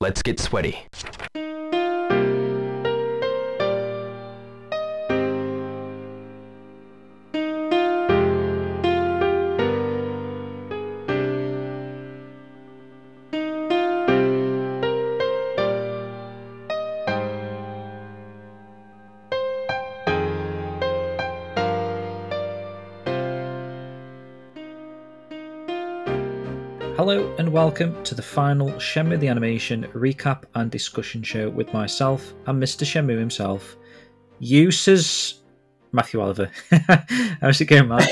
Let's get sweaty. Welcome to the final Shenmue the Animation recap and discussion show with myself and Mr. Shenmue himself. Uses Matthew Oliver. How's it going, Matt?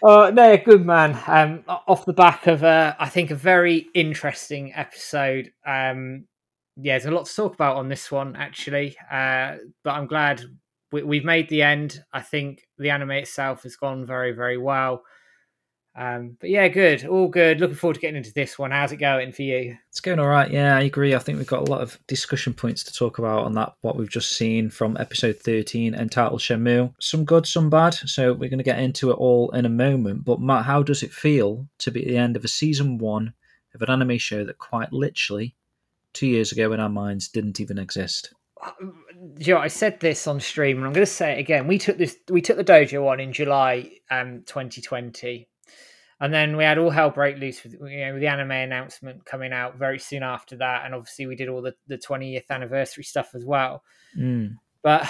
Oh no, good man. Um, off the back of uh, I think a very interesting episode. Um, yeah, there's a lot to talk about on this one actually. Uh, but I'm glad we, we've made the end. I think the anime itself has gone very, very well. Um, but yeah, good, all good. Looking forward to getting into this one. How's it going for you? It's going all right. Yeah, I agree. I think we've got a lot of discussion points to talk about on that, what we've just seen from episode 13 entitled Shenmue. Some good, some bad. So we're going to get into it all in a moment. But Matt, how does it feel to be at the end of a season one of an anime show that quite literally two years ago in our minds didn't even exist? Joe, I said this on stream, and I'm going to say it again. We took this, we took the dojo one in July um, 2020, and then we had all hell break loose with you know with the anime announcement coming out very soon after that, and obviously we did all the the 20th anniversary stuff as well. Mm. But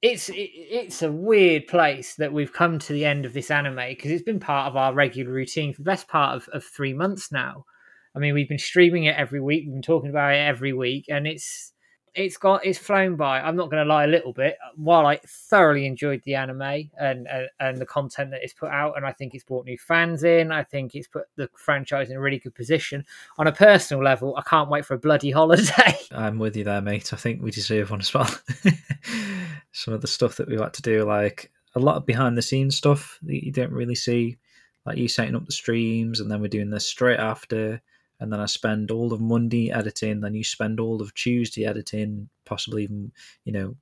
it's it, it's a weird place that we've come to the end of this anime because it's been part of our regular routine for the best part of, of three months now. I mean, we've been streaming it every week, we've been talking about it every week, and it's it's got it's flown by. I'm not going to lie a little bit. While I thoroughly enjoyed the anime and, and and the content that it's put out, and I think it's brought new fans in. I think it's put the franchise in a really good position. On a personal level, I can't wait for a bloody holiday. I'm with you there, mate. I think we deserve one as well. Some of the stuff that we've had to do, like a lot of behind the scenes stuff that you don't really see, like you setting up the streams, and then we're doing this straight after and then I spend all of Monday editing, then you spend all of Tuesday editing, possibly even, you know,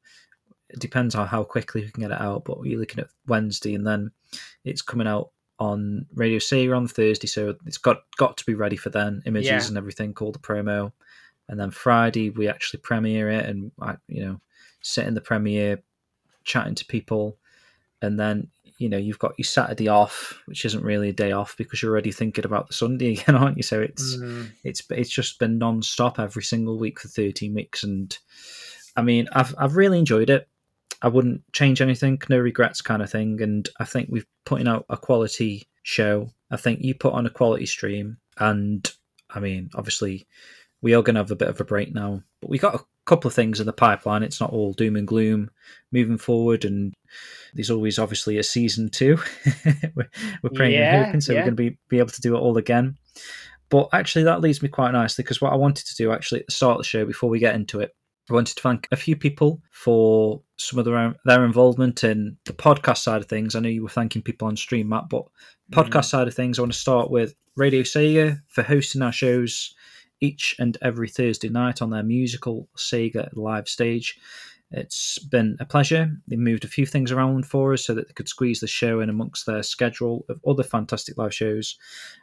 it depends on how quickly we can get it out, but you're looking at Wednesday and then it's coming out on Radio Sega on Thursday, so it's got got to be ready for then, images Yeah. and everything called the promo. And then Friday we actually premiere it and I you know, sit in the premiere, chatting to people, and then you know you've got your Saturday off, which isn't really a day off because you're already thinking about the Sunday again, aren't you? So it's Mm. it's it's just been non-stop every single week for 13 weeks. And i mean i've i've really enjoyed it. I wouldn't change anything no regrets kind of thing. And i think we've putting out a quality show. I think you put on a quality stream. And i mean obviously we are going to have a bit of a break now but we got a couple of things in the pipeline. It's not all doom and gloom moving forward and there's always obviously a season two. We're, we're praying Yeah, and hoping so yeah. we're going to be, be able to do it all again. But actually, that leads me quite nicely because what I wanted to do actually at the start of the show, before we get into it, I wanted to thank a few people for some of their their involvement in the podcast side of things. I know you were thanking people on stream, Matt, but mm-hmm. podcast side of things, I want to start with Radio Sega for hosting our shows each and every Thursday night on their musical Sega live stage. It's been a pleasure. They moved a few things around for us so that they could squeeze the show in amongst their schedule of other fantastic live shows.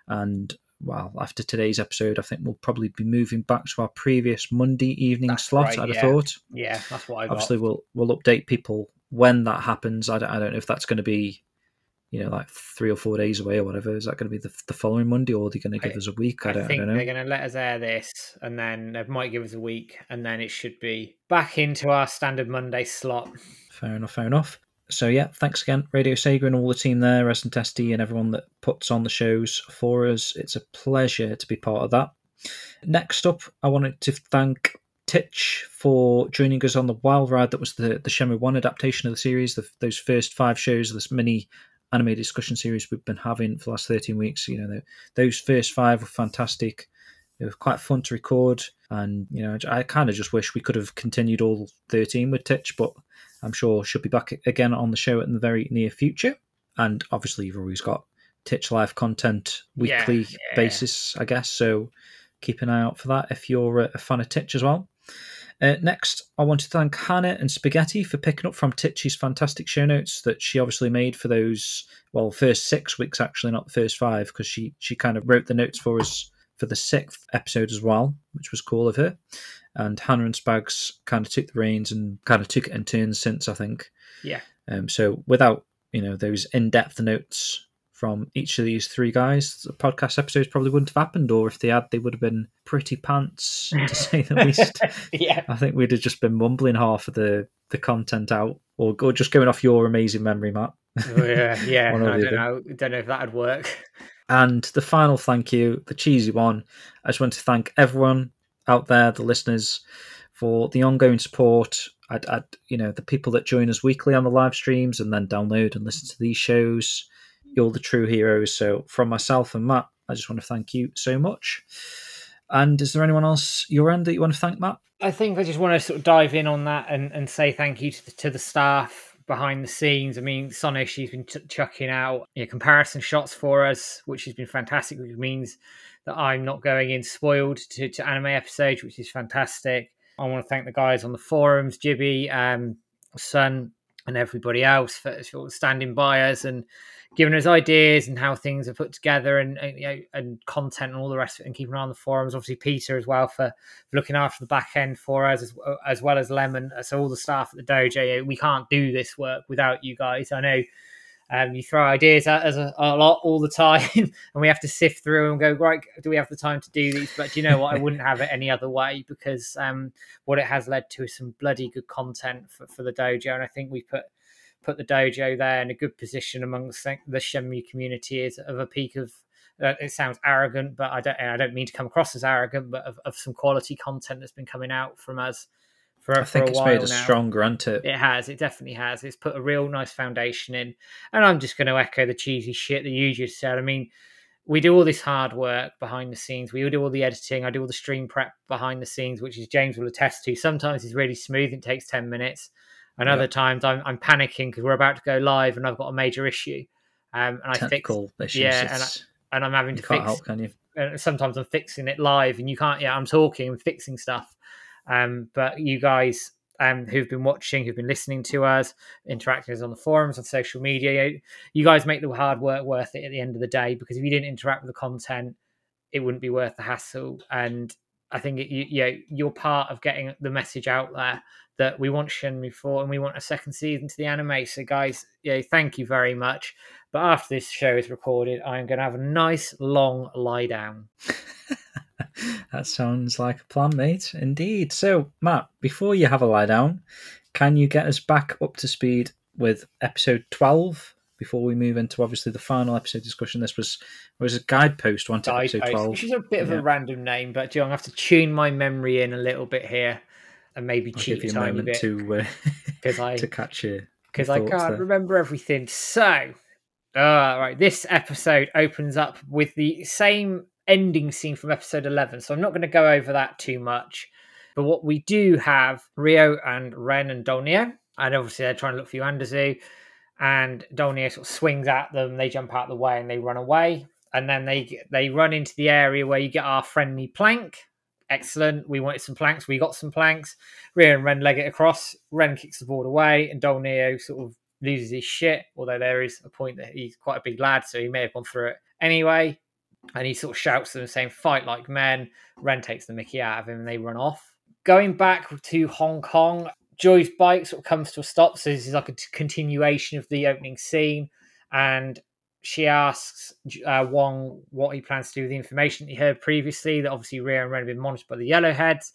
And well, after today's episode, I think we'll probably be moving back to our previous Monday evening That's slot. right, I'd have thought. Yeah, that's what I got. Obviously, we'll we'll update people when that happens. I don't, I don't know if that's going to be, you know, like three or four days away or whatever. Is that going to be the, the following Monday, or are they going to give I- us a week? I, I don't, I think don't know. they're going to let us air this, and then they might give us a week, and then it should be back into our standard Monday slot. Fair enough, fair enough. So yeah, thanks again, Radio Sega and all the team there, Resident Testy and everyone that puts on the shows for us. It's a pleasure to be part of that. Next up, I wanted to thank Titch for joining us on the wild ride that was the the Shenmue One adaptation of the series. The, those first five shows, this mini anime discussion series we've been having for the last thirteen weeks. You know, the, those first five were fantastic. It was quite fun to record, and you know, I kind of just wish we could have continued all thirteen with Titch, but I'm sure she'll be back again on the show in the very near future. And obviously, you've always got Titch Live content weekly yeah. basis, I guess. So keep an eye out for that if you're a, a fan of Titch as well. Uh, next, I want to thank Hannah and Spaghetti for picking up from Titch's fantastic show notes that she obviously made for those, well, first six weeks actually, not the first five, because she she kind of wrote the notes for us for the sixth episode as well, which was cool of her. And Hannah and Spags kind of took the reins and kind of took it in turns since, I think. Yeah. Um, so without you know those in-depth notes from each of these three guys, the podcast episodes probably wouldn't have happened, or if they had, they would have been pretty pants to say the least. yeah. I think we'd have just been mumbling half of the the content out, or, or just going off your amazing memory, Matt. Oh, yeah, yeah. I don't other. know. Don't know if that'd work. And the final thank you, the cheesy one, I just want to thank everyone out there, the listeners, for the ongoing support. I'd, I'd, you know, the people that join us weekly on the live streams and then download and listen to these shows. You're the true heroes. So, from myself and Matt, I just want to thank you so much. And is there anyone else your end that you want to thank, Matt? I think I just want to sort of dive in on that and, and say thank you to the, to the staff behind the scenes. I mean, Sonic, she's been ch- chucking out you know, comparison shots for us, which has been fantastic, which means that I'm not going in spoiled to, to anime episodes, which is fantastic. I want to thank the guys on the forums, Jibby, um, Sun, and everybody else for, for standing by us and giving us ideas and how things are put together and, and, you know, and content and all the rest of it and keeping an eye on the forums. Obviously, Peter as well for, looking after the back end for us as, as well as Lemon. So all the staff at the dojo, we can't do this work without you guys. I know um, you throw ideas at us a, a lot all the time, and we have to sift through and go, right, do we have the time to do these? But do you know what? I wouldn't have it any other way because um, what it has led to is some bloody good content for, for the dojo. And I think we put put the dojo there in a good position amongst the Shenmue community is of a peak of. Uh, it sounds arrogant, but I don't. I don't mean to come across as arrogant, but of, of some quality content that's been coming out from us for, I think for a it's while made us now. stronger, hasn't it? It has. It definitely has. It's put a real nice foundation in. And I'm just going to echo the cheesy shit that you just said. I mean, we do all this hard work behind the scenes. We all do all the editing. I do all the stream prep behind the scenes, which is James will attest to. Sometimes it's really smooth. It takes 10 minutes. And other times I'm, I'm panicking because we're about to go live and I've got a major issue. Um, and I fix, issues. yeah, and it's- and I'm having you to can't fix help, can you? and sometimes I'm fixing it live, and you can't. Yeah, I'm talking and fixing stuff. Um, but you guys um, who've been watching, who've been listening to us, interacting with us on the forums, on social media, you, you guys make the hard work worth it at the end of the day. Because if you didn't interact with the content, it wouldn't be worth the hassle. And I think it, you, you know, you're part of getting the message out there that we want Shenmue 4 and we want a second season to the anime. So, guys, yeah, thank you very much. But after this show is recorded, I'm going to have a nice long lie down. that sounds like a plan, mate. Indeed. So, Matt, before you have a lie down, can you get us back up to speed with episode 12 before we move into obviously the final episode discussion? This was was a guidepost, wasn't it? Episode 12. which is a bit of Yeah. a random name, but going to have to tune my memory in a little bit here and maybe I'll cheat give you a tiny moment bit to uh, I to catch your because I can't there. remember everything. So, uh, right, this episode opens up with the same ending scene from episode 11. So I'm not going to go over that too much. But what we do have Rio and Ren and Dou Niu, and obviously they're trying to look for Yuanda Zhu, and Dou Niu sort of swings at them. They jump out of the way and they run away. And then they they run into the area where you get our friendly plank. Excellent. We wanted some planks. We got some planks. Rio and Ren leg it across. Ren kicks the board away, and Dou Niu sort of loses his shit. Although there is a point that he's quite a big lad, so he may have gone through it anyway. And he sort of shouts to them, saying, "Fight like men." Ren takes the Mickey out of him, and they run off. Going back to Hong Kong, Joy's bike sort of comes to a stop. So this is like a continuation of the opening scene, and she asks uh, Wong what he plans to do with the information he heard previously. That obviously Rio and Ren have been monitored by the Yellowheads.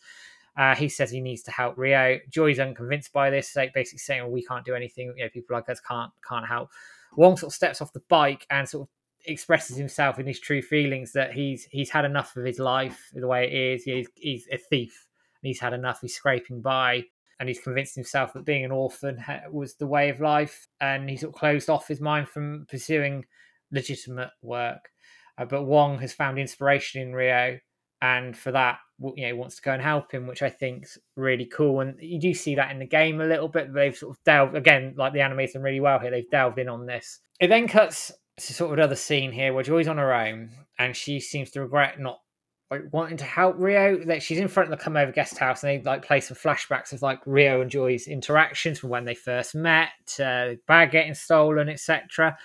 Uh, he says he needs to help Rio. Joy's unconvinced by this, like basically saying, well, "We can't do anything. You know, people like us can't can't help." Wong sort of steps off the bike and sort of expresses himself in his true feelings that he's he's had enough of his life the way it is. He's, he's a thief. And he's had enough. He's scraping by, and he's convinced himself that being an orphan ha- was the way of life. And he sort of closed off his mind from pursuing legitimate work. Uh, but Wong has found inspiration in Rio, and for that, you know, wants to go and help him, which I think's really cool. And you do see that in the game a little bit. They've sort of delved again, like the animated them really well here. They've delved in on this. It then cuts to sort of another scene here where Joy's on her own, and she seems to regret not like wanting to help Rio. That she's in front of the come over guest house, and they like play some flashbacks of like Rio and Joy's interactions from when they first met, uh, bag getting stolen, etc.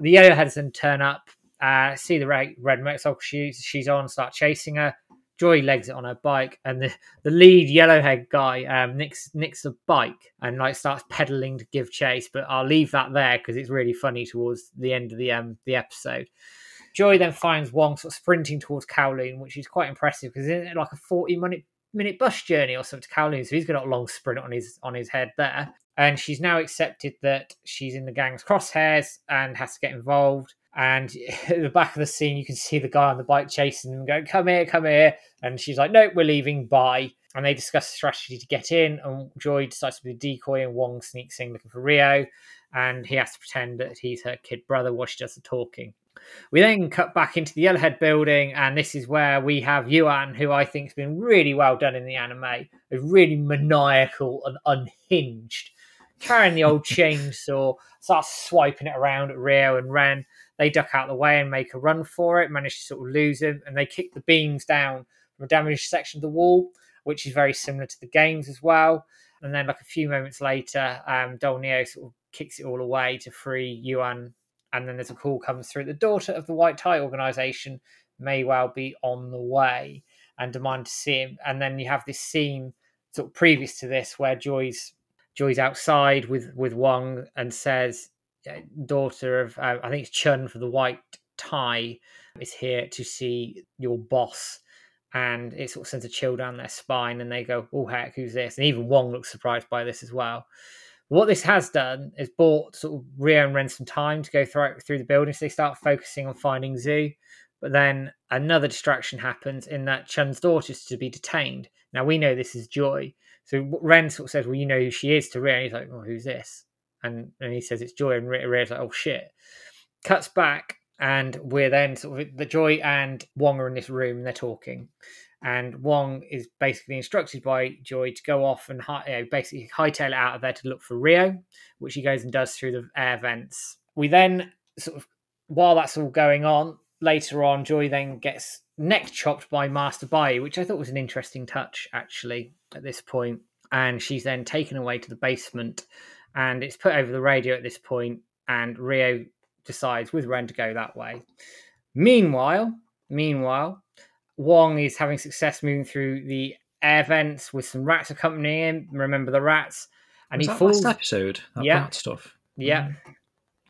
The Yellowheads then turn up, uh, see the red, red motorcycle she's, she's on, start chasing her. Joy legs it on her bike, and the, the lead yellowhead guy um, nicks nicks the bike and like starts pedaling to give chase. But I'll leave that there because it's really funny towards the end of the um the episode. Joy then finds Wong sort of sprinting towards Kowloon, which is quite impressive because it's like a forty minute minute bus journey or something to Kowloon, so he's got a long sprint on his on his head there. And she's now accepted that she's in the gang's crosshairs and has to get involved. And at the back of the scene, you can see the guy on the bike chasing them, going, "Come here, come here!" And she's like, "No, we're leaving. Bye." And they discuss the strategy to get in. And Joy decides to be a decoy, and Wong sneaks in looking for Rio, and he has to pretend that he's her kid brother while she does the talking. We then cut back into the Yellowhead building, and this is where we have Yuan, who I think has been really well done in the anime, is really maniacal and unhinged, carrying the old chainsaw, starts swiping it around at Rio and Ren. They duck out of the way and make a run for it, manage to sort of lose him, and they kick the beams down from a damaged section of the wall, which is very similar to the games as well. And then, like a few moments later, um, Dou Niu sort of kicks it all away to free Yuan and then there's a call comes through. The daughter of the White Tie organization may well be on the way and demand to see him. And then you have this scene sort of previous to this where Joy's Joy's outside with with Wong and says, "Daughter of uh, I think it's Chun for the White Tie is here to see your boss." And it sort of sends a chill down their spine, and they go, "Oh heck, who's this?" And even Wong looks surprised by this as well. What this has done is bought sort of Rio and Ren some time to go through through the building, so they start focusing on finding Zhu. But then another distraction happens in that Chun's daughter is to be detained. Now we know this is Joy, so Ren sort of says, "Well, you know who she is." To Rio, and he's like, "Well, who's this?" And and he says it's Joy, and Rio's like, "Oh shit." Cuts back, and we're then sort of the Joy and Wong are in this room, and they're talking and Wong is basically instructed by Joy to go off and you know, basically hightail it out of there to look for Rio, which he goes and does through the air vents. We then sort of, while that's all going on, later on, Joy then gets neck chopped by Master Bai, which I thought was an interesting touch actually at this point. And she's then taken away to the basement, and it's put over the radio at this point, and Rio decides with Ren to go that way. Meanwhile, meanwhile, Wong is having success moving through the air vents with some rats accompanying him. Remember the rats? And was he falls. Last episode, that yeah, stuff. Yeah. Mm.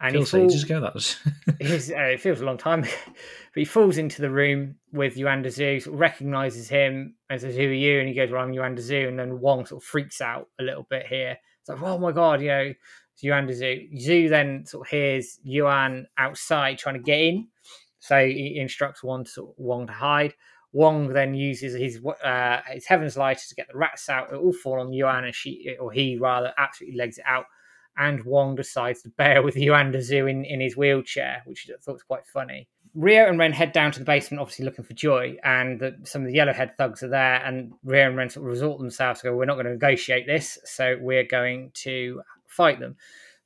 And feels he falls, ages ago. That was. uh, it feels a long time, but he falls into the room with Yuan Zhu, sort of recognizes him and says, "Who are you?" And he goes, "Well, I'm Yuan Zhu." And then Wong sort of freaks out a little bit here. It's like, "Oh my god!" You know, it's Yuan Zhu. Zhu then sort of hears Yuan outside trying to get in, so he instructs Wong to, Wong to hide. Wong then uses his uh, his heaven's light to get the rats out. It all fall on Yuan, and she or he rather absolutely legs it out. And Wong decides to bear with Yuan Zhu in, in his wheelchair, which I thought was quite funny. Rio and Ren head down to the basement, obviously looking for Joy, and the, some of the Yellowhead thugs are there. And Rio and Ren sort of resort themselves to go, "We're not going to negotiate this, so we're going to fight them."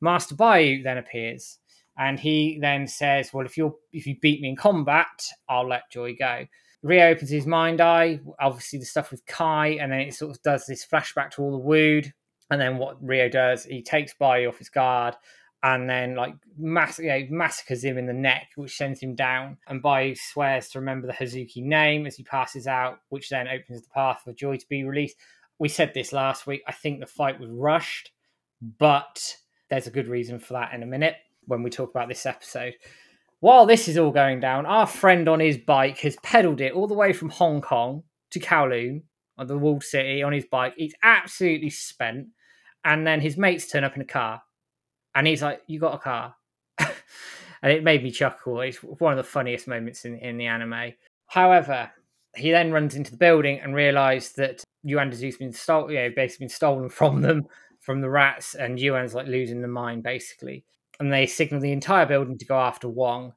Master Bai then appears, and he then says, "Well, if you if you beat me in combat, I'll let Joy go." Rio opens his mind eye, obviously the stuff with Kai, and then it sort of does this flashback to all the wood. And then what Rio does, he takes Bai off his guard and then like mass- you know, massacres him in the neck, which sends him down. And Bai swears to remember the Hazuki name as he passes out, which then opens the path for Joy to be released. We said this last week. I think the fight was rushed, but there's a good reason for that in a minute when we talk about this episode. While this is all going down, our friend on his bike has pedaled it all the way from Hong Kong to Kowloon, on the walled city, on his bike. He's absolutely spent. And then his mates turn up in a car. And he's like, You got a car? and it made me chuckle. It's one of the funniest moments in, in the anime. However, he then runs into the building and realized that Yuan Zhu's been stolen, you know, basically been stolen from them, from the rats, and Yuan's like losing the mind, basically and they signal the entire building to go after Wong.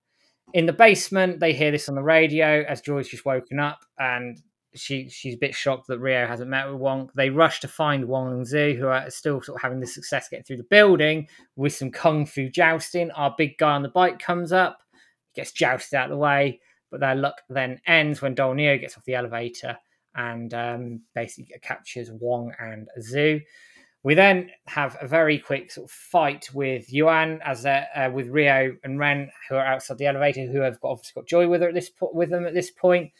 In the basement, they hear this on the radio as Joy's just woken up, and she she's a bit shocked that Rio hasn't met with Wong. They rush to find Wong and Zhu, who are still sort of having the success getting through the building with some kung fu jousting. Our big guy on the bike comes up, gets jousted out of the way, but their luck then ends when Dou Niu gets off the elevator and um, basically captures Wong and Zhu. We then have a very quick sort of fight with Yuan as uh, with Rio and Ren who are outside the elevator, who have got, obviously got Joy with her at this po- with them at this point.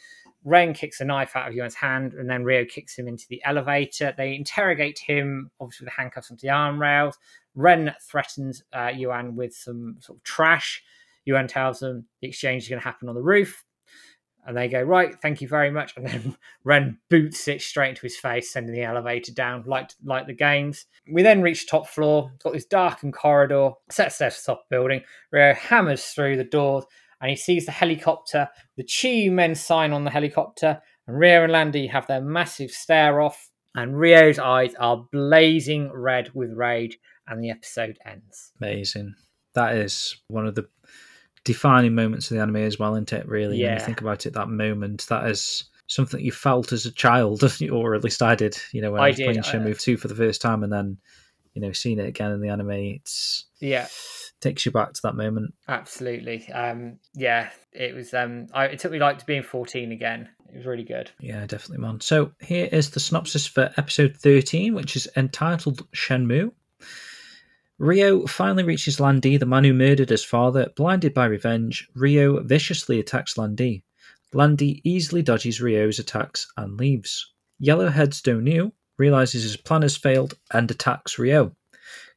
Ren kicks a knife out of Yuan's hand, and then Rio kicks him into the elevator. They interrogate him, obviously with handcuffs onto the armrails. Ren threatens uh, Yuan with some sort of trash. Yuan tells them the exchange is going to happen on the roof. And they go, right, thank you very much. And then Ren boots it straight into his face, sending the elevator down, like, like the games. We then reach top floor, got this darkened corridor, sets their top building. Rio hammers through the doors and he sees the helicopter. The Chi men sign on the helicopter, and Rio and Landy have their massive stare off. And Rio's eyes are blazing red with rage, and the episode ends. Amazing. That is one of the defining moments of the anime as well, isn't it? Really, when you think about it, that moment that is something you felt as a child, or at least I did. You know, when I, I was did, playing uh, Shenmue two for the first time, and then you know seeing it again in the anime, it's Yeah, takes you back to that moment. absolutely. Um, yeah, it was. Um, I, it took me like to being fourteen again. It was really good. Yeah, definitely, man. So here is the synopsis for episode 13, which is entitled Shenmue. Rio finally reaches Landy, the man who murdered his father. Blinded by revenge, Rio viciously attacks Landy. Landy easily dodges Rio's attacks and leaves. Yellowhead's Dou Niu realizes his plan has failed and attacks Rio.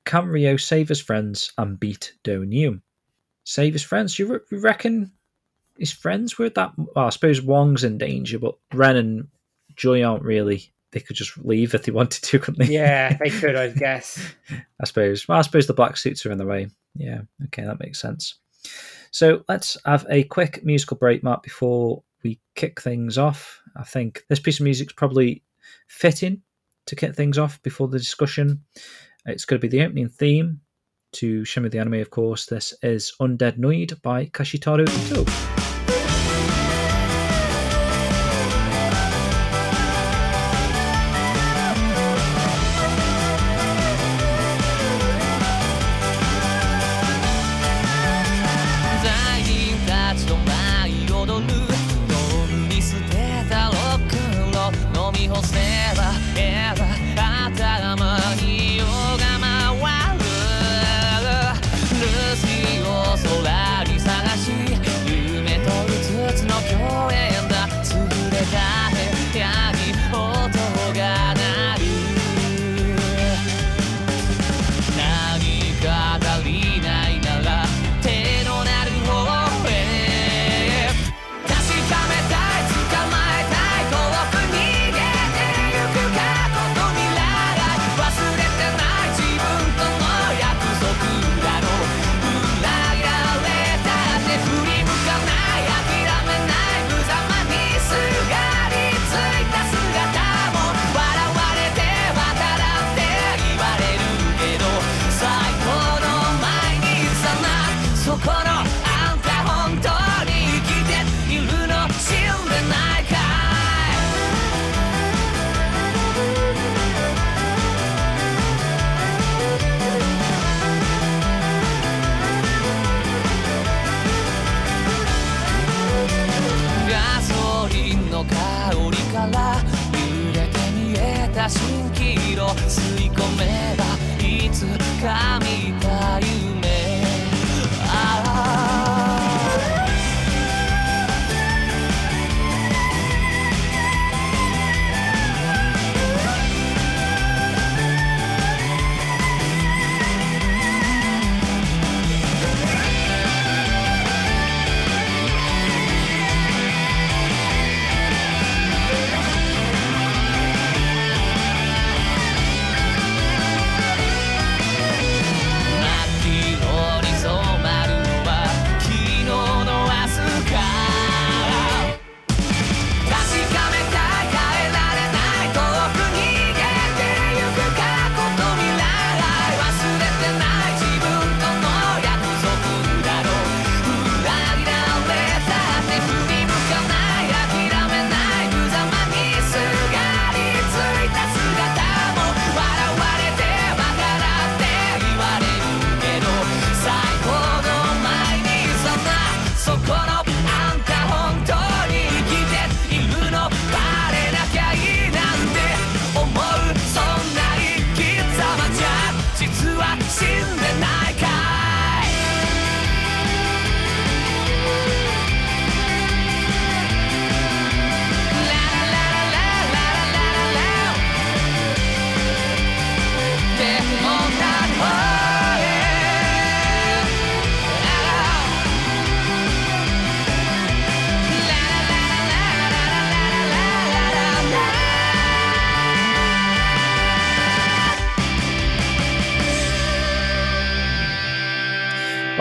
Can Rio save his friends and beat Dou Niu? Save his friends? You re- reckon his friends were that? Well, I suppose Wong's in danger, but Ren and Joy aren't really. They could just leave if they wanted to, couldn't they? Yeah, they could, I guess. I suppose. Well, I suppose the black suits are in the way. Yeah, okay, that makes sense. So let's have a quick musical break, Mark, before we kick things off. I think this piece of music's probably fitting to kick things off before the discussion. It's going to be the opening theme to Shenmue the Anime, of course. This is Undead Noid by Kashitaro Ito.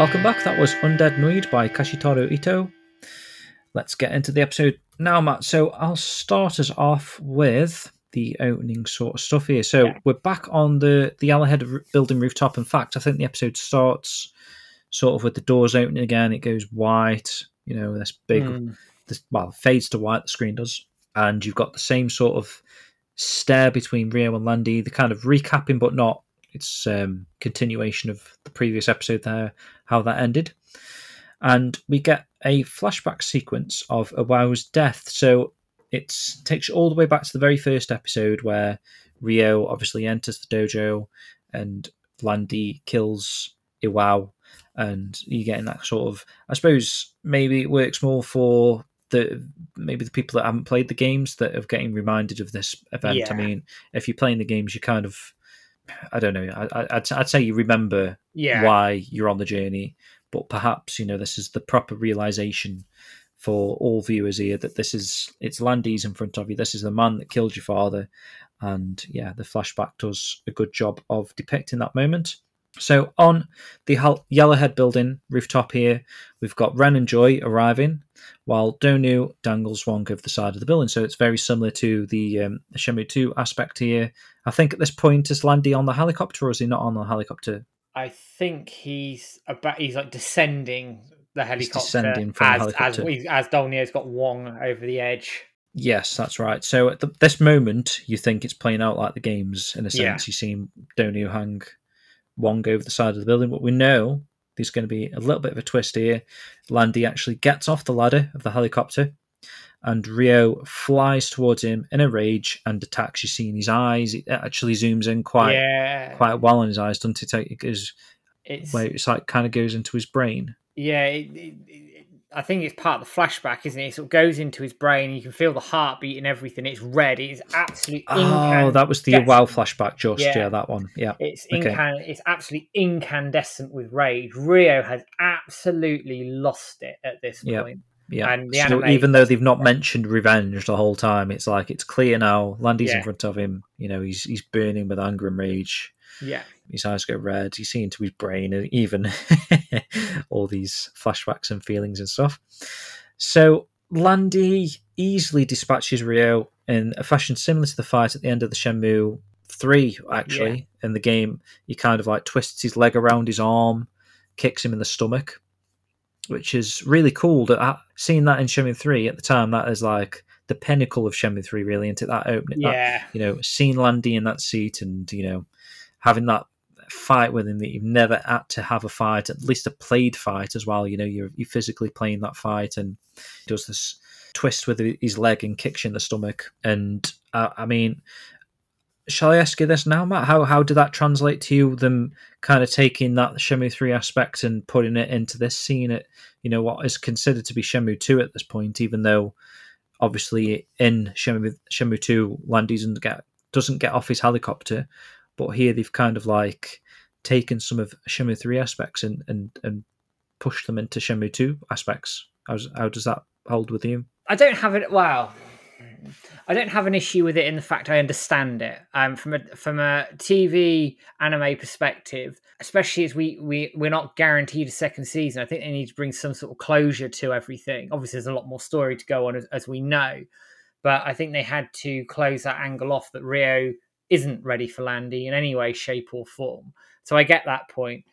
Welcome back. That was Undead Noid by Kashitaro Ito. Let's get into the episode now, Matt. So I'll start us off with the opening sort of stuff here. So Yeah. we're back on the the Yellowhead r- building rooftop. In fact, I think the episode starts sort of with the doors opening again. It goes white. You know, this big Mm. this, well fades to white. The screen does, and you've got the same sort of stare between Rio and Landy. The kind of recapping, but not. It's um, continuation of the previous episode there, how that ended, and we get a flashback sequence of Iwao's death. So it takes you all the way back to the very first episode where Rio obviously enters the dojo and Landy kills Iwao, and you get in that sort of. I suppose maybe it works more for the maybe the people that haven't played the games that are getting reminded of this event. Yeah. I mean, if you're playing the games, you kind of. I don't know. I, I- I'd, I'd say you remember Yeah. why you're on the journey, but perhaps you know this is the proper realization for all viewers here that this is it's Landy's in front of you. This is the man that killed your father, and yeah, the flashback does a good job of depicting that moment. So on the Yellowhead building rooftop here, we've got Ren and Joy arriving, while Dou Niu dangles Wong over the side of the building. So it's very similar to the um, the 2 aspect here. I think at this point is Landy on the helicopter, or is he not on the helicopter? I think he's about he's like descending the helicopter descending from the as helicopter. as as Dou Niu's got Wong over the edge. Yes, that's right. So at the, this moment, you think it's playing out like the games in a Yeah. sense. You see Dou Niu hang Wong over the side of the building, but we know there's going to be a little bit of a twist here. Landy actually gets off the ladder of the helicopter, and Rio flies towards him in a rage and attacks. You see in his eyes, it actually zooms in quite yeah, quite well in his eyes, doesn't it? It goes it's where it's like kind of goes into his brain. yeah. It, it, I think it's part of the flashback, isn't it? It sort of goes into his brain. You can feel the heartbeat and everything. It's red. It is absolutely. Oh, that was the wow flashback, just yeah. Yeah. that one, yeah. It's Okay. incan- It's absolutely incandescent with rage. Rio has absolutely lost it at this Yeah. point. Yeah. And the so anime- even though they've not mentioned revenge the whole time, it's like it's clear now. Landy's in front of him. You know, he's he's burning with anger and rage. Yeah, His eyes go red. You see into his brain, and even all these flashbacks and feelings and stuff. So Landy easily dispatches Rio in a fashion similar to the fight at the end of the Shenmue three. Actually, in the game, he kind of like twists his leg around his arm, kicks him in the stomach, which is really cool. That I- seeing that in Shenmue three at the time, that is like the pinnacle of Shenmue three, really, into that opening. that yeah, you know, seeing Landy in that seat and, you know, having that fight with him that you've never had to have a fight, at least a played fight as well. You know, you're, you're physically playing that fight and does this twist with his leg and kicks you in the stomach. And uh, I mean, shall I ask you this now, Matt? How, how did that translate to you, them kind of taking that Shenmue 3 aspect and putting it into this scene at, you know, what is considered to be Shenmue 2 at this point, even though obviously in 2, Landy doesn't get, doesn't get off his helicopter, but here they've kind of like taken some of Shenmue 3 aspects and, and, and pushed them into Shenmue 2 aspects. How's, how does that hold with you? I don't have it. Wow, I don't have an issue with it in the fact I understand it. Um, from a from a TV anime perspective, especially as we we we're not guaranteed a second season. I think they need to bring some sort of closure to everything. Obviously, there's a lot more story to go on as, as we know, but I think they had to close that angle off that Rio isn't ready for Landy in any way, shape, or form. So I get that point.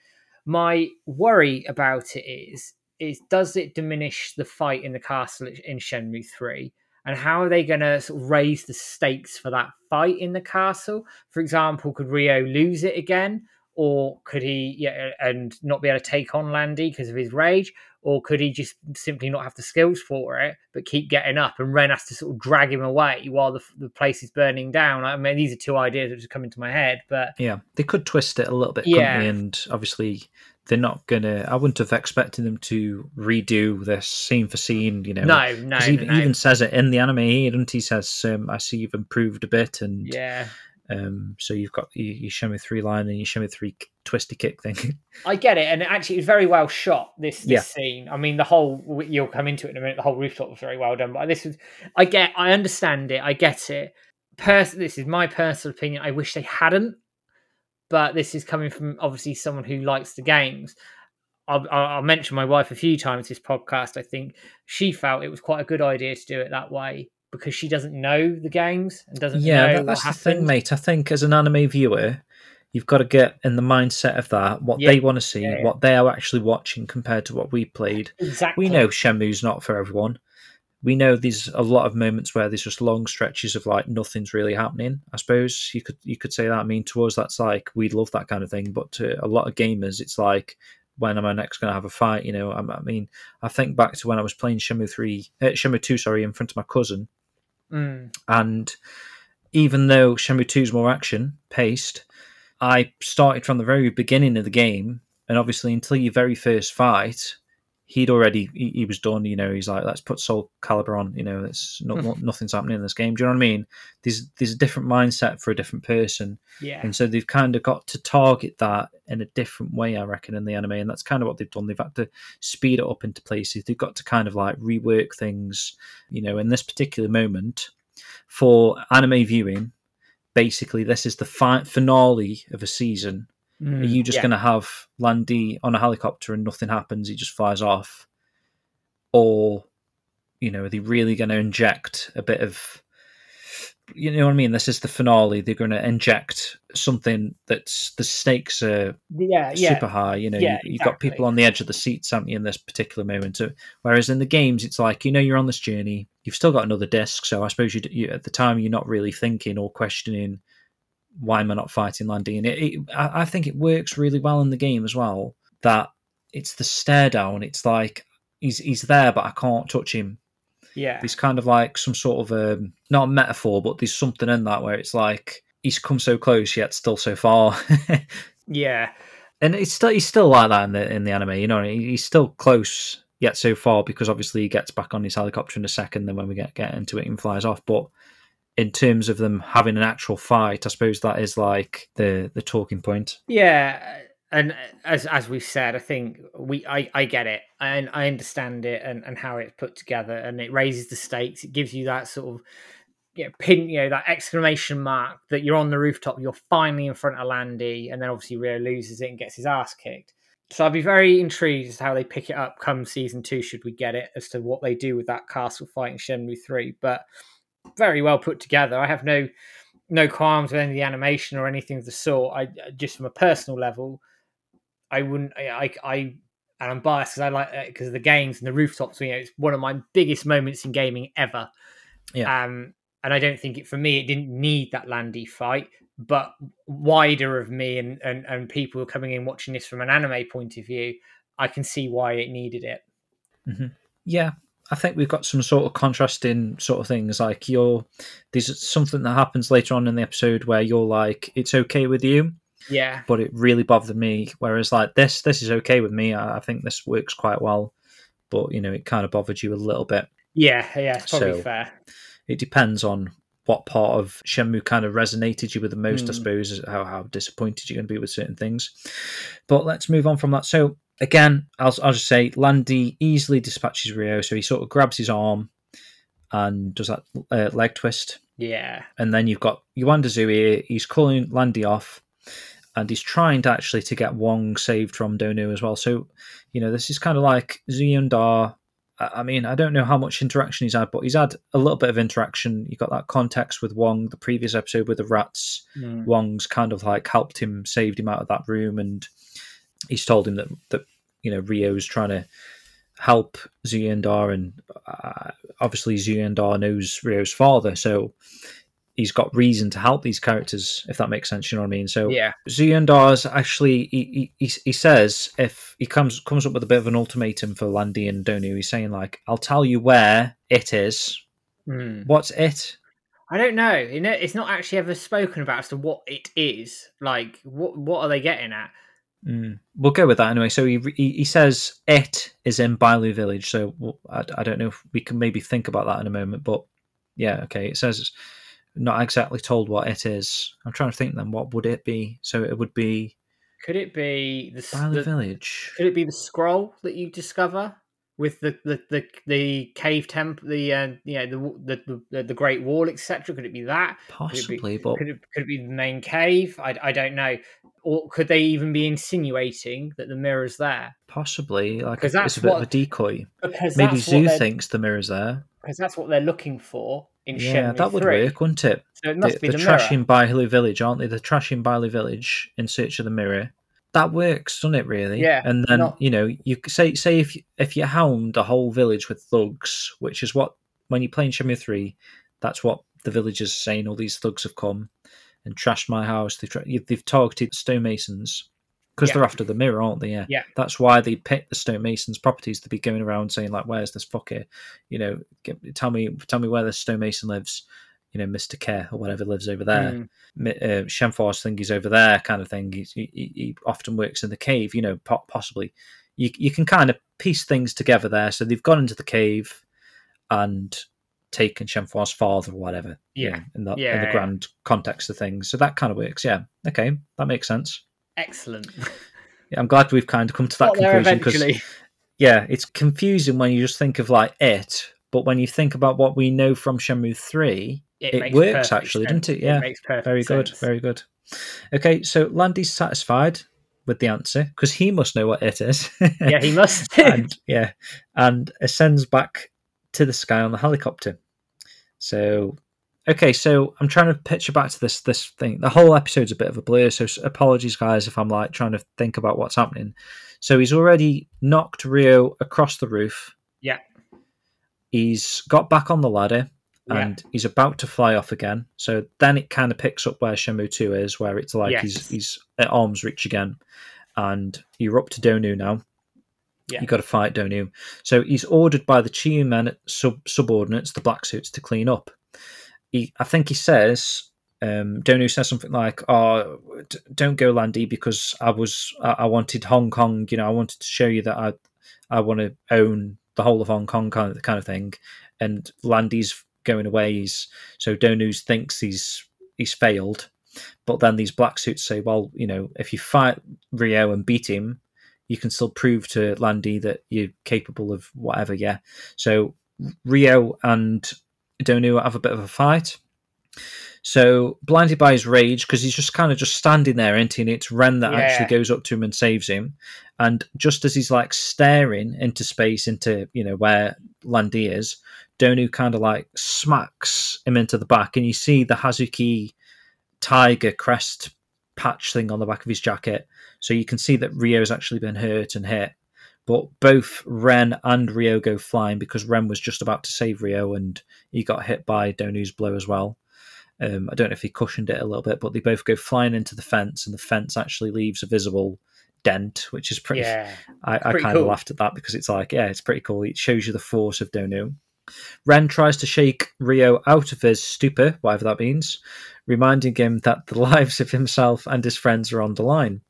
My worry about it is is does it diminish the fight in the castle in Shenmue 3? And how are they going to sort of raise the stakes for that fight in the castle? For example, could Rio lose it again? Or could he, yeah, and not be able to take on Landy because of his rage? Or could he just simply not have the skills for it, but keep getting up and Ren has to sort of drag him away while the, the place is burning down? I mean, these are two ideas that just come into my head, but Yeah, they could twist it a little bit, Yeah. they? And obviously, they're not gonna. I wouldn't have expected them to redo this scene for scene. You know, no, no, he no, even, no. even says it in the anime. He, doesn't he? Says, um, "I see you've improved a bit," and yeah. Um, so you've got you Shenmue three line and you Shenmue three twisty kick thing. I get it, and actually, it was very well shot. This this Yeah. scene. I mean, the whole you'll come into it in a minute. The whole rooftop was very well done, but this was. I get. I understand it. I get it. Pers- this is my personal opinion. I wish they hadn't, but this is coming from obviously someone who likes the games. I'll I'll mention my wife a few times this podcast. I think she felt it was quite a good idea to do it that way because she doesn't know the games and doesn't Yeah, know that, that's what the thing, mate. I think as an anime viewer, you've got to get in the mindset of that, what Yeah, they want to see, yeah, yeah. what they are actually watching compared to what we played. Exactly. We know Shenmue's not for everyone. We know there's a lot of moments where there's just long stretches of like nothing's really happening. I suppose you could you could say that. I mean, to us that's like we love that kind of thing, but to a lot of gamers, it's like when am I next going to have a fight? You know, I, I mean, I think back to when I was playing Shenmue three, uh, two, sorry, in front of my cousin, Mm, and even though Shenmue 2 is more action paced, I started from the very beginning of the game, and obviously until your very first fight, he'd already he, he was done. You know, he's like, let's put Soul Calibur on. You know, it's no, hmm. no- nothing's happening in this game. Do you know what I mean? There's there's a different mindset for a different person, yeah. and so they've kind of got to target that in a different way, I reckon, in the anime, and that's kind of what they've done. They've had to speed it up into places. They've got to kind of like rework things. You know, in this particular moment for anime viewing, basically this is the fi- finale of a season. Mm, Are you just yeah. going to have Landy on a helicopter and nothing happens? He just flies off, or you know, are they really going to inject a bit of? You know what I mean? This is the finale. They're going to inject something that's the stakes are Yeah, yeah. super high. You know, Yeah, you, you've got people on the edge of the seats, haven't you, in this particular moment? So, whereas in the games, it's like you know you're on this journey. You've still got another disc, so I suppose you, you at the time you're not really thinking or questioning why am I not fighting Landy? And it, it, I, I think it works really well in the game as well. That it's the stare down. It's like he's he's there, but I can't touch him. Yeah. There's kind of like some sort of um, not a metaphor, but there's something in that where it's like he's come so close yet still so far. Yeah. and it's still he's still like that in the in the anime. You know, he's still close yet so far because obviously he gets back on his helicopter in a second. Then when we get get into it, he flies off. But in terms of them having an actual fight, I suppose that is like the the talking point. Yeah, and as as we've said, I think we I, I get it and I understand it and, and how it's put together and it raises the stakes. It gives you that sort of you know, pin, you know, that exclamation mark that you're on the rooftop, you're finally in front of Landy, and then obviously Rio loses it and gets his ass kicked. So I'd be very intrigued as how they pick it up come season two, should we get it, as to what they do with that castle fight in Shenmue three. But very well put together. I have no no qualms with any of the animation or anything of the sort. I just from a personal level, I wouldn't. I I, I and I'm biased because I like because of the games and the rooftops. You know, it's one of my biggest moments in gaming ever. Yeah. Um, and I don't think it for me it didn't need that Landy fight, but wider of me and and and people coming in watching this from an anime point of view, I can see why it needed it. Yeah, I think we've got some sort of contrasting sort of things. Like you're there's something that happens later on in the episode where you're like, it's okay with you, Yeah, but it really bothered me. Whereas like this, this is okay with me. I, I think this works quite well, but you know, it kind of bothered you a little bit. yeah, yeah. It's probably So- fair. It depends on what part of Shenmue kind of resonated you with the most, I Mm. suppose, is how, how disappointed you're going to be with certain things. But let's move on from that. So, again, I'll, I'll just say Landy easily dispatches Rio. So he sort of grabs his arm and does that uh, leg twist. Yeah, And then you've got Yuanda Zhu, he's calling Landy off. And he's trying to actually to get Wong saved from Dou Niu as well. So, you know, this is kind of like I I mean, I don't know how much interaction he's had, but he's had a little bit of interaction. You got that context with Wong, the previous episode with the rats. Mm. Wong's kind of like helped him, saved him out of that room, and he's told him that that you know Rio's trying to help Zhu Yuanda, and uh, obviously Zhu Yuanda knows Rio's father, so he's got reason to help these characters, if that makes sense. You know what I mean? So yeah, Zhu Yuanda's actually he, he he says if he comes comes up with a bit of an ultimatum for Landy and Dou Niu, he's saying like, "I'll tell you where it is. Mm. What's it? I don't know. You know, it's not actually ever spoken about as to what it is. Like, what what are they getting at? Mm. We'll go with that anyway. So he, he he says it is in Bailu village. So we'll- I, I don't know if we can maybe think about that in a moment, but yeah, okay. It says not exactly told what it is. I'm trying to think then. What would it be? So it would be Could it be the, Bailu the village. could it be the scroll that you discover? With the the the, the cave temp, the uh, you know the the the, the Great Wall, etc. Could it be that? Possibly, but Could it, could it be the main cave? I, I don't know. Or could they even be insinuating that the mirror's there? possibly like 'Cause it's that's a bit of a decoy. Because Maybe that's Zhu thinks the mirror's there. because that's what they're looking for in Yeah, Shenmue that would 3. work, wouldn't it? So it must the, be the the, trash mirror. in Bailu Village, aren't they? The trash in Bailu Village in search of the mirror. That works, doesn't it? Really? Yeah, And then not- you know, you say say if if you hound a whole village with thugs, which is what when you play in Shenmue three, that's what the villagers are saying. All these thugs have come and trashed my house. They've tra- they've targeted stonemasons because Yeah. they're after the mirror, aren't they? Yeah. Yeah. That's why they pick the stonemasons' properties to be going around saying like, "Where's this fucker? You know, get, tell me tell me where this stonemason lives." You know, Mister Care or whatever lives over there Mm, uh, Shenforce think he's over there, kind of thing. He's, he, he he often works in the cave, you know, possibly. You you can kind of piece things together there. So they've gone into the cave and taken Shenforce's father or whatever. you Yeah. know, in the in Yeah, the yeah. grand context of things. So that kind of works. Yeah. Okay, that makes sense. excellent. Yeah, I'm glad we've kind of come to that Got conclusion because yeah, it's confusing when you just think of like it, but when you think about what we know from Shenmue three, it makes works actually, sense. doesn't it? Yeah. makes perfect Very good, sense. very good. Okay, so Lan Di's satisfied with the answer because he must know what it is. yeah, he must. and yeah, and ascends back to the sky on the helicopter. So, okay, so I'm trying to picture back to this this thing. The whole episode's a bit of a blur, so apologies, guys, if I'm like trying to think about what's happening. So he's already knocked Rio across the roof. Yeah. He's got back on the ladder Yeah. and he's about to fly off again. So then it kind of picks up where Shenmue 2 is, where it's like he's Yes. he's at arm's reach again. And you're up to Dou Niu now. Yeah. You got to fight Dou Niu. So he's ordered by the Chiyu men sub subordinates, the black suits, to clean up. He, I think he says, um, Dou Niu says something like, "Oh, d- don't go, Lan Di, because I was I, I wanted Hong Kong. You know, I wanted to show you that I I want to own the whole of Hong Kong, kind of kind of thing." And Lan Di's going away. He's so Dou Niu thinks he's he's failed, but then these black suits say, "Well, you know, if you fight Rio and beat him." You can still prove to Lan Di that you're capable of whatever, yeah. So Rio and Dou Niu have a bit of a fight. So blinded by his rage, because he's just kind of just standing there, he? And it's Ren that Yeah. actually goes up to him and saves him. And just as he's like staring into space, into you know where Lan Di is, Dou Niu kind of like smacks him into the back, and you see the Hazuki tiger crest patch thing on the back of his jacket. So you can see that Rio's actually been hurt and hit. But both Ren and Rio go flying because Ren was just about to save Rio and he got hit by Dou Niu's blow as well. Um, I don't know if he cushioned it a little bit, but they both go flying into the fence, and the fence actually leaves a visible dent, which is pretty. Yeah. I, I kind of cool. laughed at that because it's like, yeah, it's pretty cool. It shows you the force of Dou Niu. Ren tries to shake Rio out of his stupor, whatever that means, reminding him that the lives of himself and his friends are on the line.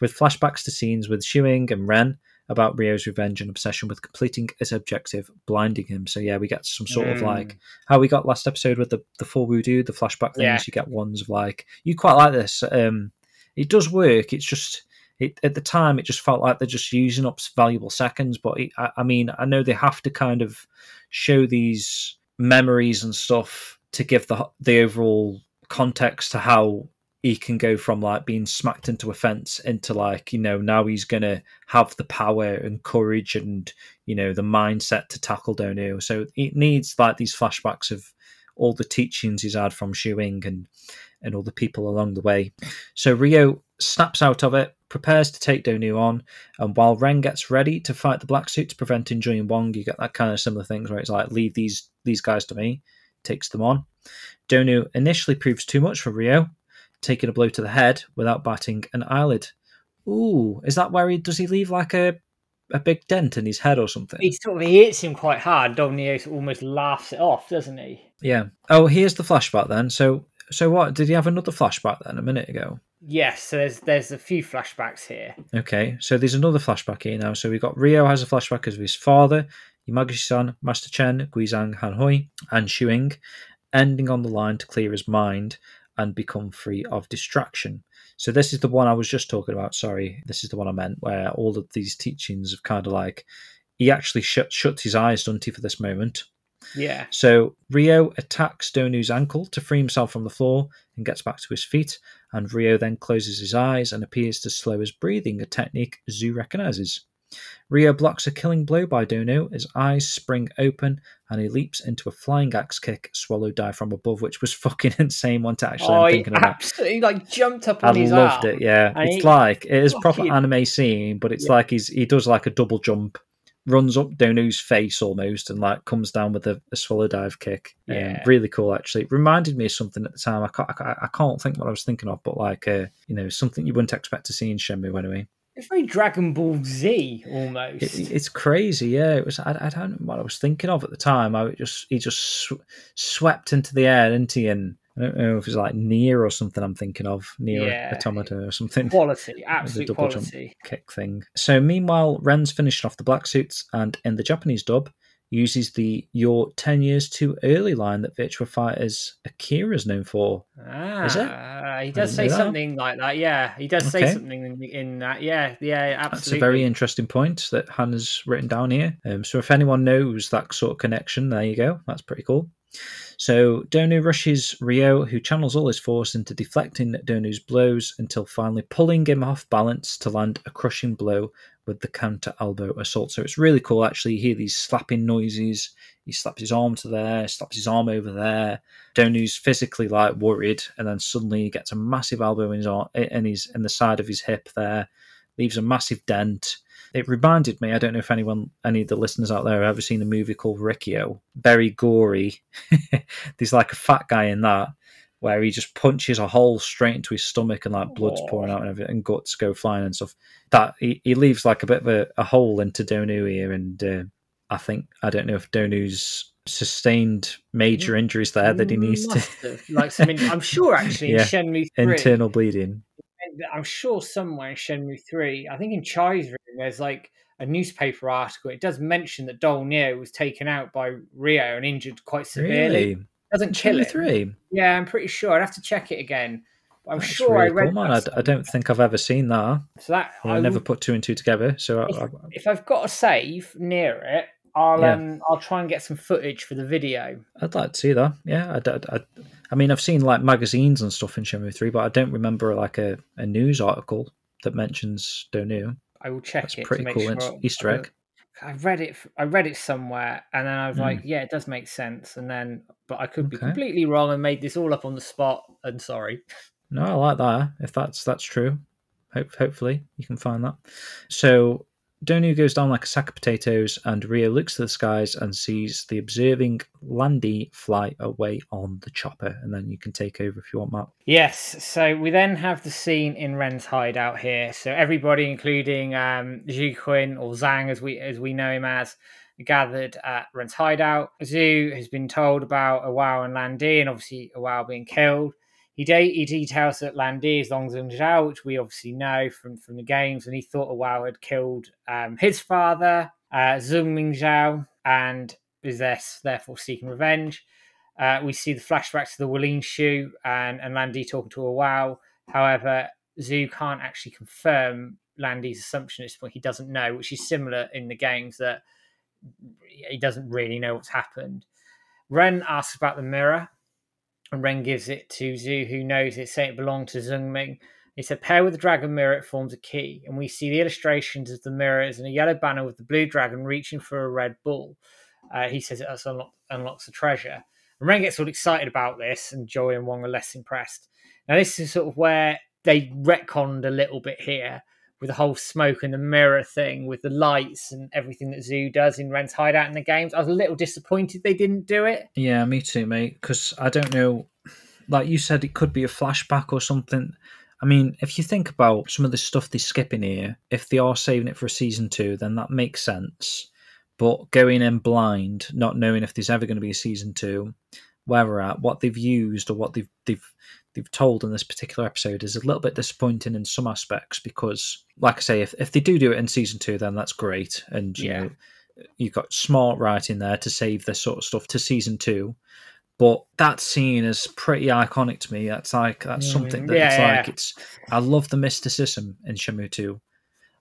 With flashbacks to scenes with Xiuying and Ren about Rio's revenge and obsession with completing his objective, blinding him. So yeah, we get some sort of Mm. like how we got last episode with the the full voodoo, the flashback things. Yeah. You get ones of like you quite like this. Um, it does work. It's just it, at the time it just felt like they're just using up valuable seconds. But it, I, I mean, I know they have to kind of show these memories and stuff to give the the overall context to how he can go from like being smacked into a fence into like you know now he's gonna have the power and courage and you know the mindset to tackle Dou Niu. So it needs like these flashbacks of all the teachings he's had from Xiuying and and all the people along the way. So Rio snaps out of it, prepares to take Dou Niu on, and while Ren gets ready to fight the black suits, preventing Julian Wong, you get that kind of similar things where it's like leave these these guys to me, takes them on. Dou Niu initially proves too much for Rio, taking a blow to the head without batting an eyelid. Ooh, is that where he does he leave like a a big dent in his head or something? He sort of hits him quite hard. Dominios almost laughs it off, doesn't he? Yeah. Oh, here's the flashback then. So so what? Did he have another flashback then a minute ago? Yes. So there's there's a few flashbacks here. Okay, so there's another flashback here now. So we got Rio has a flashback of his father, Yamaguchi-san, Master Chen, Guizhang Hanhui, and Xiuying, ending on the line to clear his mind and become free of distraction. So this is the one I was just talking about. Sorry, this is the one I meant, where all of these teachings have kind of like he actually shut, shuts his eyes, doesn't he, for this moment? Yeah. So Rio attacks Dou Niu's ankle to free himself from the floor and gets back to his feet. And Rio then closes his eyes and appears to slow his breathing, a technique Zhu recognizes. Rio blocks a killing blow by Dou Niu, his eyes spring open, and he leaps into a flying axe kick, swallow dive from above, which was fucking insane one to actually oh, thinking about. absolutely like jumped up I on his loved arm. it, yeah. and It's he like it is proper anime scene, but it's Yeah. like he's he does like a double jump, runs up Dou Niu's face almost, and like comes down with a, a swallow dive kick. Um, Yeah. really cool actually. It reminded me of something at the time. I can't, I can't I can't think what I was thinking of, but like uh, you know something you wouldn't expect to see in Shenmue anyway. It's very Dragon Ball Z almost. It, it's crazy, yeah. It was. I, I don't know what I was thinking of at the time. I just he just sw- swept into the air, didn't he? And I don't know if it's like NieR or something. I'm thinking of NieR Yeah. automata or something. quality, absolute double jump. quality. kick thing. So meanwhile, Ren's finished off the black suits and in the Japanese dub uses the "You're ten years too early" line that Virtua Fighter's Akira's known for. Ah, it? he does say something like that. Yeah, he does say something in, in that. Yeah, yeah, absolutely. That's a very interesting point that Hannah's written down here. Um, so if anyone knows that sort of connection, there you go. That's pretty cool. So Dou Niu rushes Rio, who channels all his force into deflecting Dou Niu's blows until finally pulling him off balance to land a crushing blow with the counter elbow assault. So it's really cool actually. You hear these slapping noises. He slaps his arm to there, slaps his arm over there. Dou Niu's physically like worried, and then suddenly he gets a massive elbow in his arm, in his in the side of his hip there, leaves a massive dent. It reminded me, I don't know if anyone, any of the listeners out there have ever seen a movie called Riki-Oh. Very gory. There's like a fat guy in that where he just punches a hole straight into his stomach and like blood's Oh. pouring out and everything, and guts go flying and stuff. That he, he leaves like a bit of a, a hole into Dou Niu here, and uh, I think I don't know if Dou Niu's sustained major injuries there that he needs to like some. in- I'm sure actually Yeah, in Shenmue three. internal bleeding. I'm sure somewhere in Shenmue 3, I think in Chai's room, there's like a newspaper article. It does mention that Dou Niu was taken out by Rio and injured quite severely. Really, Doesn't kill Shenmue three. Yeah, I'm pretty sure. I'd have to check it again. But I'm That's sure really I read cool, man. I, I don't think I've ever seen that. So that I, I never would- put two and two together. So I, I, if I've got a save near it, I'll Yeah. um I'll try and get some footage for the video. I'd like to see that. Yeah, I I mean, I've seen like magazines and stuff in Shenmue Three, but I don't remember like a, a news article that mentions Dou Niu. I will check That's it. pretty to make cool. Sure Easter egg. I read it. I read it somewhere, and then I was Hmm. like, "Yeah, it does make sense." And then, but I could be completely wrong and made this all up on the spot. And sorry. No, I like that. If that's that's true, hope hopefully you can find that. So Dou Niu goes down like a sack of potatoes, and Rio looks to the skies and sees the observing Lan Di fly away on the chopper, and then you can take over if you want, Matt. Yes. So we then have the scene in Ren's hideout here. So everybody, including um, Zhu Quinn or Zhang, as we as we know him as, gathered at Ren's hideout. Zhu has been told about Iwao and Lan Di, and obviously Iwao being killed. He, de- he details that Lan Di is Longzheng Zhao, which we obviously know from, from the games, and he thought Iwao had killed um, his father, uh, Zhongming Zhao, and is therefore seeking revenge. Uh, we see the flashback to the Walleen shoe and, and Lan Di talking to Iwao. However, Zhu can't actually confirm Lan Di's assumption at this point. He doesn't know, which is similar in the games that he doesn't really know what's happened. Ren asks about the mirror, and Ren gives it to Zhu, who knows it, saying it belonged to Zhongming. He said, pair with the dragon mirror, it forms a key. And we see the illustrations of the mirrors and a yellow banner with the blue dragon reaching for a red bull. Uh, he says it unlock, unlocks the treasure. And Ren gets all excited about this, and Joy and Wong are less impressed. Now, this is sort of where they retconned a little bit here with the whole smoke and the mirror thing, with the lights and everything that Zhu does in Ren's hideout in the games. I was a little disappointed they didn't do it. Yeah, me too, mate. Because I don't know, like you said, it could be a flashback or something. I mean, if you think about some of the stuff they skip in here, if they are saving it for a season two, then that makes sense. But going in blind, not knowing if there's ever going to be a season two, where we're at, what they've used or what they've they've they've told in this particular episode is a little bit disappointing in some aspects because, like I say, if if they do do it in season two, then that's great, and you Yeah. know you've got smart writing there to save this sort of stuff to season two. But that scene is pretty iconic to me. That's like that's Mm, something that yeah, it's yeah. like it's. I love the mysticism in Shenmue Two.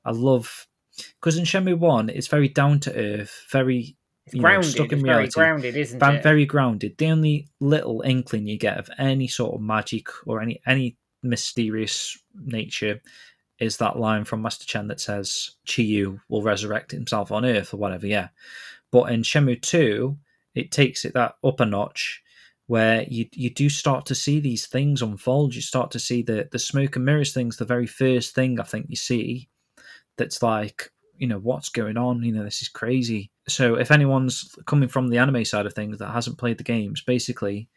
I love because in Shenmue One, it's very down to earth, very It's you know, grounded. stuck in it's very grounded, isn't ba- it? very grounded. The only little inkling you get of any sort of magic or any any mysterious nature is that line from Master Chen that says Chiyu will resurrect himself on Earth or whatever. Yeah, but in Shenmue Two, it takes it that up a notch where you you do start to see these things unfold. You start to see the the smoke and mirrors things. The very first thing I think you see that's like you know what's going on. You know this is crazy. So if anyone's coming from the anime side of things that hasn't played the games, basically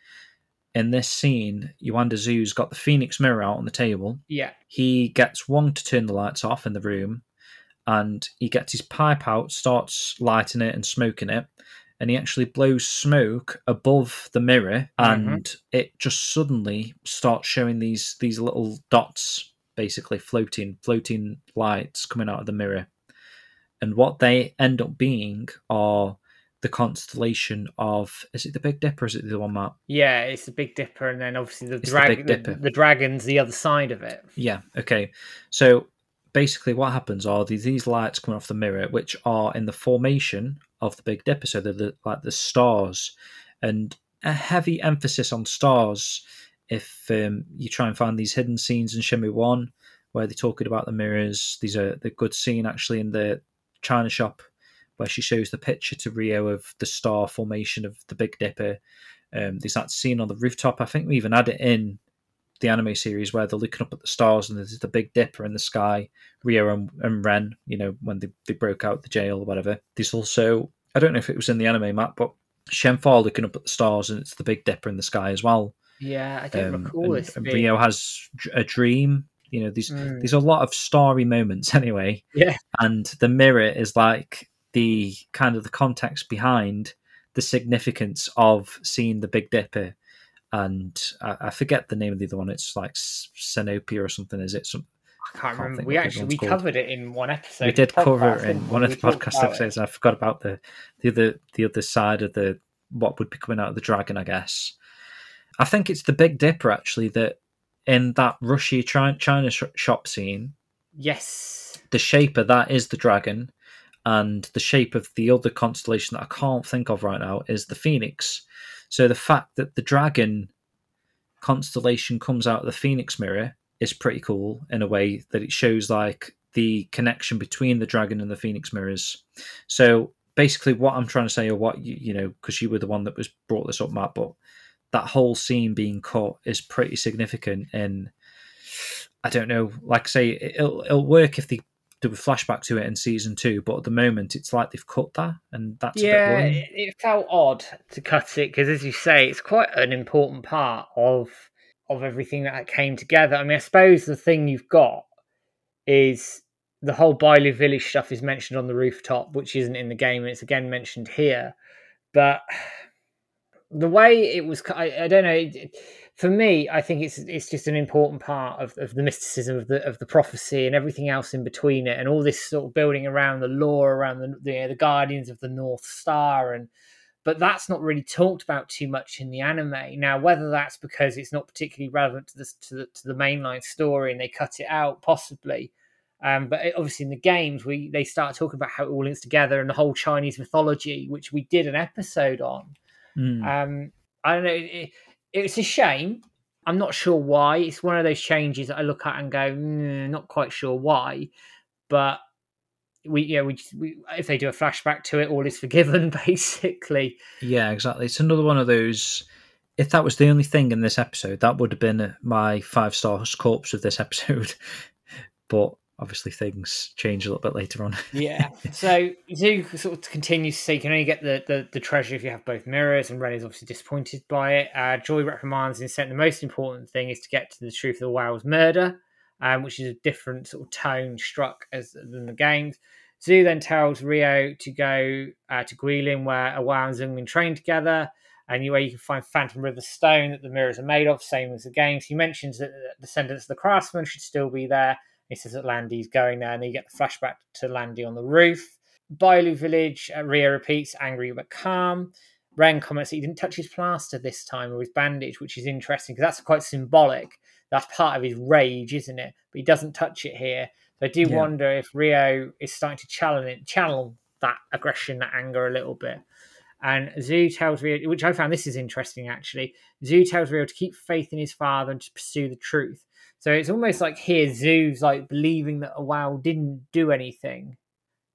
in this scene, Yuanda Zhu's got the Phoenix mirror out on the table. yeah, He gets Wong to turn the lights off in the room, and he gets his pipe out, starts lighting it and smoking it, and he actually blows smoke above the mirror, mm-hmm. and it just suddenly starts showing these these little dots, basically floating floating lights coming out of the mirror, and what they end up being are the constellation of is it the Big Dipper? Is it the one Matt? yeah. It's the Big Dipper, and then obviously the It's the the, the dragon's the other side of it. Yeah. Okay. So basically, what happens are these, these lights coming off the mirror, which are in the formation of the Big Dipper. So they're the, like the stars, and a heavy emphasis on stars. If um, you try and find these hidden scenes in Shenmue One, where they're talking about the mirrors, these are the good scene actually in the China shop where she shows the picture to Rio of the star formation of the Big Dipper. Um, there's that scene on the rooftop. I think we even had it in the anime series where they're looking up at the stars and there's the Big Dipper in the sky. Rio and, and Ren, you know, when they, they broke out the jail or whatever. There's also, I don't know if it was in the anime map, but Shenfar looking up at the stars and it's the Big Dipper in the sky as well. Yeah, I don't Um, recall and, this. and Rio has a dream. You know, these Mm. there's a lot of starry moments anyway. Yeah. And the mirror is like the kind of the context behind the significance of seeing the Big Dipper. And I, I forget the name of the other one. It's like S- Xenopia or something. Is it? Some, I can't can't remember. We actually we called. covered it in one episode. we did cover it in one of the podcast it. episodes. and I forgot about the the other the other side of the what would be coming out of the dragon. I guess. I think it's the Big Dipper actually that in that rushy China shop scene, Yes. the shape of that is the dragon, and the shape of the other constellation that I can't think of right now is the phoenix. So the fact that the dragon constellation comes out of the phoenix mirror is pretty cool in a way that it shows like the connection between the dragon and the phoenix mirrors. So basically, what I'm trying to say, or what you, you know, because you were the one that was brought this up, Matt, but that whole scene being cut is pretty significant in I don't know, like I say, it'll it'll work if they do a flashback to it in season two, but at the moment it's like they've cut that and that's a bit yeah, it, it felt odd to cut it because, as you say, it's quite an important part of of everything that came together. I mean, I suppose the thing you've got is the whole Bailu Village stuff is mentioned on the rooftop, which isn't in the game, and it's again mentioned here. But the way it was, I, I don't know. It, for me, I think it's it's just an important part of, of the mysticism of the of the prophecy and everything else in between it, and all this sort of building around the lore around the the, the Guardians of the North Star, and but that's not really talked about too much in the anime. Now, whether that's because it's not particularly relevant to the to the, to the mainline story and they cut it out, possibly. Um, but obviously, in the games, we they start talking about how it all links together and the whole Chinese mythology, which we did an episode on. Mm. Um, I don't know. It, it's a shame. I'm not sure why. It's one of those changes that I look at and go, "Mm, not quite sure why. But we, yeah, we, we if they do a flashback to it, all is forgiven, basically. Yeah, exactly. It's another one of those. If that was the only thing in this episode, that would have been my five star corpse of this episode. but obviously, things change a little bit later on. Yeah. so Zhu sort of continues to say you can only get the, the, the treasure if you have both mirrors, and Ren is obviously disappointed by it. Uh, Joy reprimands and said the most important thing is to get to the truth of Iwao's murder, um, which is a different sort of tone struck as than the games. Zhu then tells Rio to go uh, to Guilin, where Iwao and Zungmin train together, and where you can find Phantom River Stone that the mirrors are made of, same as the games. He mentions that the descendants of the craftsmen should still be there. He says that Lan Di's going there, and then you get the flashback to Lan Di on the roof. Bailu Village, uh, Ria repeats, angry but calm. Ren comments that he didn't touch his plaster this time or his bandage, which is interesting because that's quite symbolic. That's part of his rage, isn't it? But he doesn't touch it here. So I do Yeah. wonder if Rio is starting to channel it, channel that aggression, that anger a little bit. And Zhu tells Rio, which I found this is interesting actually. Zhu tells Rio to keep faith in his father and to pursue the truth. So it's almost like here Zhu's like believing that Iwao didn't do anything,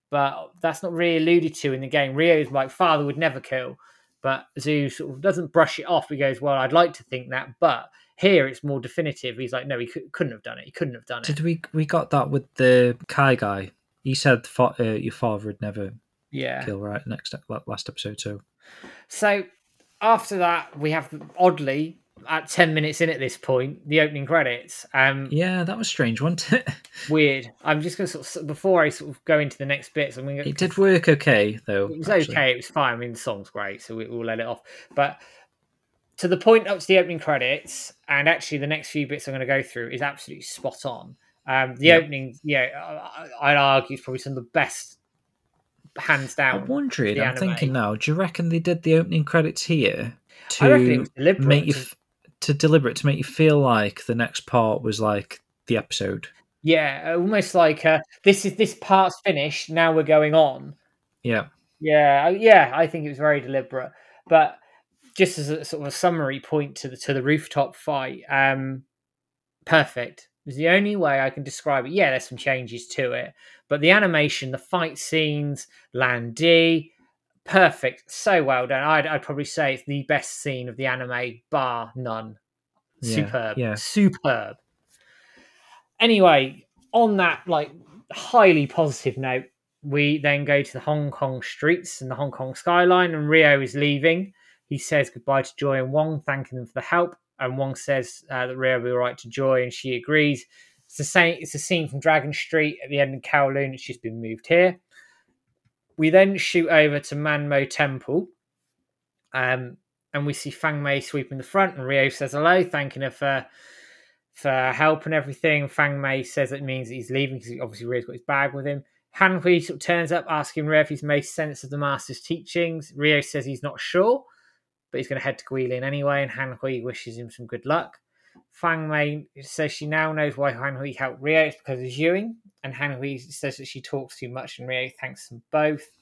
but that's not really alluded to in the game. Rio's like father would never kill, but Zhu sort of doesn't brush it off. He goes, "Well, I'd like to think that, but here it's more definitive." He's like, "No, he cou- couldn't have done it. He couldn't have done it." Did we we got that with the Kai guy? He said uh, your father would never yeah. kill right next last episode. So So after that, we have oddly at ten minutes in at this point the opening credits. Um, yeah, that was strange, wasn't it? weird. I'm just gonna sort of before I sort of go into the next bits. I'm gonna. It did work okay though. It was actually. okay. It was fine. I mean, the song's great, so we, we'll let it off. But to the point up to the opening credits, and actually the next few bits I'm going to go through is absolutely spot on. Um, the Yeah. opening, yeah, I'd argue is probably some of the best, hands down. I'm wondering. I'm anime. thinking now. Do you reckon they did the opening credits here I reckon it to was deliberate. make you f- to deliberate to make you feel like the next part was like the episode? yeah, almost like uh, this is this part's finished. Now we're going on. Yeah, Yeah, yeah, I think it was very deliberate. But just as a sort of a summary point to the to the rooftop fight, um, perfect. It was the only way I can describe it. Yeah, there's some changes to it, but the animation, the fight scenes, Lan Di, perfect. So well done. I'd, I'd probably say it's the best scene of the anime, bar none. Yeah, Superb. yeah. Superb. Anyway, on that like highly positive note, we then go to the Hong Kong streets and the Hong Kong skyline, and Rio is leaving. He says goodbye to Joy and Wong, thanking them for the help. And Wong says uh, that Rio will be right to Joy, and she agrees. It's the same. It's a scene from Dragon Street at the end of Kowloon. It's just been moved here. We then shoot over to Man Mo Temple, um, and we see Fang Mei sweeping the front, and Rio says hello, thanking her for for help and everything. Fang Mei says it means he's leaving because obviously Rio's got his bag with him. Han Hui sort of turns up asking Rio if he's made sense of the master's teachings. Rio says he's not sure, but he's going to head to Guilin anyway, and Han Hui wishes him some good luck. Fang Mei says she now knows why Han Hui helped Rio. It's because of Ewing, and Han Hui says that she talks too much, and Rio thanks them both.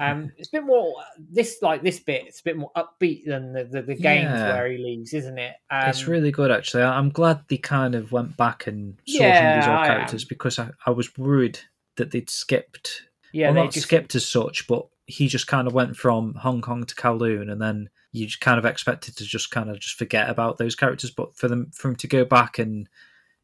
Um, it's a bit more this like this bit. It's a bit more upbeat than the the, the games Yeah. where he leaves, isn't it? Um, it's really good actually. I- I'm glad they kind of went back and saw some of these old I characters because I, I was worried that they'd skipped yeah. well, they not just skipped as such, but he just kind of went from Hong Kong to Kowloon, and then you just kind of expected to just kind of just forget about those characters. But for them, for him to go back and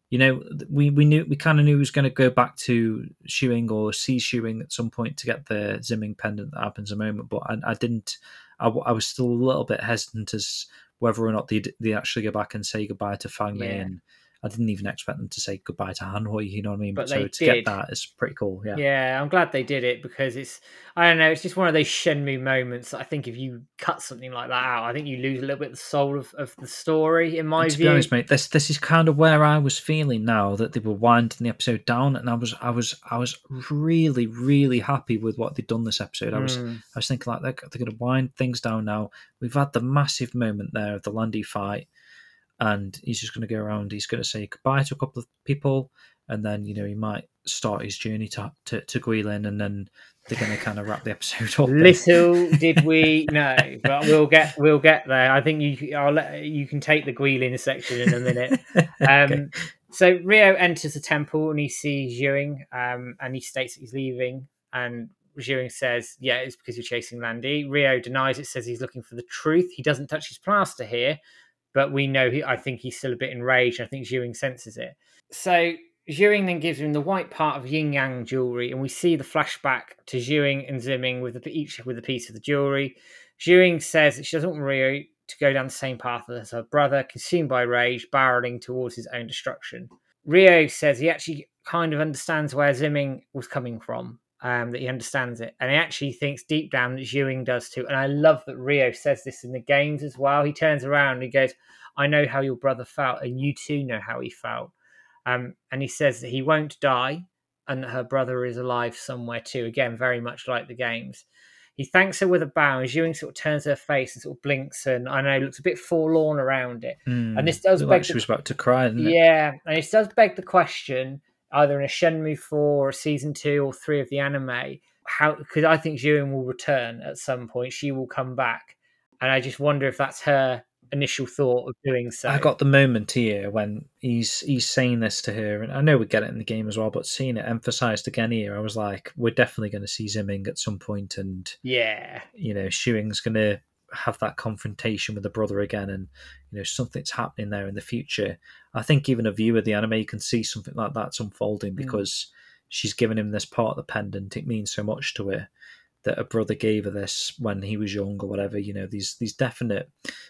you know, we we knew we kind of knew he was going to go back to Xiuying or see Xiuying at some point to get the Zimming pendant that happens a moment. But I, I didn't. I, I, was still a little bit hesitant as whether or not they they actually go back and say goodbye to Fang Mei, Yeah. and I didn't even expect them to say goodbye to Han Hui. You know what I mean? But so to get did. that is pretty cool. Yeah. Yeah, I'm glad they did it because it's I don't know, it's just one of those Shenmue moments. that I think if you cut something like that out, I think you lose a little bit of the soul of, of the story. In my to view, be honest, mate, this this is kind of where I was feeling now that they were winding the episode down, and I was I was I was really really happy with what they'd done this episode. I was Mm, I was thinking like they're, they're going to wind things down now. We've had the massive moment there of the Lan Di fight, and he's just going to go around. He's going to say goodbye to a couple of people, and then you know he might start his journey to to, to Guilin, and then they're going to kind of wrap the episode up. little did we know, but we'll get we'll get there. I think you I'll let you can take the Guilin section in a minute. Um, Okay. So Rio enters the temple and he sees Ewing, um, and he states that he's leaving. And Ewing says, "Yeah, it's because you're chasing Lan Di." Rio denies it, says he's looking for the truth. He doesn't touch his plaster here, but we know he. I think he's still a bit enraged. I think Ewing senses it. So Ewing then gives him the white part of yin yang jewelry, and we see the flashback to Ewing and Ziming with the, each with a piece of the jewelry. Ewing says that she doesn't want Rio to go down the same path as her brother, consumed by rage, barreling towards his own destruction. Rio says he actually kind of understands where Ziming was coming from, um, that he understands it, and he actually thinks deep down that Ewing does too. And I love that Rio says this in the games as well. He turns around and he goes, "I know how your brother felt, and you too know how he felt." Um, and he says that he won't die, and that her brother is alive somewhere too. Again, very much like the games. He thanks her with a bow, and Ewing sort of turns her face and sort of blinks, and I know looks a bit forlorn around it. Hmm. And this does beg like she the- was about to cry. Didn't it? Yeah, and it does beg the question: either in a Shenmue four or season two or three of the anime. How because I think Xion will return at some point. She will come back, and I just wonder if that's her initial thought of doing so. I got the moment here when he's he's saying this to her, and I know we get it in the game as well, but seeing it emphasized again here, I was like, we're definitely going to see Zimming at some point, and yeah, you know, Xiuying's going to have that confrontation with the brother again, and you know, something's happening there in the future. I think even a viewer of the anime can see something like that's unfolding because she's given him this part of the pendant. It means so much to her that a brother gave her this when he was young or whatever. You know, these these definite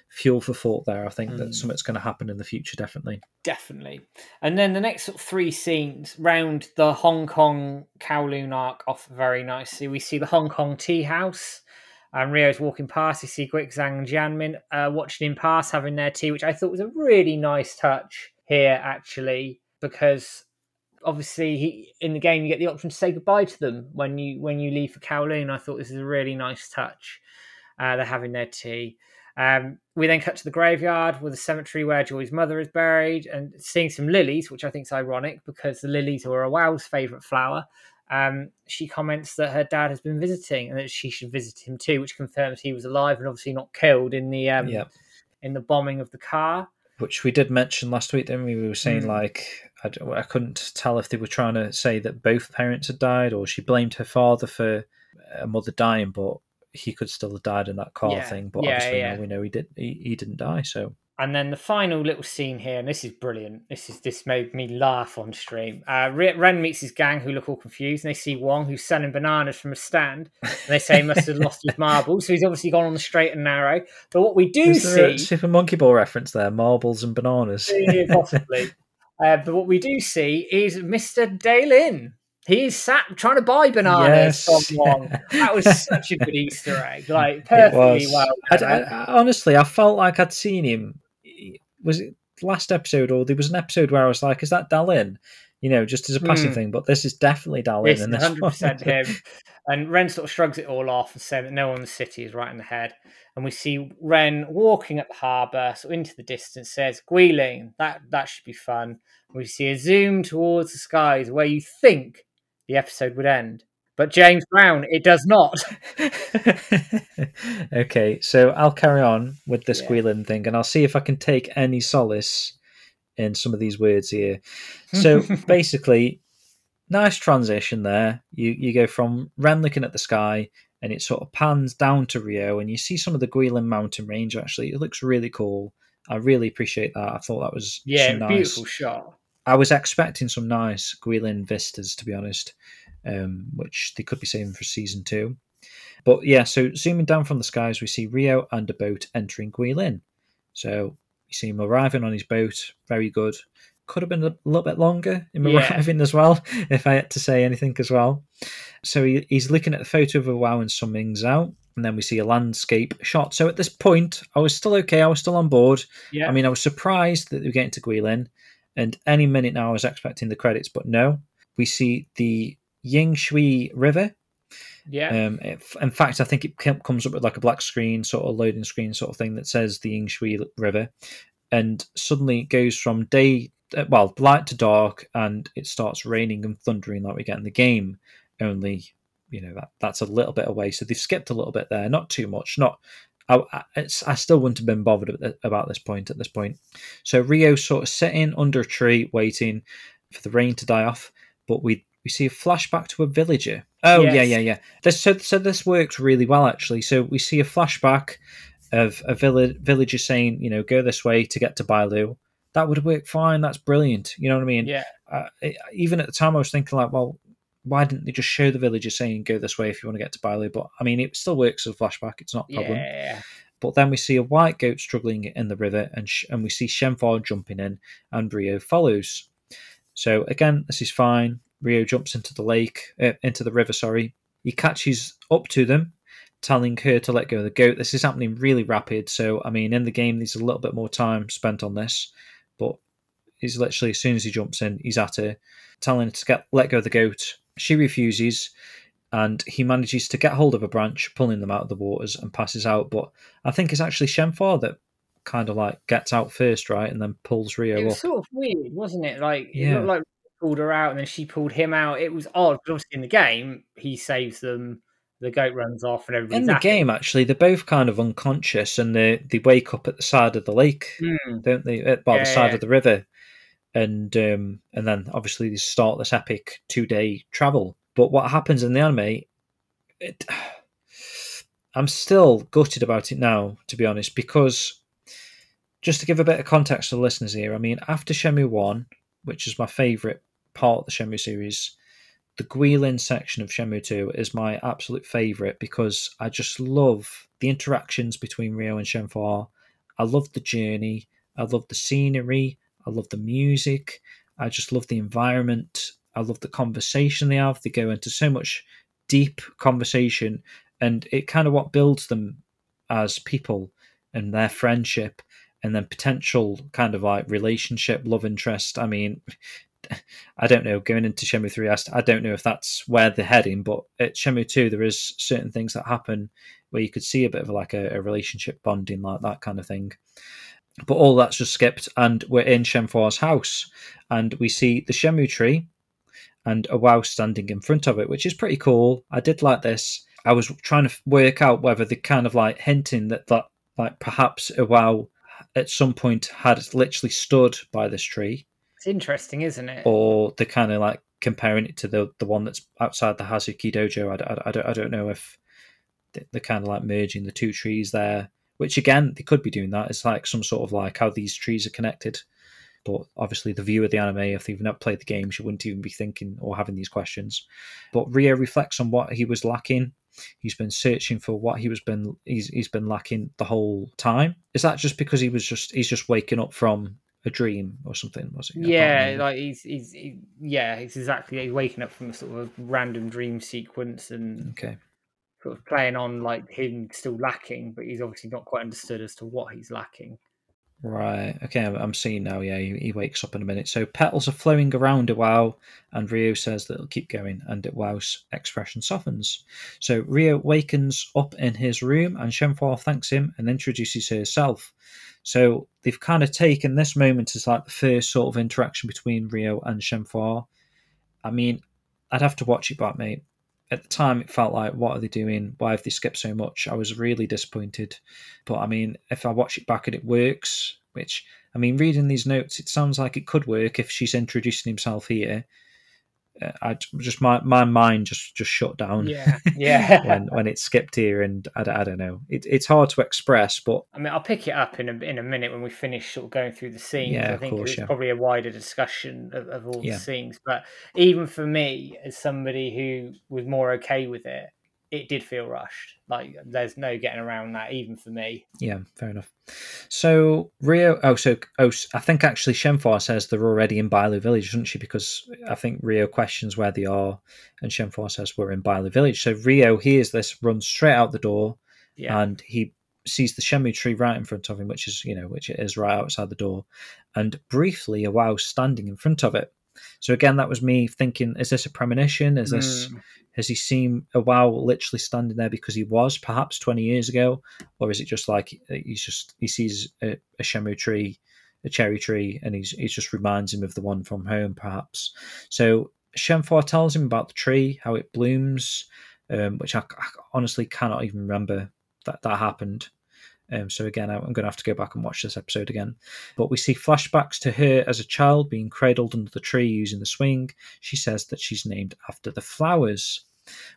fuel for thought there. I think Mm. that something's going to happen in the future, definitely. definitely. And then the next sort of three scenes round the Hong Kong Kowloon arc off very nicely. We see the Hong Kong tea house. And Rio's walking past. You see Guixang and Jianmin uh, watching him pass, having their tea, which I thought was a really nice touch here, actually, because obviously he in the game you get the option to say goodbye to them when you when you leave for Kowloon. I thought this is a really nice touch. Uh, they're having their tea. Um, we then cut to the graveyard with the cemetery where Joy's mother is buried and seeing some lilies, which I think is ironic because the lilies were Iwao's favourite flower. Um, she comments that her dad has been visiting and that she should visit him too, which confirms he was alive and obviously not killed in the um, yeah, in the bombing of the car. which we did mention last week. Then we? we were saying Mm. like I couldn't tell if they were trying to say that both parents had died or she blamed her father for a mother dying, but he could still have died in that car Yeah, thing. But yeah, obviously now we know he did. He, he didn't die. So And then the final little scene here, and this is brilliant. This is this made me laugh on stream. Uh, Ren meets his gang, who look all confused, and they see Wong, who's selling bananas from a stand. And they say he must have lost his marbles, so he's obviously gone on the straight and narrow. But what we do is see, Super Monkey Ball reference there? Marbles and bananas. Yeah, possibly, uh, but what we do see is Mister Daylin. He is sat trying to buy bananas Yes. from Wong. That was such a good Easter egg, like perfectly well. I- I- honestly, I felt like I'd seen him. Was it last episode or there was an episode where I was like, "Is that Dalin?" You know, just as a passing Hmm. thing. But this is definitely Dalin. This is and this 100% one- him. And Ren sort of shrugs it all off and saying that no one in the city is right in the head. And we see Ren walking up the harbour, so into the distance, says, Guilin, that, that should be fun. We see a zoom towards the skies where you think the episode would end. But James Brown, it does not. okay, so I'll carry on with this Yeah. thing, and I'll see if I can take any solace in some of these words here. So basically, nice transition there. You you go from Ren looking at the sky, and it sort of pans down to Rio, and you see some of the Guilin mountain range. Actually, it looks really cool. I really appreciate that. I thought that was yeah, nice. beautiful shot. I was expecting some nice Guilin vistas, to be honest, um, which they could be saving for season two. But yeah, so zooming down from the skies, we see Rio and a boat entering Guilin. So you see him arriving on his boat. Very good. Could have been a little bit longer in Yeah. arriving as well, if I had to say anything as well. So he, he's looking at the photo of Iwao and summings out. And then we see a landscape shot. So at this point, I was still okay. I was still on board. Yeah. I mean, I was surprised that they were getting to Guilin, and any minute now I was expecting the credits, but no. We see the Ying Shui River. yeah. Um, in fact, I think it comes up with like a black screen, sort of loading screen sort of thing that says the Ying Shui River, and suddenly it goes from day, uh, well, light to dark, and it starts raining and thundering like we get in the game. Only, you know, that that's a little bit away, so they've skipped a little bit there, not too much, not. I, I, it's, I still wouldn't have been bothered about this point. At this point, so Rio sort of sitting under a tree, waiting for the rain to die off. But we we see a flashback to a villager. Oh yeah, Yes. yeah, yeah. This so so this works really well actually. So we see a flashback of a village villager saying, you know, go this way to get to Bailu. That would work fine. That's brilliant. You know what I mean? yeah. uh, it- even at the time, I was thinking like, well, why didn't they just show the villager saying go this way if you want to get to Bailu? But I mean, it still works as a flashback. It's not a problem. Yeah. But then we see a white goat struggling in the river, and sh- and we see Shenfar jumping in, and Rio follows. So again, this is fine. Rio jumps into the lake, uh, into the river. Sorry, he catches up to them, telling her to let go of the goat. This is happening really rapid. So I mean, in the game, there's a little bit more time spent on this, but he's literally as soon as he jumps in, he's at her, telling her to get let go of the goat. She refuses, and he manages to get hold of a branch, pulling them out of the waters, and passes out. But I think it's actually Shenfar that kind of like gets out first, right, and then pulls Rio It was up. sort of weird, wasn't it? Like, it Yeah. looked like pulled her out and then she pulled him out. It was odd. But obviously, in the game, he saves them. The goat runs off, and everybody's In the game, actually, they're both kind of unconscious, and they they wake up at the side of the lake, Hmm. don't they? At well, Yeah, the side yeah. of the river, and um, and then obviously they start this epic two day travel. But what happens in the anime, it, I'm still gutted about it now, to be honest, because just to give a bit of context to the listeners here, I mean, after Shenmue One, which is my favourite part of the Shenmue series, the Guilin section of Shenmue 2 is my absolute favourite because I just love the interactions between Rio and Shenfar. I love the journey. I love the scenery. I love the music. I just love the environment. I love the conversation they have. They go into so much deep conversation, and it kind of what builds them as people and their friendship, and then potential kind of like relationship, love interest. I mean, I don't know. Going into Shenmue three, I, I don't know if that's where they're heading, but at Shenmue two, there is certain things that happen where you could see a bit of like a, a relationship bonding, like that kind of thing. But all that's just skipped, and we're in Shenfar's house, and we see the Shenmue tree and Iwao standing in front of it, which is pretty cool. I did like this. I was trying to work out whether they kind of like hinting that that like perhaps Iwao at some point had literally stood by this tree It's interesting, isn't it? or they're kind of like comparing it to the the one that's outside the Hazuki dojo. I, I, I, don't, I don't know if they- they're kind of like merging the two trees there, which again, they could be doing that. It's like some sort of like how these trees are connected. But obviously, the view of the anime, if they've not played the games, you wouldn't even be thinking or having these questions. But Rio reflects on what he was lacking. He's been searching for what he was been he's he's been lacking the whole time. Is that just because he was just he's just waking up from a dream or something? Was it? I yeah, like he's he's he, yeah, it's exactly. He's waking up from a sort of a random dream sequence and okay. sort of playing on like him still lacking, but he's obviously not quite understood as to what he's lacking. Right. Okay, I'm, seeing now. Yeah, he, he wakes up in a minute. So petals are flowing around Iwao, and Rio says that it'll keep going, and Iwao's expression softens. So Rio wakens up in his room, and Shenfar thanks him and introduces herself. So they've kind of taken this moment as like the first sort of interaction between Rio and Shenfar. I mean, I'd have to watch it back, mate. At the time, it felt like, what are they doing? Why have they skipped so much? I was really disappointed. But I mean, if I watch it back and it works, which I mean, reading these notes, it sounds like it could work if she's introducing himself here. I just my my mind just just shut down Yeah, yeah. when when it skipped here, and I, don't- I don't know. It, it's hard to express, but I mean, I'll pick it up in a in a minute when we finish sort of going through the scenes. Yeah, I of think course, it's yeah. probably a wider discussion of, of all Yeah. the scenes. But even for me, as somebody who was more okay with it, it did feel rushed. Like there's no getting around that, even for me. yeah, fair enough. So Rio, oh, so oh, I think actually Shenfar says they're already in Bailu Village, doesn't she? Because I think Rio questions where they are, and Shenfar says we're in Bailu Village. So Rio hears this, runs straight out the door, Yeah, and he sees the Shenmue tree right in front of him, which is you know which it is right outside the door, and briefly Iwao standing in front of it. So again, that was me thinking: is this a premonition? Is this Mm, has he seen Iwao literally standing there because he was perhaps twenty years ago, or is it just like he's just he sees a, a Shenmue tree, a cherry tree, and he's he just reminds him of the one from home, perhaps. So Shenfar tells him about the tree, how it blooms, um, which I, I honestly cannot even remember that that happened. Um, so again, I'm going to have to go back and watch this episode again. But we see flashbacks to her as a child being cradled under the tree using the swing. She says that she's named after the flowers.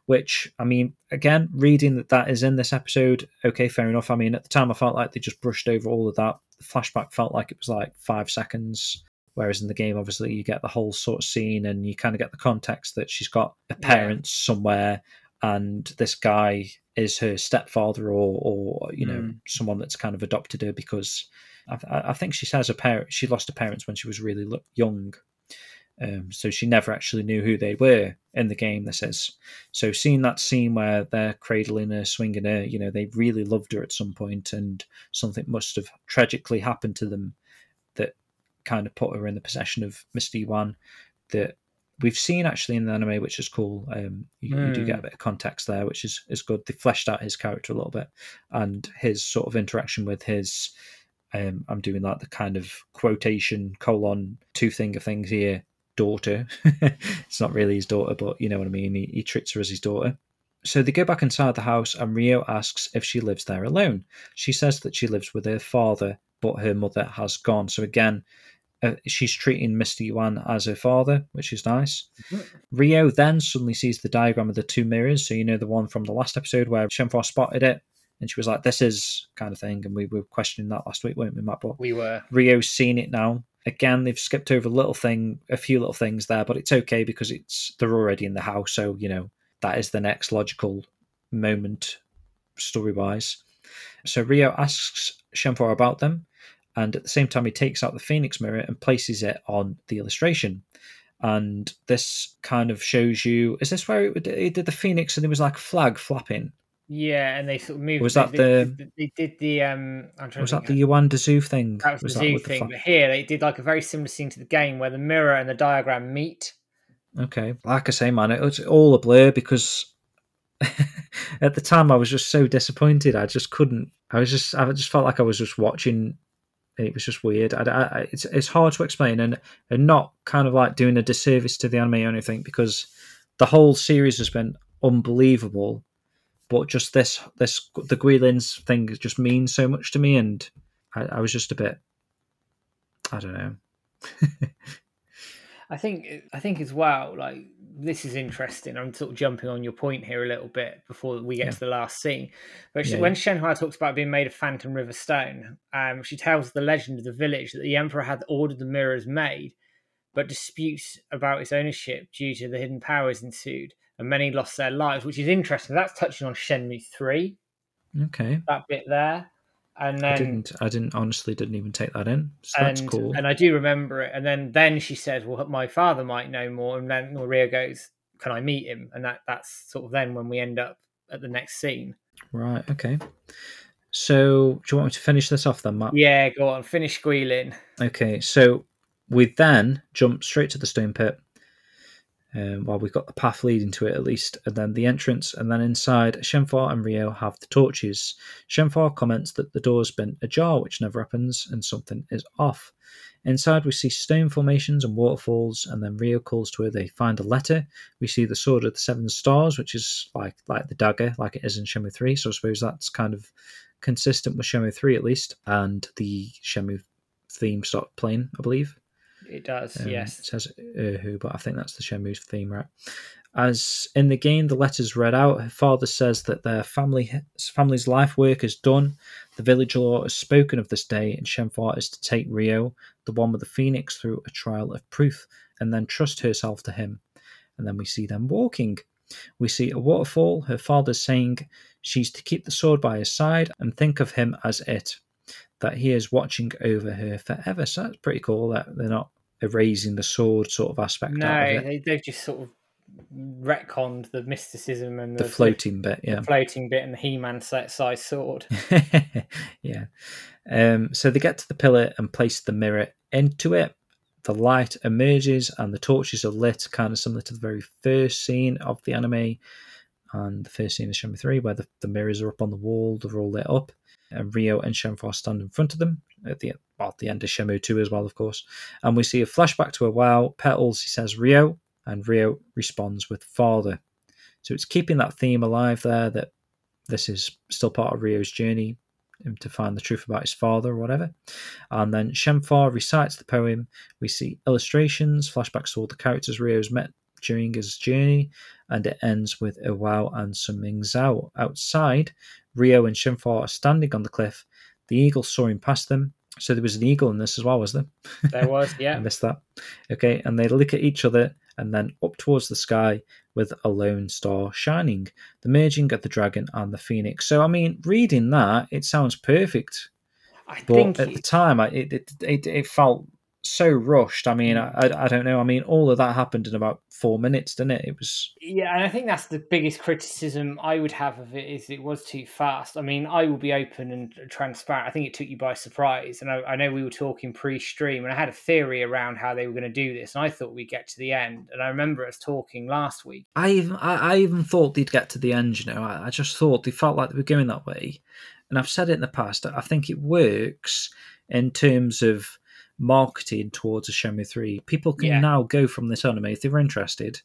Which I mean, again, reading that that is in this episode, okay, fair enough. I mean, at the time, I felt like they just brushed over all of that. The flashback felt like it was like five seconds, whereas in the game, obviously, you get the whole sort of scene and you kind of get the context that she's got a Yeah. parent somewhere and this guy is her stepfather or or you know Mm. someone that's kind of adopted her because I, I think she says her parent she lost her parents when she was really young um, so she never actually knew who they were in the game this is so seeing that scene where they're cradling her swinging her you know they really loved her at some point and something must have tragically happened to them that kind of put her in the possession of Misty One that we've seen actually in the anime, which is cool. Um, you, you do Mm. get a bit of context there, which is is good. They fleshed out his character a little bit and his sort of interaction with his. Um, I'm doing like the kind of quotation colon two finger things here. daughter. it's not really his daughter, but you know what I mean. He, he treats her as his daughter. So they go back inside the house, and Rio asks if she lives there alone. She says that she lives with her father, but her mother has gone. So again, uh, she's treating Mr. Yuan as her father, which is nice. Ryo then suddenly sees the diagram of the two mirrors. So, you know, the one from the last episode where Shenhua spotted it and she was like, this is kind of thing. And we were questioning that last week, weren't we, Matt? But We were. Ryo's seen it now. Again, they've skipped over a little thing, a few little things there, but it's okay because it's they're already in the house. So, you know, that is the next logical moment story wise. So Ryo asks Shenhua about them, and at the same time, he takes out the Phoenix mirror and places it on the illustration. And this kind of shows you is this where it, it did the Phoenix and there was like a flag flapping? Yeah, and they sort of moved. Was that they, the- They, did the um. I'm trying Was to that the Yuanda Zhu thing? That was, the that zoo with the thing, but here they did like a very similar scene to the game where the mirror and the diagram meet. Okay. Like I say, man, it was all a blur because at the time I was just so disappointed. I just couldn't. I was just. I just felt like I was just watching. It was just weird. I, I, it's it's hard to explain and and not kind of like doing a disservice to the anime or anything because the whole series has been unbelievable. But just this this the Guilin's thing just means so much to me, and I, I was just a bit. I don't know. I think I think as well, like this is interesting. I'm sort of jumping on your point here a little bit before we get Yeah. to the last scene. But Yeah, when Shenhua talks about being made of Phantom River stone, um, she tells the legend of the village that the emperor had ordered the mirrors made, but disputes about its ownership due to the hidden powers ensued, and many lost their lives, which is interesting. That's touching on Shenmue three, Okay. that bit there, and then I didn't. I didn't honestly didn't even take that in. So that's cool. and I do remember it. And then then she says, "Well, my father might know more." And then Maria goes, "Can I meet him?" And that that's sort of then when we end up at the next scene. Right. Okay. So, do you want me to finish this off then, Matt? Yeah, go on, finish squealing. Okay. So we then jump straight to the stone pit. Um, while we've got the path leading to it at least, and then the entrance, and then inside, Shenhua and Ryo have the torches. Shenhua comments that the door's been ajar, which never happens, and something is off. Inside, we see stone formations and waterfalls, and then Ryo calls to her. They find a letter. We see the sword of the seven stars, which is like like the dagger, like it is in Shenmue three. So I suppose that's kind of consistent with Shenmue three at least, and the Shenmue theme start playing, I believe. It does, Um, yes. It says Erhu, but I think that's the Shenmue's theme, right? As in the game, the letter's read out. Her father says that their family family's life work is done. The village law has spoken of this day, and Shenhua is to take Ryo, the one with the phoenix, through a trial of proof, and then trust herself to him. And then we see them walking. We see a waterfall. Her father's saying she's to keep the sword by her side and think of him as it, that he is watching over her forever. So that's pretty cool that they're not erasing the sword sort of aspect No, out of it. they, they've just sort of retconned the mysticism and The the, floating bit, yeah. floating bit and the He-Man size sword. yeah. Um, so they get to the pillar and place the mirror into it. The light emerges and the torches are lit, kind of similar to the very first scene of the anime and the first scene of Shenmue 3, where the, the mirrors are up on the wall, they're all lit up. And Ryo and Shenhua stand in front of them at the, well, at the end of Shenmue 2 as well, of course. And we see a flashback to a wow. Petals, he says Ryo, and Ryo responds with father. So it's keeping that theme alive there that this is still part of Ryo's journey to find the truth about his father or whatever. And then Shenhua recites the poem. We see illustrations, flashbacks to all the characters Ryo's met during his journey, and it ends with a wow and some Ming Mingzao. Outside, Ryo and Shenhua are standing on the cliff, the eagle soaring past them. So there was an eagle in this as well, was there? There was, yeah. I missed that. Okay, and they look at each other and then up towards the sky with a lone star shining, the merging of the dragon and the phoenix. So, I mean, reading that, it sounds perfect. I But think at the time, I, it, it, it, it felt so rushed. I mean, hmm. I, I I don't know. I mean, all of that happened in about four minutes, didn't it? It was. Yeah, and I think that's the biggest criticism I would have of it is it was too fast. I mean, I will be open and transparent. I think it took you by surprise, and I, I know we were talking pre-stream, and I had a theory around how they were going to do this, and I thought we'd get to the end, and I remember us talking last week. I even I, I even thought they'd get to the end. You know, I, I just thought they felt like they were going that way, and I've said it in the past. I think it works in terms of marketed towards a Shenmue 3. People can Yeah. now go from this anime if they're interested.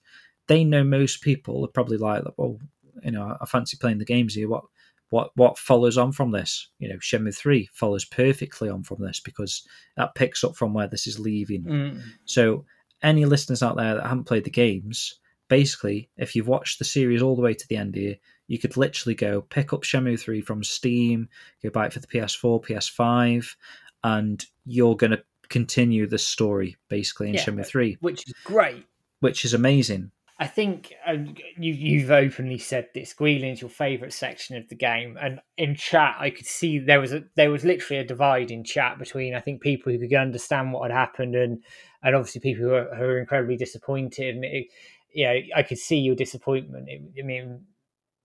They know most people are probably like, well, you know, I fancy playing the games here. What what what follows on from this? You know, Shenmue 3 follows perfectly on from this because that picks up from where this is leaving. Mm. So, any listeners out there that haven't played the games, basically, if you've watched the series all the way to the end here, you could literally go pick up Shenmue 3 from Steam, go buy it for the PS4, PS5, and you're going to continue the story basically in Yeah. Shenmue 3, which is great. which is amazing. I think uh, you, you've openly said this. Guilin's your favourite section of the game, and in chat, I could see there was a there was literally a divide in chat between I think people who could understand what had happened and and obviously people who are, who are incredibly disappointed. And it, yeah, I could see your disappointment. It, I mean,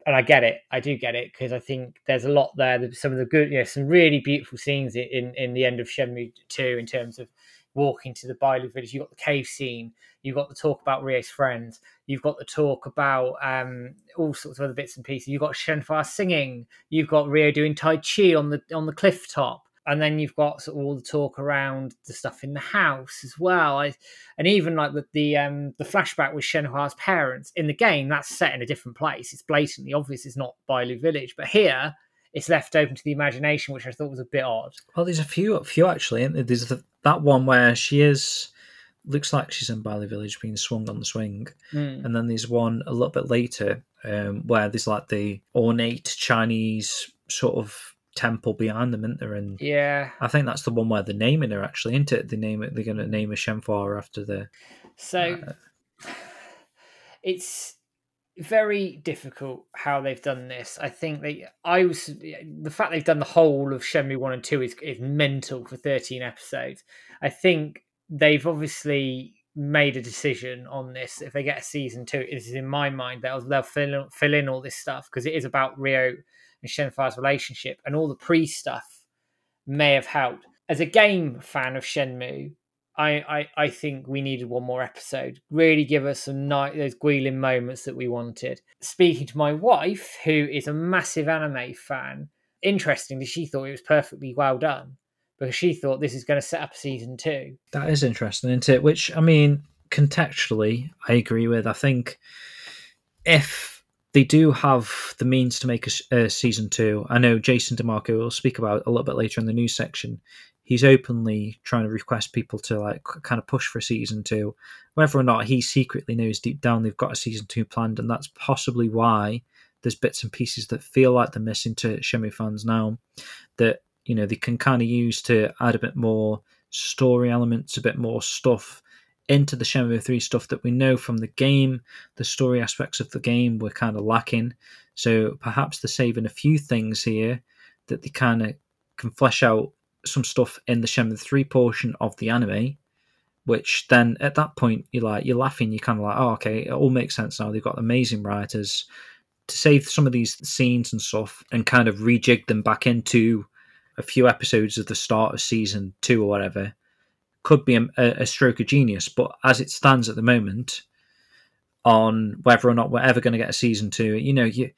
and I get it. I do get it because I think there's a lot there. Some of the good, you know, some really beautiful scenes in in the end of Shenmue Two in terms of walking to the Bailu village. You've got the cave scene. You've got the talk about Ryo's friends. You've got the talk about um, all sorts of other bits and pieces. You've got Shenhua singing. You've got Ryo doing Tai Chi on the on the cliff top. And then you've got sort of all the talk around the stuff in the house as well. I, and even like the the, um, the flashback with Shenhua's parents in the game, that's set in a different place. It's blatantly obvious it's not Bailu Village, but here it's left open to the imagination, which I thought was a bit odd. Well, there's a few, a few actually. isn't there? There's the, that one where she is looks like she's in Bailu Village being swung on the swing, Mm. and then there's one a little bit later um, where there's like the ornate Chinese sort of temple behind them, isn't there? And Yeah. I think that's the one where they're naming her actually, isn't it? They name it. They're going to name a Shenhua after the. So uh, it's very difficult how they've done this. I think they, I was, the fact they've done the whole of Shenmue 1 and 2 is, is mental for 13 episodes. I think they've obviously made a decision on this. If they get a season two, it is in my mind they'll, they'll fill, in- fill in all this stuff because it is about Ryo and relationship and all the pre stuff may have helped. As a game fan of Shenmue, I, I, I think we needed one more episode. Really give us some night those Guilin moments that we wanted. Speaking to my wife, who is a massive anime fan, interestingly, she thought it was perfectly well done because she thought this is going to set up season two. That is interesting, isn't it? Which I mean, contextually, I agree with. I think if they do have the means to make a season two, I know Jason DeMarco will speak about a little bit later in the news section. He's openly trying to request people to like kind of push for season two, whether or not he secretly knows deep down they've got a season two planned, and that's possibly why there's bits and pieces that feel like they're missing to Shenmue fans now that you know they can kind of use to add a bit more story elements, a bit more stuff into the Shenmue 3 stuff that we know from the game. The story aspects of the game were kind of lacking. So perhaps they're saving a few things here that they kind of can flesh out some stuff in the Shenmue 3 portion of the anime. Which then at that point you're like you're laughing, you're kind of like, oh okay, it all makes sense now. They've got amazing writers to save some of these scenes and stuff and kind of rejig them back into a few episodes of the start of season two or whatever could be a, a stroke of genius. But as it stands at the moment, on whether or not we're ever going to get a season two, you know, you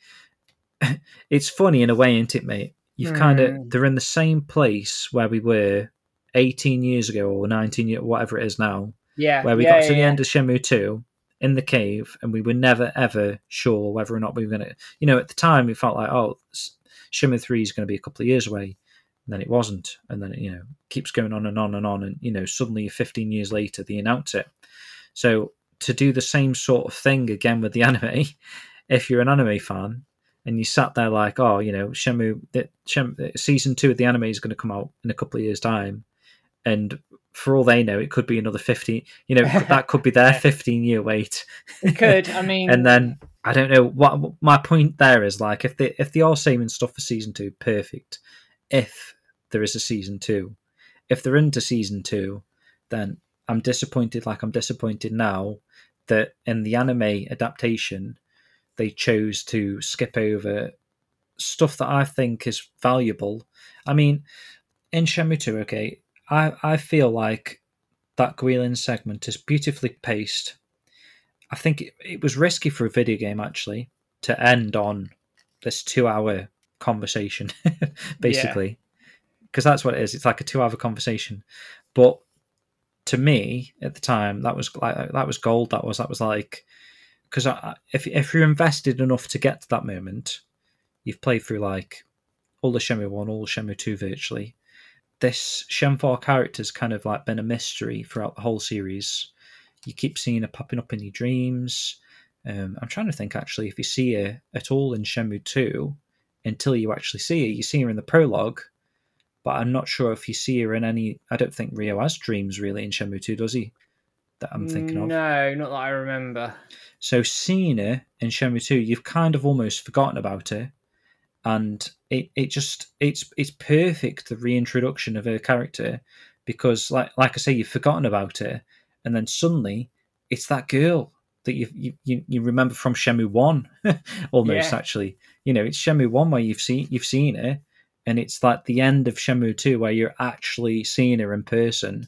it's funny in a way, isn't it, mate? You've kind of Mm. they're in the same place where we were 18 years ago or 19 years, whatever it is now, Yeah, where we yeah, got to yeah, the end of Shenmue 2 in the cave and we were never ever sure whether or not we were going to, you know, at the time we felt like, oh, S- Shenmue 3 is going to be a couple of years away. And then it wasn't. And then it, you know, keeps going on and on and on. And, you know, suddenly 15 years later, they announce it. So to do the same sort of thing again with the anime, if you're an anime fan and you sat there like, oh, you know, the, Shem, season two of the anime is going to come out in a couple of years' time. And for all they know, it could be another 15, you know, that could be their 15 year wait. It could. I mean, and then I don't know what my point there is like if they if they are saving stuff for season two, perfect. If there is a season two, if they're into season two, then I'm disappointed. Like I'm disappointed now that in the anime adaptation they chose to skip over stuff that I think is valuable. I mean, in Shenmue 2, okay, I, I feel like that Guilin segment is beautifully paced. I think it, it was risky for a video game actually to end on this two hour conversation, basically, because that's what it is. It's like a two hour conversation. But to me at the time that was like that was gold. That was that was like because if if you're invested enough to get to that moment, you've played through like all the Shenmue one, all the Shenmue two virtually. This Shenhua character's kind of like been a mystery throughout the whole series. You keep seeing her popping up in your dreams. Um, I'm trying to think actually if you see her at all in Shenmue two until you actually see her. You see her in the prologue, but I'm not sure if you see her in any. I don't think Ryo has dreams really in Shenmue 2, does he? That I'm thinking of. No, not that I remember. So seeing her in Shenmue 2, you've kind of almost forgotten about her, and it, it just it's it's perfect the reintroduction of her character because like like I say, you've forgotten about her, and then suddenly it's that girl that you you, you remember from Shenmue One, almost Yeah. actually. You know, it's Shenmue One where you've seen you've seen her, and it's like the end of Shenmue Two where you're actually seeing her in person,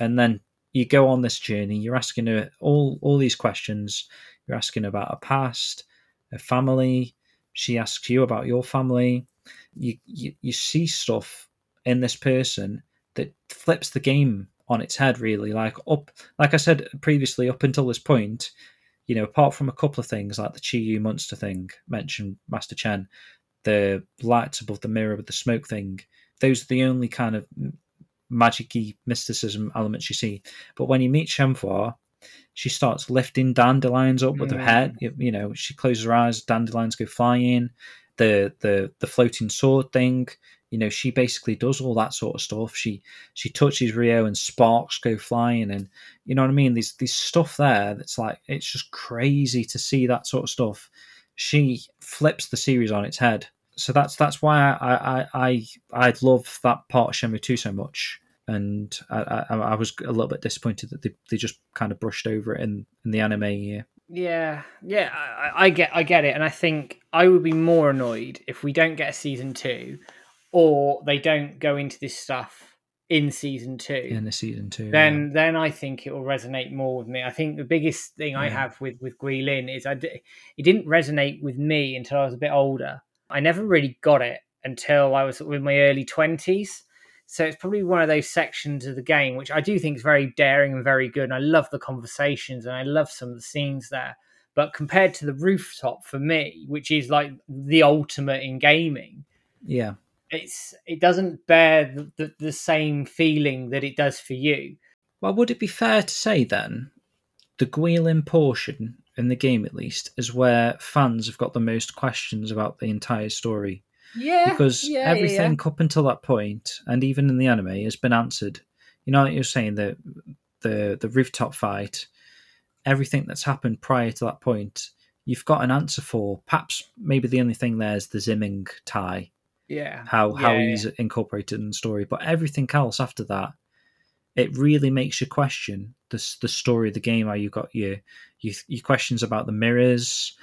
and then you go on this journey. You're asking her all all these questions. You're asking about her past, her family. She asks you about your family. You you, you see stuff in this person that flips the game on its head really like up like i said previously up until this point you know apart from a couple of things like the chi yu monster thing mentioned master chen the lights above the mirror with the smoke thing. Those are the only kind of magicy mysticism elements you see. But when you meet Shenhua, she starts lifting dandelions up with her Mm. head. You, you know she closes her eyes dandelions go flying. The the the floating sword thing you know she basically does all that sort of stuff. She she touches rio and sparks go flying and you know what i mean? There's there's stuff there that's like it's just crazy to see that sort of stuff she flips the series on its head. So that's that's why i i i i love that part of Shenmue 2 so much. And I, I I was a little bit disappointed that they, they just kind of brushed over it in in the anime year. Yeah, yeah, I- I get, I get it, and I think I would be more annoyed if we don't get a season two, or they don't go into this stuff in season two. in the season two. then, then I think it will resonate more with me. I think the biggest thing I have with with Guilin is I di- it didn't resonate with me until I was a bit older. I never really got it until I was in my early twenties. So it's probably one of those sections of the game which I do think is very daring and very good. And I love the conversations and I love some of the scenes there. But compared to the rooftop for me, which is like the ultimate in gaming, yeah, it's it doesn't bear the, the, the same feeling that it does for you. Well, would it be fair to say then the Guilin portion in the game, at least, is where fans have got the most questions about the entire story Yeah, because yeah, yeah, everything up until that point, and even in the anime, has been answered. You know, like you're saying the the the rooftop fight, everything that's happened prior to that point, you've got an answer for. Perhaps maybe the only thing there is the Zimming tie yeah, how how yeah, he's incorporated in the story. But everything else after that, it really makes you question the the story of the game. How you got your your, your questions about the mirrors,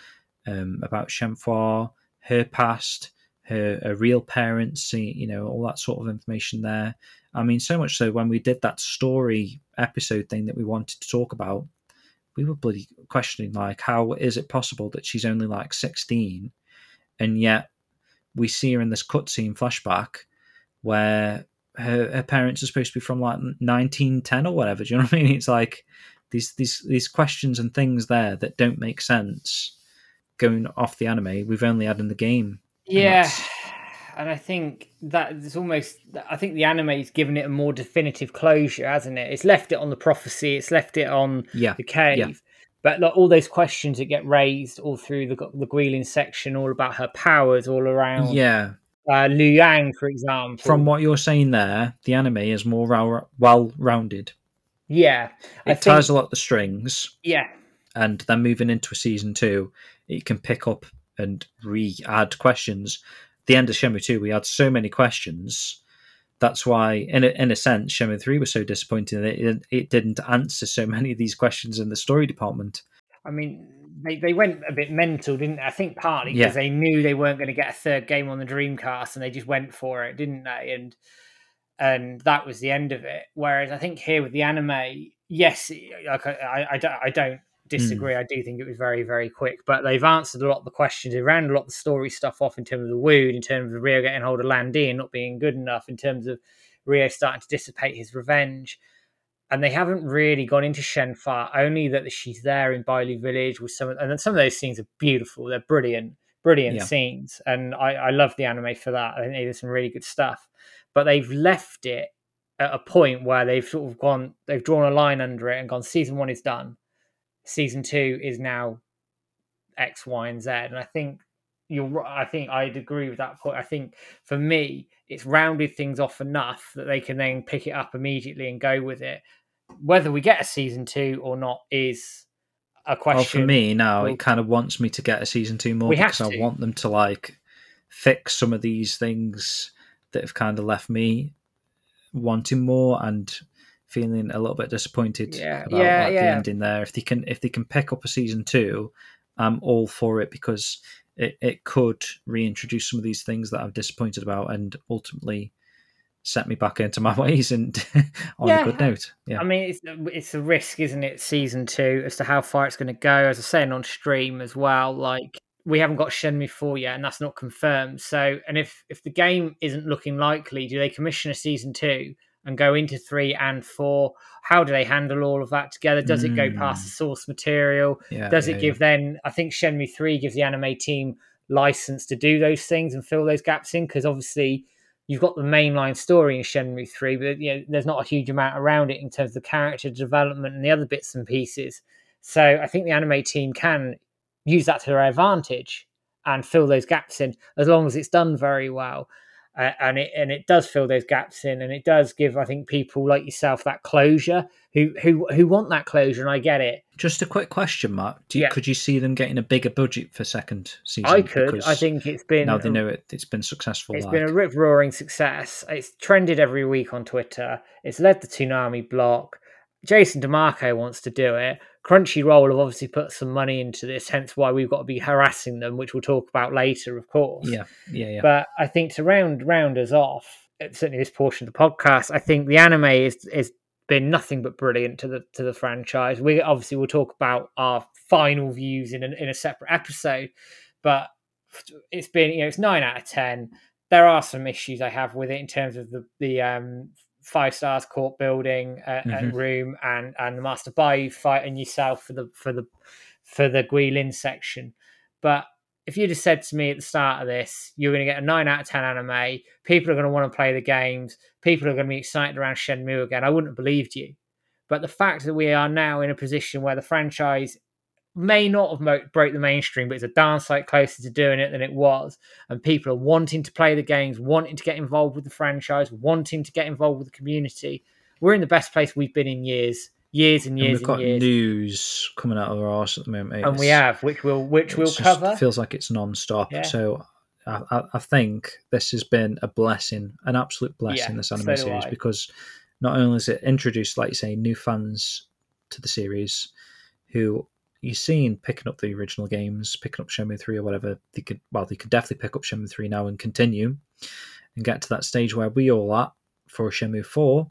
um, about Shenhua, her past, her, her real parents, you know, all that sort of information there. I mean, so much so when we did that story episode thing that we wanted to talk about, we were bloody questioning like, how is it possible that she's only like sixteen, and yet we see her in this cutscene flashback where her, her parents are supposed to be from like 1910 or whatever. Do you know what I mean? It's like these these these questions and things there that don't make sense going off the anime. We've only had in the game. yeah. that's- And I think that it's almost. I think the anime's given it a more definitive closure, hasn't it? It's left it on the prophecy. It's left it on Yeah, the cave. But like all those questions that get raised all through the the Guilin section, all about her powers, all around. yeah. Uh, Liu Yang, for example. From what you're saying there, the anime is more well rounded. yeah, I It think, ties a lot of the strings, yeah, and then moving into a season two, it can pick up and re-add questions. The end of Shenmue two, we had so many questions. That's why, in a, in a sense, Shenmue three was so disappointing that it, it didn't answer so many of these questions in the story department. I mean, they, they went a bit mental, didn't they? I think partly Yeah. because they knew they weren't going to get a third game on the Dreamcast, and they just went for it, didn't they? And and that was the end of it. Whereas I think here with the anime, yes, like I, I, I don't, Disagree. Mm. I do think it was very, very quick, but they've answered a lot of the questions. They rounded a lot of the story stuff off in terms of the wound, in terms of Ryo getting hold of Lan Di and not being good enough, in terms of Ryo starting to dissipate his revenge. and they haven't really gone into Shenhua. Only that she's there in Bailu Village with some, and some of those scenes are beautiful. They're brilliant, brilliant Yeah. scenes, and I, I love the anime for that. I think they did some really good stuff. But they've left it at a point where they've sort of gone, they've drawn a line under it and gone. Season one is done. Season two is now X, Y, and Z. And I think you're. I think I'd agree with that point. I think for me, it's rounded things off enough that they can then pick it up immediately and go with it. Whether we get a season two or not is a question. Well, for me now, Well- it kind of wants me to get a season two more because I want them to like fix some of these things that have kind of left me wanting more and feeling a little bit disappointed Yeah, about yeah, like, the ending there. If they can, if they can pick up a season two, I'm all for it because it, it could reintroduce some of these things that I'm disappointed about and ultimately set me back into my ways and on Yeah. a good note. Yeah. I mean, it's it's a risk, isn't it? Season two as to how far it's going to go. As I was saying on stream as well, like we haven't got Shenmue four yet, and that's not confirmed. So, and if if the game isn't looking likely, do they commission a season two and go into three and four? How do they handle all of that together? Does it go hmm. past the source material? yeah, Does yeah, it give then? I think Shenmue three gives the anime team license to do those things and fill those gaps in because obviously you've got the mainline story in Shenmue three, but you know there's not a huge amount around it in terms of the character development and the other bits and pieces. So I think the anime team can use that to their advantage and fill those gaps in as long as it's done very well. Uh, and it and it does fill those gaps in, and it does give I think people like yourself that closure who who who want that closure, and I get it. Just a quick question, Mark. Do you, Yeah. Could you see them getting a bigger budget for second season? I could. Because I think it's been now they know it. It's been successful. It's like. been a rip roaring success. It's trended every week on Twitter. It's led the Toonami block. Jason DeMarco wants to do it. Crunchyroll have obviously put some money into this, hence why we've got to be harassing them, which we'll talk about later, of course. yeah, yeah, yeah. But I think to round round us off, certainly this portion of the podcast, I think the anime is is been nothing but brilliant to the to the franchise. We obviously will talk about our final views in a, in a separate episode, but it's been you know it's nine out of ten. There are some issues I have with it in terms of the the um, five stars court building uh, and Mhm. room and and the Master Baihu fighting yourself for the for the for the Guilin section, but if you'd have said to me at the start of this, you're going to get a 9 out of 10 anime, people are going to want to play the games, people are going to be excited around Shenmue again, I wouldn't have believed you. But the fact that we are now in a position where the franchise may not have mo- broke the mainstream, but it's a darn sight closer to doing it than it was, and people are wanting to play the games, wanting to get involved with the franchise, wanting to get involved with the community, we're in the best place we've been in years, years and and years we've got and years. news coming out of our arse at the moment. and we have, which we'll which we'll it's cover. Feels like it's non-stop. Yeah. So I, I, I think this has been a blessing, an absolute blessing. Yeah, this anime do series because not only has it introduced, like you say, new fans to the series who you've seen picking up the original games, picking up Shenmue three or whatever. They could well, they could definitely pick up Shenmue three now and continue and get to that stage where we all at for Shenmue four.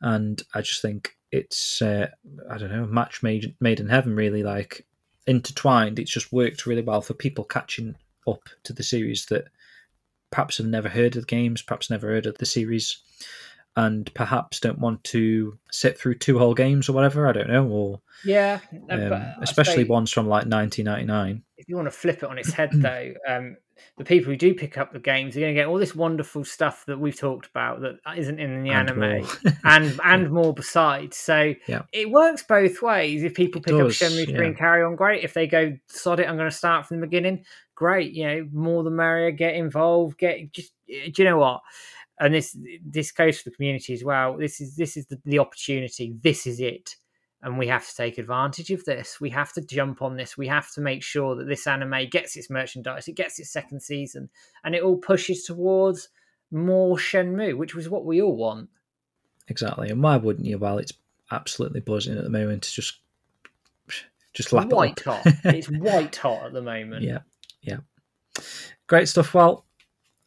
And I just think it's uh, I don't know, match made made in heaven. Really, like intertwined. It's just worked really well for people catching up to the series that perhaps have never heard of the games, perhaps never heard of the series, and perhaps don't want to sit through two whole games or whatever. I don't know, or Yeah, uh, um, especially ones from like 1999. If you want to flip it on its head, though, um, the people who do pick up the games are going to get all this wonderful stuff that we've talked about that isn't in the and anime, and and more besides. So Yeah. it works both ways. If people It pick does, up Shenmue three yeah. and carry on, great. If they go sod it, I'm going to start from the beginning. Great, you know, more the merrier. Get involved. Get just. Do you know what? And this this goes for the community as well. This is this is the, the opportunity. This is it and we have to take advantage of this. We have to jump on this. We have to make sure that this anime gets its merchandise, it gets its second season, and it all pushes towards more Shenmue, which was what we all want. exactly. And why wouldn't you? Well, it's absolutely buzzing at the moment. It's just just lap it white up. hot. It's white hot at the moment. Yeah, yeah. Great stuff. Well,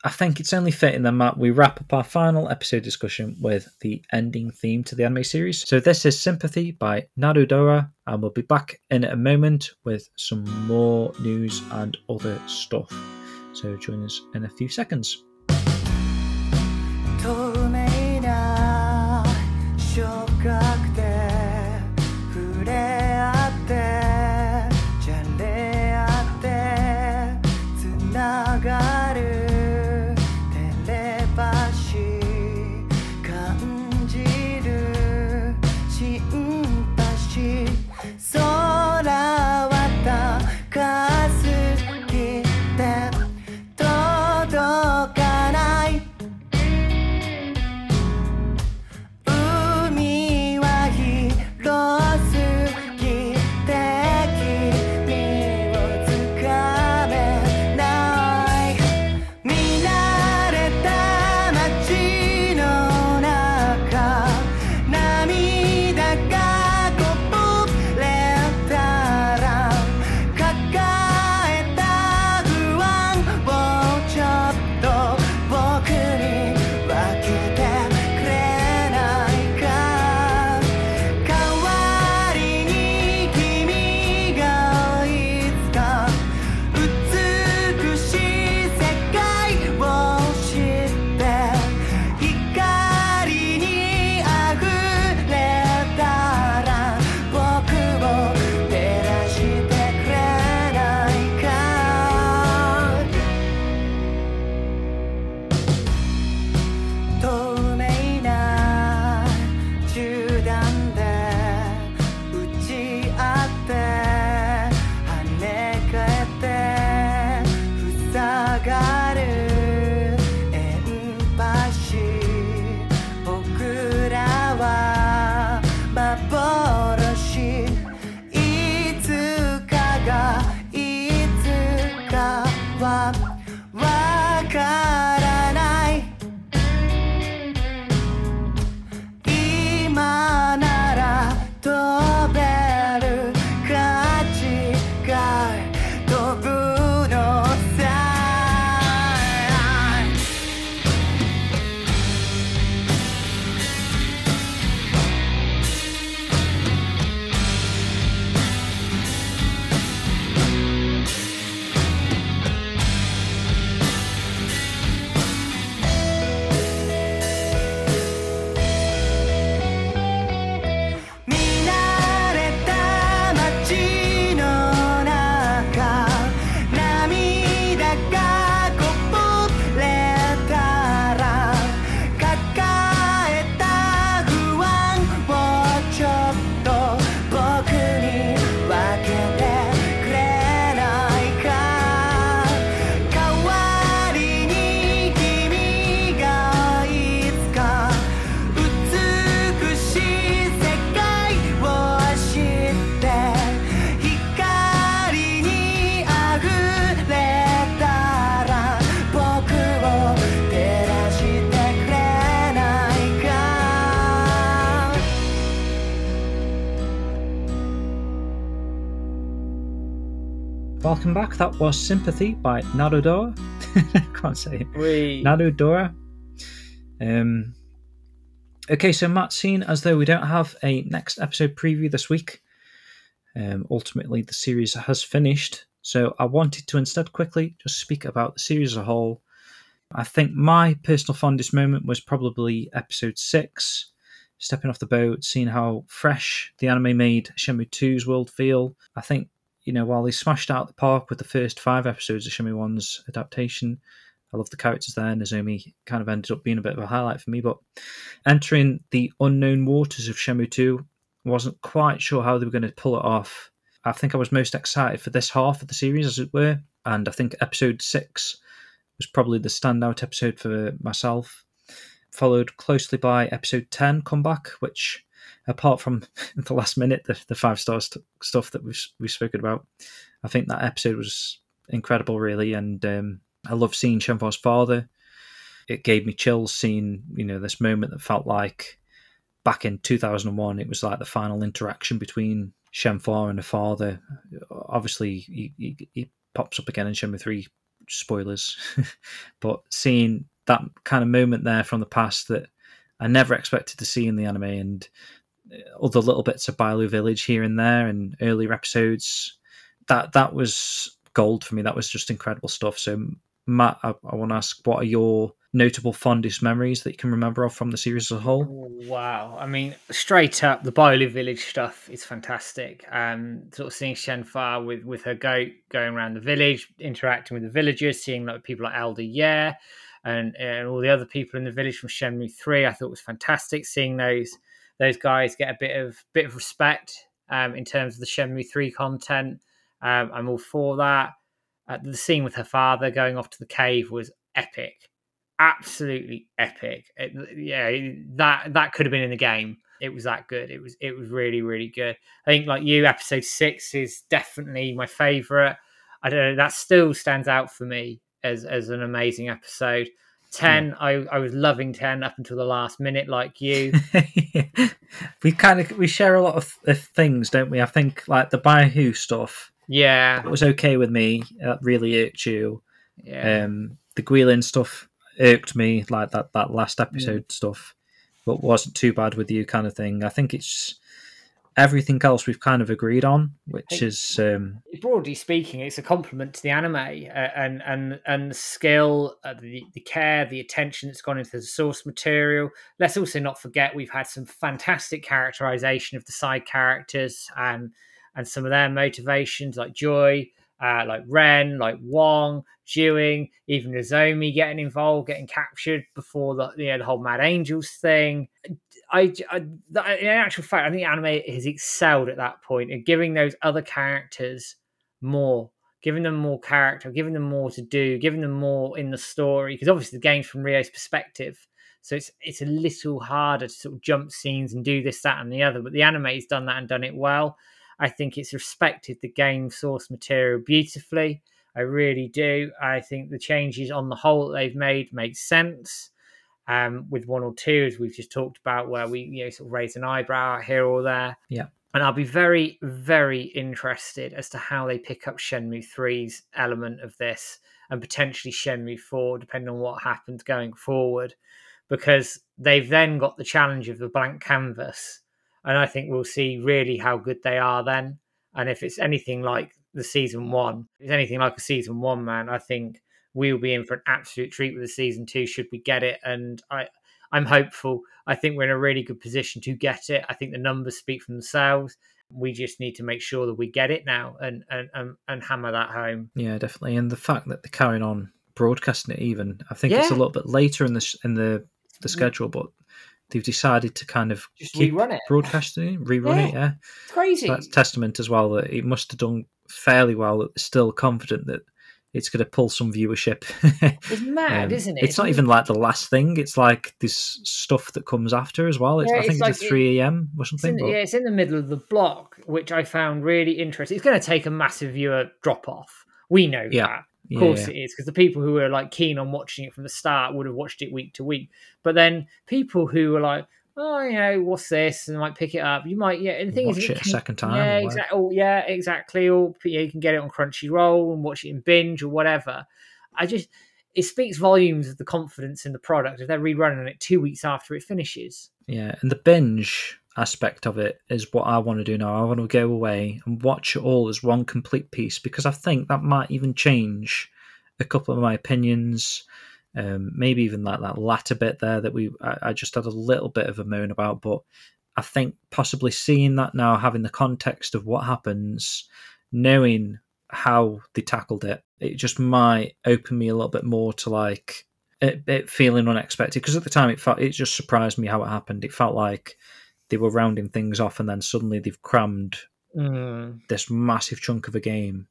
I think it's only fitting then, Matt, we wrap up our final episode discussion with the ending theme to the anime series. So this is Sympathy by Narudora, and we'll be back in a moment with some more news and other stuff. So join us in a few seconds. That was Sympathy by Narudora. Can't say it. Narudora. Um, okay, so Matt, seen as though we don't have a next episode preview this week, um, ultimately the series has finished. So I wanted to instead quickly just speak about the series as a whole. I think my personal fondest moment was probably episode six, stepping off the boat, seeing how fresh the anime made Shenmue 2's world feel. I think, you know, while they smashed out the park with the first five episodes of Shenmue 1's adaptation, I love the characters there. Nozomi kind of ended up being a bit of a highlight for me, but entering the unknown waters of Shenmue 2, wasn't quite sure how they were going to pull it off. I think I was most excited for this half of the series, as it were, and I think episode six was probably the standout episode for myself. Followed closely by episode 10, Comeback, which, apart from the last minute, the, the five star st- stuff that we've, we've spoken about, I think that episode was incredible, really. And um, I love seeing Shenhua's father. It gave me chills seeing, you know, this moment that felt like back in 2001, it was like the final interaction between Shenhua and the father. Obviously, he, he, he pops up again in Shenmue 3, spoilers. but seeing that kind of moment there from the past that I never expected to see in the anime and other little bits of Bailu Village here and there and earlier episodes, that that was gold for me. That was just incredible stuff. So, Matt, I, I want to ask, what are your notable fondest memories that you can remember of from the series as a whole? Wow. I mean, straight up, the Bailu Village stuff is fantastic. Um, sort of seeing Shenhua with, with her goat going around the village, interacting with the villagers, seeing like people like Elder Yeah and, and all the other people in the village from Shenmue 3, I thought was fantastic. Seeing those those guys get a bit of bit of respect um, in terms of the Shenmue 3 content. Um, I'm all for that. Uh, the scene with her father going off to the cave was epic absolutely epic. It, yeah, that that could have been in the game. It was that good. It was it was really really good. I think like you, episode six is definitely my favorite. I don't know. That still stands out for me as as an amazing episode. Ten, mm. I I was loving ten up until the last minute, like you. we kind of we share a lot of, of things, don't we? I think like the Baihu stuff. Yeah, it was okay with me. That really irked you. Yeah. Um, the Guilin stuff irked me like that that last episode mm. stuff, but wasn't too bad with you kind of thing. I think it's everything else we've kind of agreed on, which is um, broadly speaking, it's a compliment to the anime uh, and and and the skill, uh, the the care, the attention that's gone into the source material. Let's also not forget we've had some fantastic characterization of the side characters and and some of their motivations, like Joy uh, like Ren, like Wong, Jiwing, even Nozomi getting involved, getting captured before the you know, the whole Mad Angels thing. I, I, in actual fact, I think anime has excelled at that point in giving those other characters more, giving them more character, giving them more to do, giving them more in the story. Because obviously the game's from Ryo's perspective, so it's it's a little harder to sort of jump scenes and do this, that, and the other. But the anime's done that and done it well. I think it's respected the game source material beautifully. I really do. I think the changes on the whole that they've made make sense. Um, with one or two, as we've just talked about, where we you know sort of raise an eyebrow here or there. Yeah. And I'll be very, very interested as to how they pick up Shenmue 3's element of this and potentially Shenmue 4, depending on what happens going forward. Because they've then got the challenge of the blank canvas and I think we'll see really how good they are then. And if it's anything like the season one, if it's anything like a season one, man, I think we'll be in for an absolute treat with the season two should we get it. And I, I'm hopeful. I think we're in a really good position to get it. I think the numbers speak for themselves. We just need to make sure that we get it now and and and, and hammer that home. Yeah, definitely. And the fact that they're carrying on broadcasting it, even I think yeah. it's a little bit later in the in the the mm. schedule, but they've decided to kind of just keep rerun it, broadcasting it, rerun yeah. it. Yeah, it's crazy. So that's testament as well that it must have done fairly well. That they're still confident that it's going to pull some viewership. it's mad, um, isn't it? It's not even like the last thing. It's like this stuff that comes after as well. It's, yeah, I think it's, like, at three a.m. or something. In, yeah, it's in the middle of the block, which I found really interesting. It's going to take a massive viewer drop off. We know yeah. that. Of course yeah. it is, because the people who were like keen on watching it from the start would have watched it week to week. But then people who were like, oh, you know, what's this? And I might pick it up. You might, yeah. And the thing Watch is, it a second time. Yeah, exactly. Oh, yeah, exactly. Or yeah, you can get it on Crunchyroll and watch it in binge or whatever. I just, it speaks volumes of the confidence in the product if they're rerunning it two weeks after it finishes. Yeah, and the binge aspect of it is what I want to do now. I want to go away and watch it all as one complete piece because I think that might even change a couple of my opinions. Um, maybe even like that latter bit there that we I, I just had a little bit of a moan about, but I think possibly seeing that now, having the context of what happens, knowing how they tackled it, it just might open me a little bit more to like it, it feeling unexpected because at the time it felt it just surprised me how it happened. It felt like they were rounding things off and then suddenly they've crammed Mm. this massive chunk of a game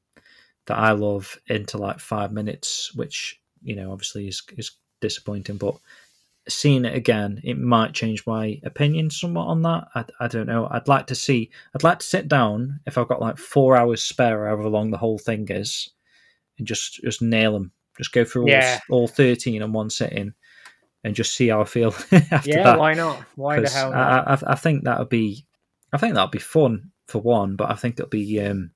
that I love into like five minutes, which you know obviously is is disappointing. But seeing it again, it might change my opinion somewhat on that. I, I don't know. I'd like to see. I'd like to sit down if I've got like four hours spare, however long the whole thing is, and just just nail them. Just go through Yeah. all, all thirteen in one sitting, and just see how I feel after Yeah, that. why not? Why the hell not? I, I, I think that would be, I think that would be fun for one, but I think it'll be um,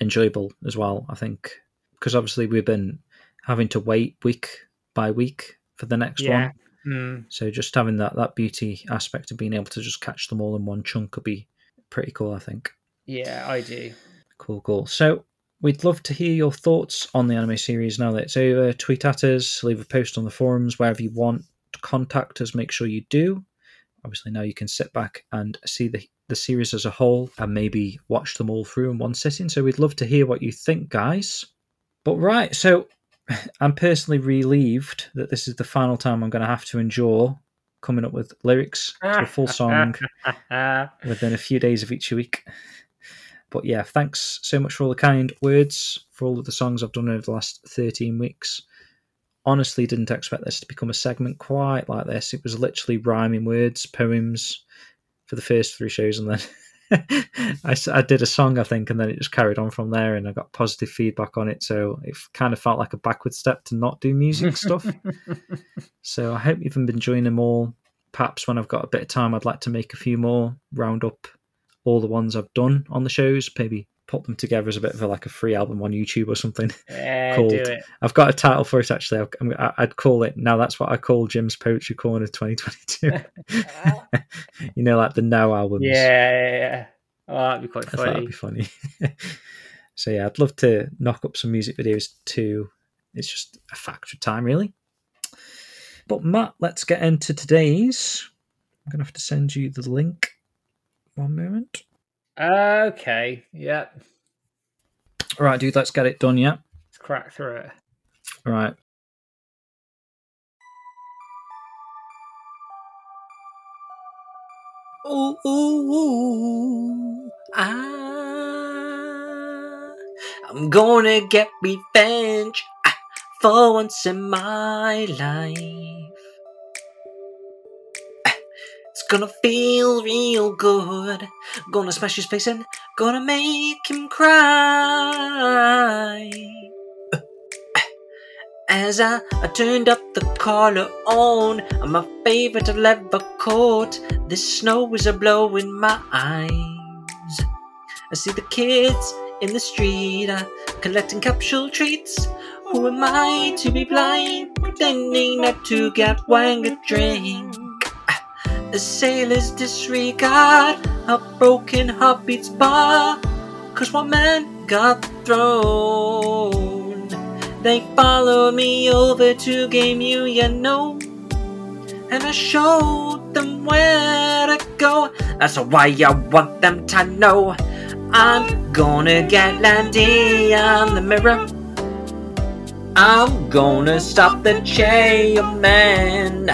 enjoyable as well. I think because obviously we've been having to wait week by week for the next Yeah. one, Mm. so just having that that beauty aspect of being able to just catch them all in one chunk would be pretty cool. I think. Yeah, I do. Cool, cool. So we'd love to hear your thoughts on the anime series now that it's over. Tweet at us, leave a post on the forums, wherever you want to contact us. Make sure you do. Obviously, now you can sit back and see the the series as a whole and maybe watch them all through in one sitting. So we'd love to hear what you think, guys. But right, so I'm personally relieved that this is the final time I'm going to have to endure coming up with lyrics to a full song within a few days of each week. But yeah, thanks so much for all the kind words for all of the songs I've done over the last 13 weeks. Honestly, didn't expect this to become a segment quite like this. It was literally rhyming words, poems for the first three shows, and then I, I did a song, I think, and then it just carried on from there, and I got positive feedback on it. So it kind of felt like a backward step to not do music stuff. So I hope you've been enjoying them all. Perhaps when I've got a bit of time, I'd like to make a few more, round up all the ones I've done on the shows, maybe put them together as a bit of a, like a free album on YouTube or something. yeah, Called- do it. I've got a title for it actually. I- I'd call it now. That's what I call Jim's Poetry Corner 2022. you know, like the Now albums. Yeah, yeah, yeah. Oh, that'd be quite funny. that'd be funny. so yeah, I'd love to knock up some music videos too. It's just a factor of time, really. But Matt, let's get into today's. I'm gonna have to send you the link. One moment. Okay, yeah. All right, dude, let's get it done. Yeah. Let's crack through it. All right. Ooh, ooh, ooh, ah, I'm gonna get revenge ah, for once in my life. It's gonna feel real good. Gonna smash his face in, gonna make him cry. As I, I turned up the collar on my favorite leather coat, the snow is a blowing my eyes. I see the kids in the street uh, collecting capsule treats. Who am I to be blind, pretending not to get wang a drink? The sailors disregard a broken heartbeat's bar, cause one man got thrown. They follow me over to Game U, you know. And I showed them where to go. That's why I want them to know. I'm gonna get Lan Di on the mirror. I'm gonna stop the chairman.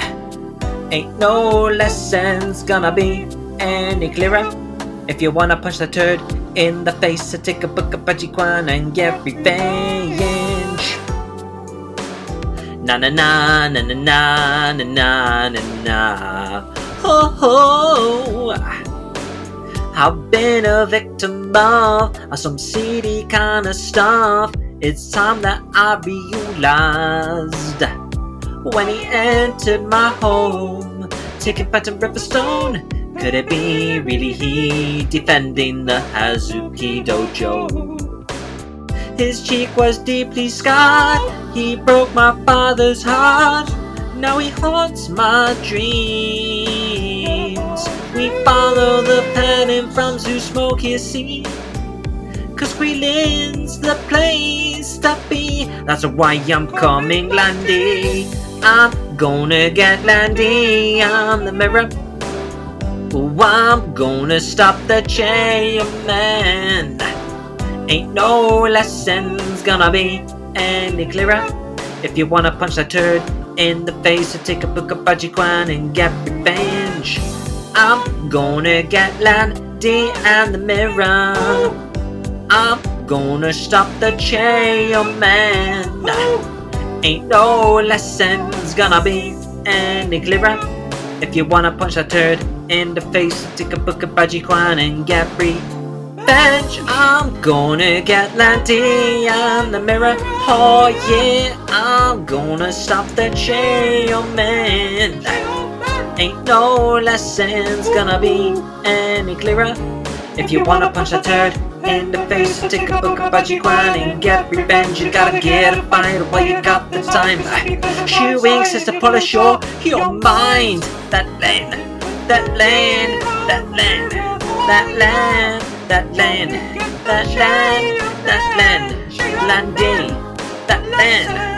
Ain't no lessons gonna be any clearer. If you wanna punch the turd in the face, I take a book of Kwan and get revenge. Na na na na na na na na na. Ho ho. I've been a victim of some seedy kind of stuff. It's time that I realized when he entered my home. taking Phantom Riverstone. Could it be really he defending the Hazuki Dojo? His cheek was deeply scarred. He broke my father's heart. Now he haunts my dreams. We follow the pennant from Zoo Smoke his sea. Cause Guilin's the place to be. That's why I'm coming, Lan Di. I'm gonna get Lan Di on the mirror. Oh, I'm gonna stop the chairman. Ain't no lessons gonna be any clearer. If you wanna punch that turd in the face, or take a book of Bajiquan and get revenge. I'm gonna get Lan Di and the mirror. I'm gonna stop the chairman. Ain't no lessons gonna be any clearer. If you wanna punch that turd in the face, take a book of Bajiquan and get revenge. I'm gonna get Lan Di on the mirror. Oh yeah, I'm gonna stop the chairman. Ain't no lessons gonna be any clearer. If you wanna punch that turd in the face, take a book of Bajiquan and get revenge. You gotta get a fight while you got the time. Ah, Chewing says to polish your, your mind. That land, that land, that land, that land, that land, that land, that land, landy, that land.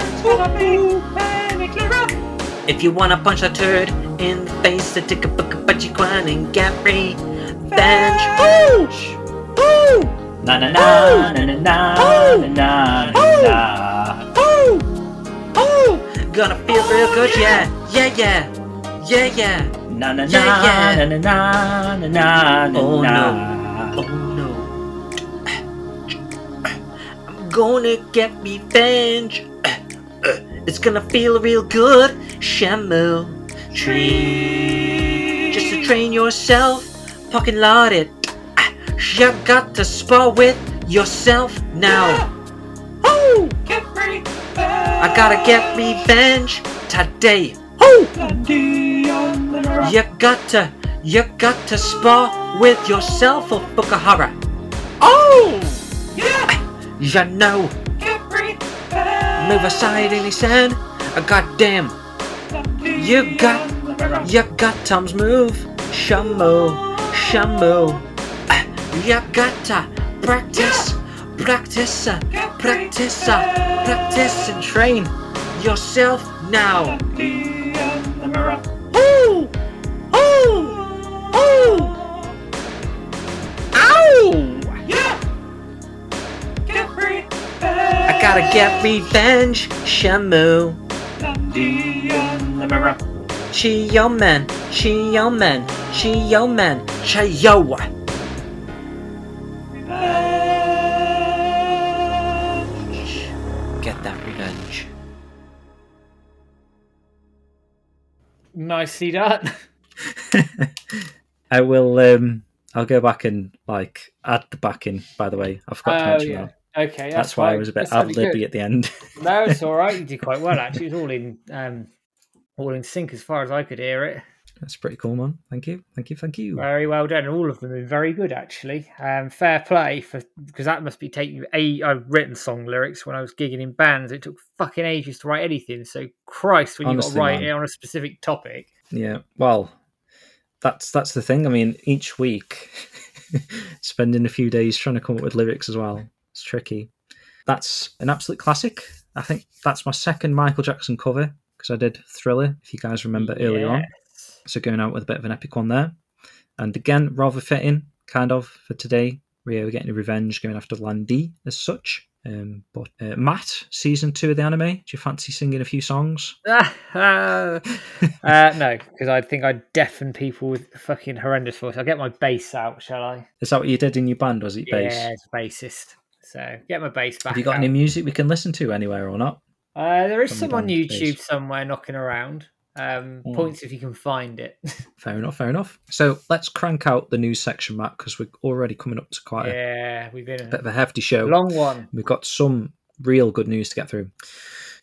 If you wanna punch that turd in the face, then take a book of Bajikwan and get revenge. Woo! Na na na na na na na na na. Ooh! Ooh! Gonna feel real good, yeah, yeah, yeah, yeah, yeah. Na na na na na na na na na Oh, na. Oh no. I'm gonna get revenge. It's gonna feel real good, Shamu. Tree. Just to train yourself, fucking lot it. You got to spar with yourself now. Oh! I gotta get revenge today. Oh! You got to, you got to spar with yourself, oh Fukuhara. Oh! Yeah. You know. Move aside, and he said, "Goddamn, you got, you got Tom's move, Shamu, Shamu. You gotta practice, practice, uh, practice, uh, practice, and train yourself now. Ooh, ooh, ooh. Ow! Yeah. I gotta get revenge, Shamu. Chi yo man, chi yo man, chi yo man, chi yo. Chiyo. Get that revenge. Nicely that. I will. Um, I'll go back and like add the backing. By the way, I forgot to Oh mention yeah. that. Okay, that's, That's, why I was a bit That ad sounded libby at the end. No, it's all right. You did quite well actually. It's all in um, all in sync as far as I could hear it. That's pretty cool, man. Thank you, thank you, thank you. Very well done. All of them are very good actually. Um, fair play for because that must be taking. A, I've written song lyrics when I was gigging in bands. It took fucking ages to write anything. So Christ, when you got Honestly, to write on a specific topic. Yeah. Well, that's that's the thing. I mean, each week, spending a few days trying to come up with lyrics as well. It's tricky. That's an absolute classic. I think that's my second Michael Jackson cover because I did Thriller, if you guys remember earlier on. So going out with a bit of an epic one there. And again, rather fitting, kind of, for today. Ryo getting revenge, going after Lan Di as such. Um, but uh, Matt, season two of the anime, do you fancy singing a few songs? uh, no, because I think I'd deafen people with fucking horrendous voice. I'll get my bass out, shall I? Is that what you did in your band? Was it bass? Yeah, it's bassist. So get my bass back. Have you got out. any music we can listen to anywhere or not? Uh, there is some on YouTube somewhere knocking around. Um, Mm. Points if you can find it. Fair enough, fair enough. So let's crank out the news section, Matt, because we're already coming up to quite yeah, we've been a a bit of a hefty show. long one. We've got some real good news to get through.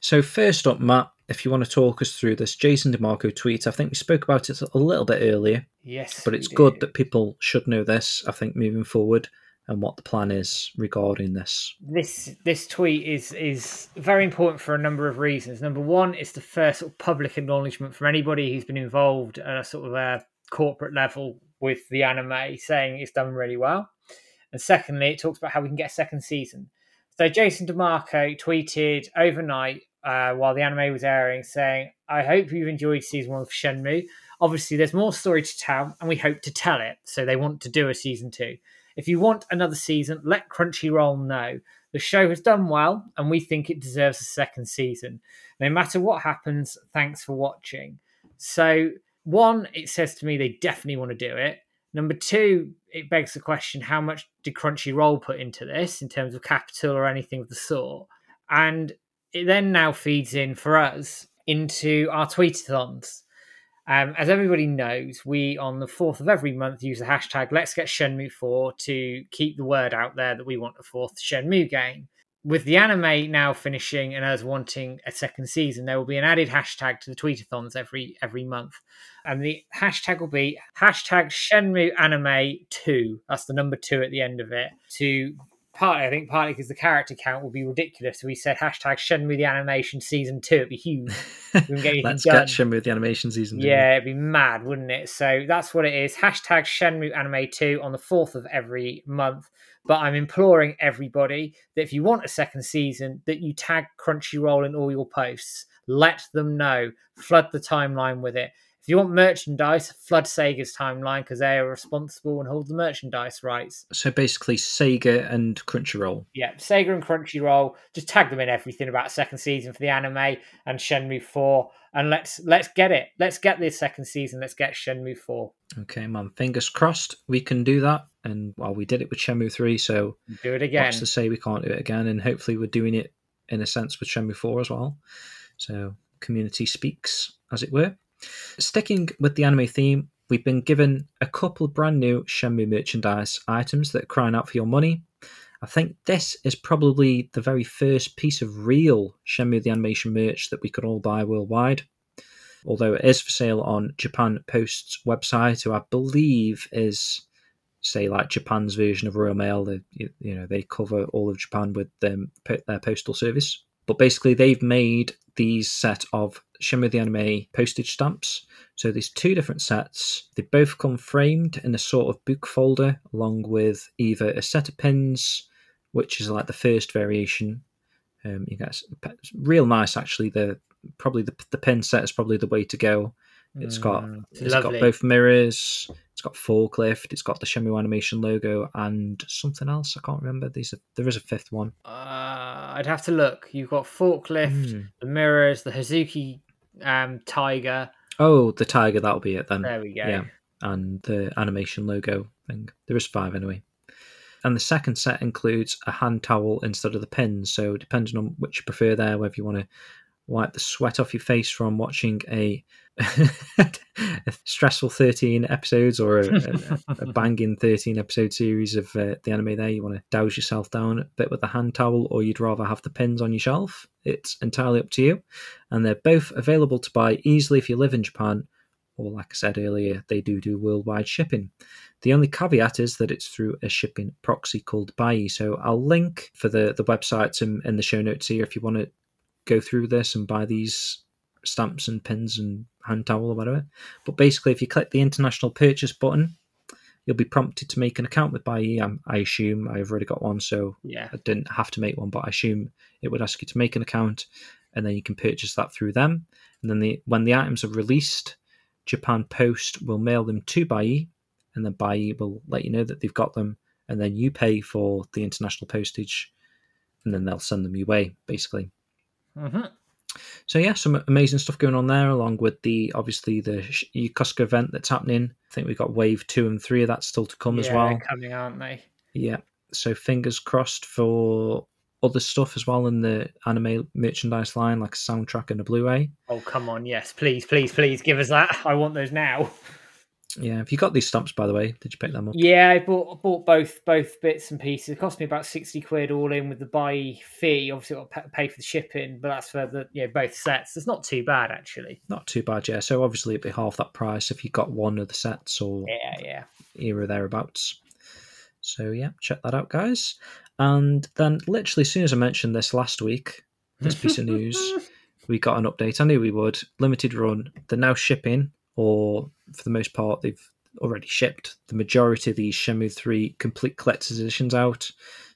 So first up, Matt, if you want to talk us through this Jason DeMarco tweet, I think we spoke about it a little bit earlier, Yes, but it's good that people should know this, I think, moving forward and what the plan is regarding this. this this tweet is is very important for a number of reasons. Number one, it's the first sort of public acknowledgement from anybody who's been involved at a sort of a corporate level with the anime, saying it's done really well. And secondly, it talks about how we can get a second season. So Jason DeMarco tweeted overnight uh, while the anime was airing, saying, "I hope you've enjoyed season one of Shenmue. Obviously, there's more story to tell, and we hope to tell it. So they want to do a season two. If you want another season, let Crunchyroll know. The show has done well, and we think it deserves a second season. No matter what happens, thanks for watching. So, one, it says to me they definitely want to do it. Number two, it begs the question how much did Crunchyroll put into this in terms of capital or anything of the sort? And it then now feeds in for us into our tweetathons. Um, as everybody knows, we on the fourth of every month use the hashtag Let's Get Shenmue 4 to keep the word out there that we want a fourth Shenmue game. With the anime now finishing and us wanting a second season, there will be an added hashtag to the tweetathons every every month, and the hashtag will be hashtag Shenmue Anime Two. That's the number two at the end of it. To partly, I think partly because the character count will be ridiculous. So we said hashtag Shenmue the Animation Season Two. It'd be huge. Let's done. get Shenmue the animation season. didn't? Yeah, it'd be mad, wouldn't it? So that's what it is. Hashtag Shenmue Anime 2 on the 4th of every month. But I'm imploring everybody that if you want a second season, that you tag Crunchyroll in all your posts. Let them know. Flood the timeline with it. You want merchandise, flood Sega's timeline because they are responsible and hold the merchandise rights. So basically, Sega and Crunchyroll. Yeah, Sega and Crunchyroll, just tag them in everything about second season for the anime and Shenmue 4. And let's let's get it. Let's get this second season. Let's get Shenmue 4. Okay, man. Fingers crossed we can do that. And well, we did it with Shenmue 3, so Do it again. what's to say we can't do it again? And hopefully, we're doing it in a sense with Shenmue 4 as well. So, community speaks, as it were. Sticking with the anime theme, we've been given a couple brand new Shenmue merchandise items that are crying out for your money. I think this is probably the very first piece of real Shenmue the Animation merch that we could all buy worldwide. Although it is for sale on Japan Post's website, who I believe is, say, like Japan's version of Royal Mail. They, you know, they cover all of Japan with them, po- their postal service. But basically, they've made these set of Shenmue the Anime postage stamps. So there's two different sets. They both come framed in a sort of book folder, along with either a set of pins, which is like the first variation. Um, you get real nice actually. The probably the the pin set is probably the way to go. It's got Mm, it's lovely. got both mirrors. It's got forklift. It's got the Shenmue animation logo and something else. I can't remember. These are, there is a fifth one. Uh, I'd have to look. You've got forklift, Hmm. the mirrors, the Hazuki um, tiger. Oh, the tiger. That'll be it then. There we go. Yeah, and the animation logo thing. There is five anyway. And the second set includes a hand towel instead of the pins. So depending on which you prefer there, whether you want to wipe the sweat off your face from watching a, a stressful 13 episodes or a, a, a banging 13 episode series of uh, the anime there, you want to douse yourself down a bit with a hand towel, or you'd rather have the pins on your shelf. It's entirely up to you. And they're both available to buy easily if you live in Japan or like I said earlier, they do do worldwide shipping. The only caveat is that it's through a shipping proxy called Buyee. So I'll link for the, the websites in, in the show notes here if you want to go through this and buy these stamps and pins and hand towel or whatever. But basically, if you click the international purchase button, you'll be prompted to make an account with Buyee. Um, I assume I've already got one, so Yeah. I didn't have to make one, but I assume it would ask you to make an account, and then you can purchase that through them. And then the when the items are released, Japan Post will mail them to Buyee, and then Buyee will let you know that they've got them, and then you pay for the international postage, and then they'll send them your way, basically. Hmm So yeah, some amazing stuff going on there, along with the obviously the Yokosuka event that's happening. I think we've got wave two and three of that still to come as well. coming, aren't they? Yeah. So fingers crossed for other stuff as well in the anime merchandise line, like a soundtrack and a Blu-ray. Oh, come on. Yes, please, please, please give us that. I want those now. Yeah. Have you got these stumps by the way? Did you pick them up? Yeah, I bought bought both both bits and pieces. It cost me about sixty quid all in with the buy fee. Obviously, I'll pa- pay for the shipping, but that's for the yeah both sets. It's not too bad actually. Not too bad, yeah. So obviously it'd be half that price if you got one of the sets or Yeah, yeah. era thereabouts. So yeah, check that out, guys. And then literally as soon as I mentioned this last week, this piece of news, we got an update. I knew we would. Limited run. They're now shipping, or for the most part, they've already shipped the majority of these Shenmue 3 complete collector's editions out.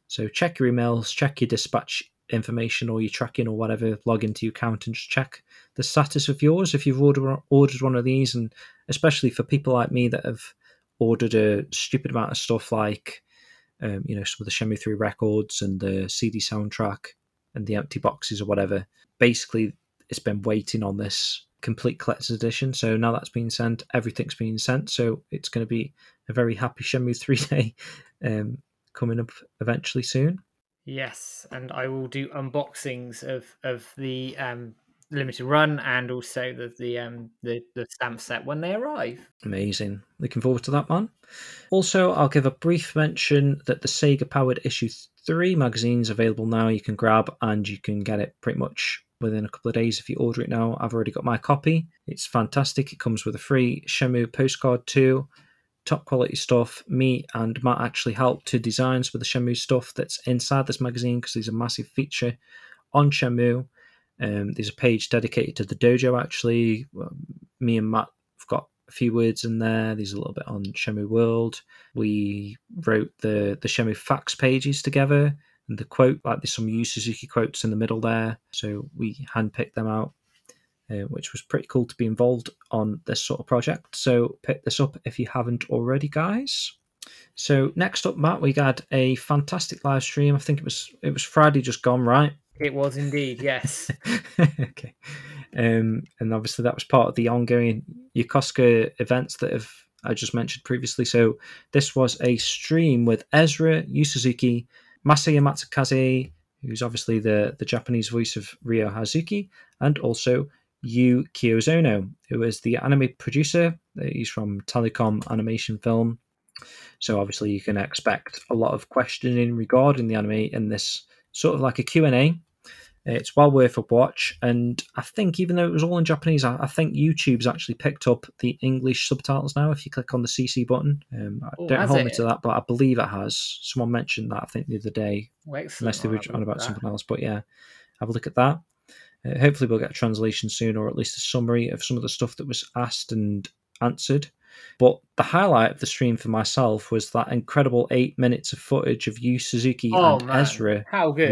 So check your emails, check your dispatch information or your tracking or whatever, log into your account and just check the status of yours if you've ordered ordered one of these and especially for people like me that have ordered a stupid amount of stuff like um, you know some of the Shenmue 3 records and the CD soundtrack and the empty boxes or whatever. Basically, it's been waiting on this complete collector's edition. So now that's been sent, everything's been sent. So it's going to be a very happy Shenmue 3 day um, coming up eventually soon. Yes, and I will do unboxings of of the um, limited run and also the the um the, the stamp set when they arrive. Amazing. Looking forward to that, man. Also, I'll give a brief mention that the Sega powered issue 3 magazine's available now. You can grab and you can get it pretty much within a couple of days if you order it now. I've already got my copy. It's fantastic. It comes with a free Shenmue postcard too. Top quality stuff. Me and Matt actually helped to design some of the Shenmue stuff that's inside this magazine because there's a massive feature on Shenmue. Um, there's a page dedicated to the dojo. Actually, me and Matt have got a few words in there. There's a little bit on Shenmue World. We wrote the the Shenmue facts pages together, and the quote like there's some Yu Suzuki quotes in the middle there. So we handpicked them out, uh, which was pretty cool to be involved on this sort of project. So pick this up if you haven't already, guys. So next up, Matt, we had a fantastic live stream. I think it was it was Friday just gone, right? It was indeed, yes. okay. Um, and obviously that was part of the ongoing Yokosuka events that have I just mentioned previously. So this was a stream with Ezra, Yu Suzuki, Masaya Matsukaze, who's obviously the, the Japanese voice of Ryo Hazuki, and also Yu Kiyozono, who is the anime producer. He's from Telecom Animation Film. So obviously you can expect a lot of questioning regarding the anime in this sort of like a Q&A. It's well worth a watch, and I think even though it was all in Japanese, I, I think YouTube's actually picked up the English subtitles now. If you click on the CC button, um, Oh, don't hold me to that, but I believe it has. Someone mentioned that I think the other day, unless they were on about that. something else. But yeah, have a look at that. Uh, hopefully, we'll get a translation soon, or at least a summary of some of the stuff that was asked and answered. But the highlight of the stream for myself was that incredible eight minutes of footage of Yu Suzuki Oh and man, Ezra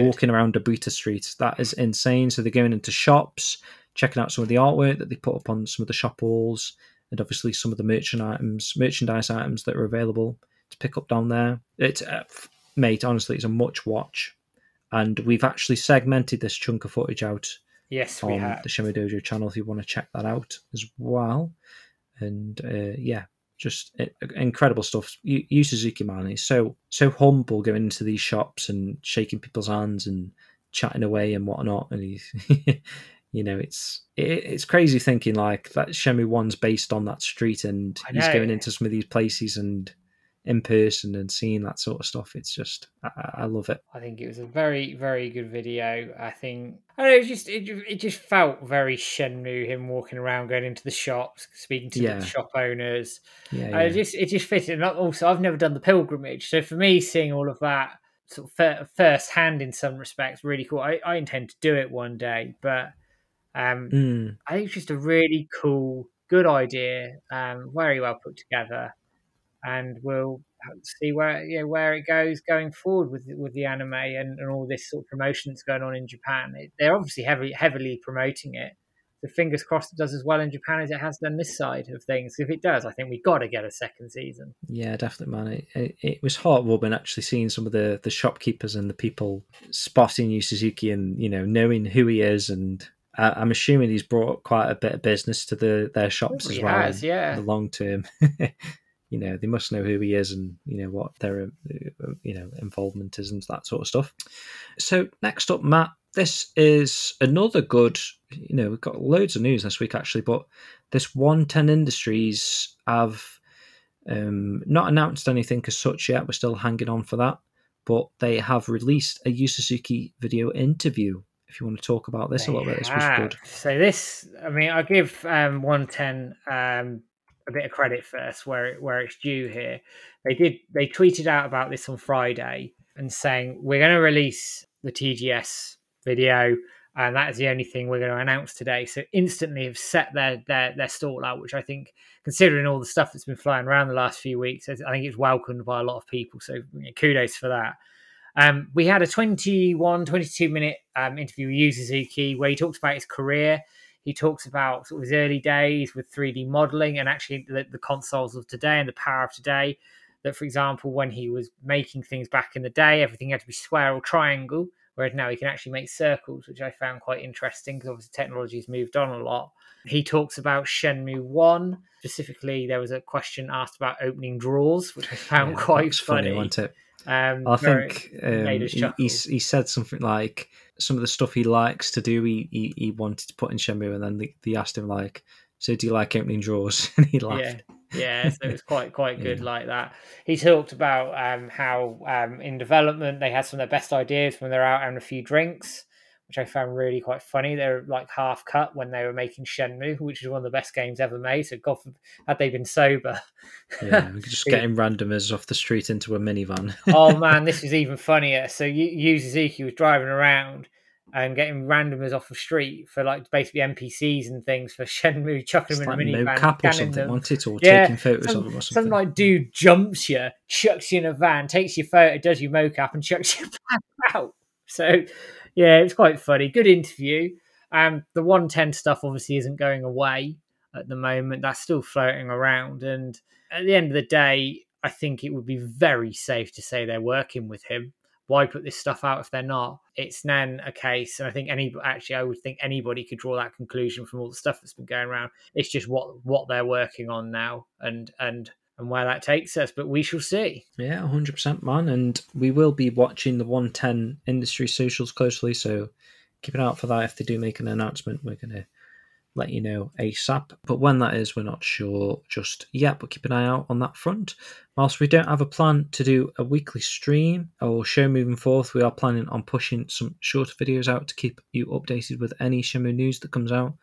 walking around Dobuita Street. That is insane. So they're going into shops, checking out some of the artwork that they put up on some of the shop walls, and obviously some of the merchant items, merchandise items that are available to pick up down there. It's uh, mate, honestly, it's a much watch, and we've actually segmented this chunk of footage out Yes, we on have. the Shenmue Dojo channel if you want to check that out as well. And uh, yeah, just uh, incredible stuff. Yu Yu Suzuki man is so so humble going into these shops and shaking people's hands and chatting away and whatnot. And he's, you know, it's it, it's crazy thinking like that. Shenmue One's based on that street, and he's going into some of these places and in person and seeing that sort of stuff. It's just I, I love it. I think it was a very, very good video. I think I know, it just it, it just felt very Shenmue. Him walking around, going into the shops, speaking to Yeah. the shop owners. Yeah, And yeah. it just it just fitted. And also, I've never done the pilgrimage, so for me, seeing all of that sort of fir- first hand in some respects, really cool. I, I intend to do it one day, but um, Mm, I think it's just a really cool, good idea. Um, very well put together, and we'll see where yeah where it goes going forward with with the anime and, and all this sort of promotion that's going on in Japan. It, they're obviously heavily heavily promoting it. So fingers crossed it does as well in Japan as it has done this side of things. If it does, I think we've got to get a second season. Yeah, definitely, man. It, it, it was heartwarming actually seeing some of the, the shopkeepers and the people spotting Yu Suzuki and you know knowing who he is, and I, I'm assuming he's brought quite a bit of business to the their shops as He well. has, in yeah. the long term. you know, they must know who he is and you know what their uh, you know involvement is and that sort of stuff. So next up, Matt. This is another good. You know, we've got loads of news this week actually, but this 110 Industries have Um, not announced anything as such yet. We're still hanging on for that. But they have released a Yu Suzuki video interview. If you want to talk about this a little bit, this was good. So this, I mean, I'll give um, 110 um, a bit of credit first, where it, where it's due here. They did they tweeted out about this on Friday and saying we're going to release the TGS video, and that is the only thing we're going to announce today. So instantly have set their their their stall out, which I think, considering all the stuff that's been flying around the last few weeks, I think it's welcomed by a lot of people. So kudos for that. Um, we had a 21, 22 minute um, interview with Yu Suzuki where he talked about his career. He talks about sort of his early days with 3D modeling and actually the, the consoles of today and the power of today. That, for example, when he was making things back in the day, everything had to be square or triangle, whereas now he can actually make circles, which I found quite interesting because obviously technology has moved on a lot. He talks about Shenmue 1. Specifically, there was a question asked about opening drawers, which I found Yeah, quite that's funny. Um, I think um, he, he, he said something like some of the stuff he likes to do. He, he, he wanted to put in Shenmue, and then they, they asked him like, "So do you like opening drawers?" and he laughed. Yeah, yeah. So it was quite quite good Yeah. like that. He talked about um, how um, in development they had some of their best ideas when they're out having a few drinks, which I found really quite funny. They're like half cut when they were making Shenmue, which is one of the best games ever made. So God, forbid- had they been sober. Yeah, just getting randomers off the street into a minivan. oh man, this is even funnier. So Yu Yu Suzuki was driving around and getting randomers off the street for like basically NPCs and things for Shenmue, chucking It's them like in a minivan, cap or something, them. it? Or Yeah, taking photos some, of them or something. some something. like dude jumps you, chucks you in a van, takes your photo, does your mocap, and chucks you back out. So, yeah, it's quite funny. Good interview. Um, the 110 stuff obviously isn't going away at the moment. That's still floating around. And at the end of the day, I think it would be very safe to say they're working with him. Why put this stuff out if they're not? It's then a case, and I think any actually, I would think anybody could draw that conclusion from all the stuff that's been going around. It's just what what they're working on now, and and and where that takes us. But we shall see. Yeah, hundred percent, man. And we will be watching the one ten industry socials closely, so keep an eye out for that. If they do make an announcement, we're gonna let you know ASAP. But when that is, we're not sure just yet. But keep an eye out on that front. Whilst we don't have a plan to do a weekly stream or show moving forth, we are planning on pushing some shorter videos out to keep you updated with any Shenmue news that comes out.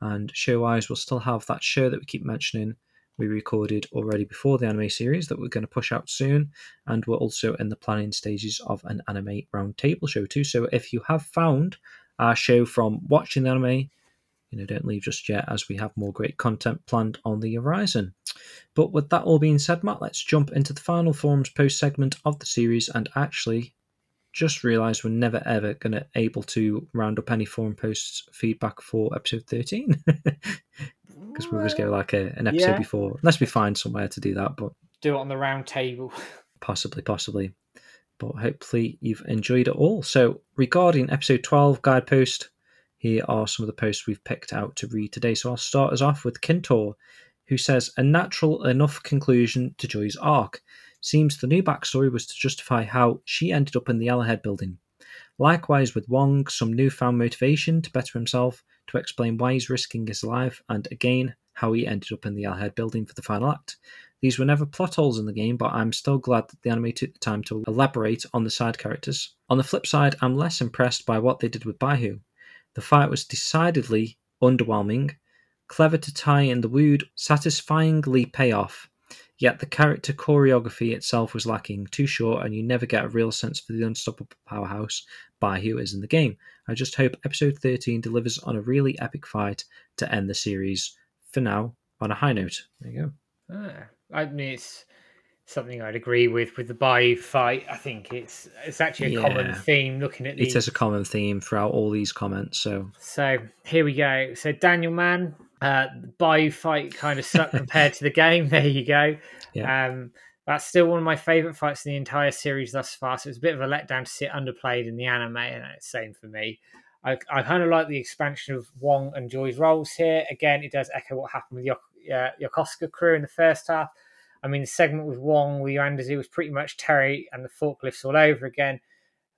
And show wise, we'll still have that show that we keep mentioning we recorded already before the anime series that we're going to push out soon and we're also in the planning stages of an anime roundtable show too. So if you have found our show from watching the anime you know don't leave just yet as we have more great content planned on the horizon. But with that all being said matt let's jump into the final forums post segment of the series and actually just realised we're never ever going to able to round up any forum posts feedback for episode 13 because we always go like a, an episode Yeah. before. Unless we find somewhere to do that but Do it on the round table. possibly possibly. But hopefully you've enjoyed it all. So regarding episode 12 guide post here are some of the posts we've picked out to read today. So i'll start us off with kintor who says a natural enough conclusion to joy's arc seems the new backstory was to justify how she ended up in the yellowhead building likewise with wong some newfound motivation to better himself to explain why he's risking his life and again how he ended up in the yellowhead building for the final act these were never plot holes in the game, but I'm still glad that the anime took the time to elaborate on the side characters. On the flip side, I'm less impressed by what they did with Baihu. The fight was decidedly underwhelming, clever to tie in the would satisfyingly pay off, yet the character choreography itself was lacking, too short, and you never get a real sense for the unstoppable powerhouse Baihu is in the game. I just hope episode 13 delivers on a really epic fight to end the series. For now, on a high note. There you go. Ah, I mean, it's something I'd agree with with the Baihu fight. I think it's it's actually a common theme looking at It these. is a common theme throughout all these comments. So So here we go. So Daniel Mann, uh, the Baihu fight kind of sucked compared to the game. There you go. Yeah. Um, that's still one of my favourite fights in the entire series thus far. So it's a bit of a letdown to see it underplayed in the anime, and it's same for me. I, I kind of like the expansion of Wong and Joy's roles here. Again, it does echo what happened with Yok- uh, Yokosuka crew in the first half. I mean, the segment with Wong with Yuanda Zhu was pretty much Terry and the forklifts all over again.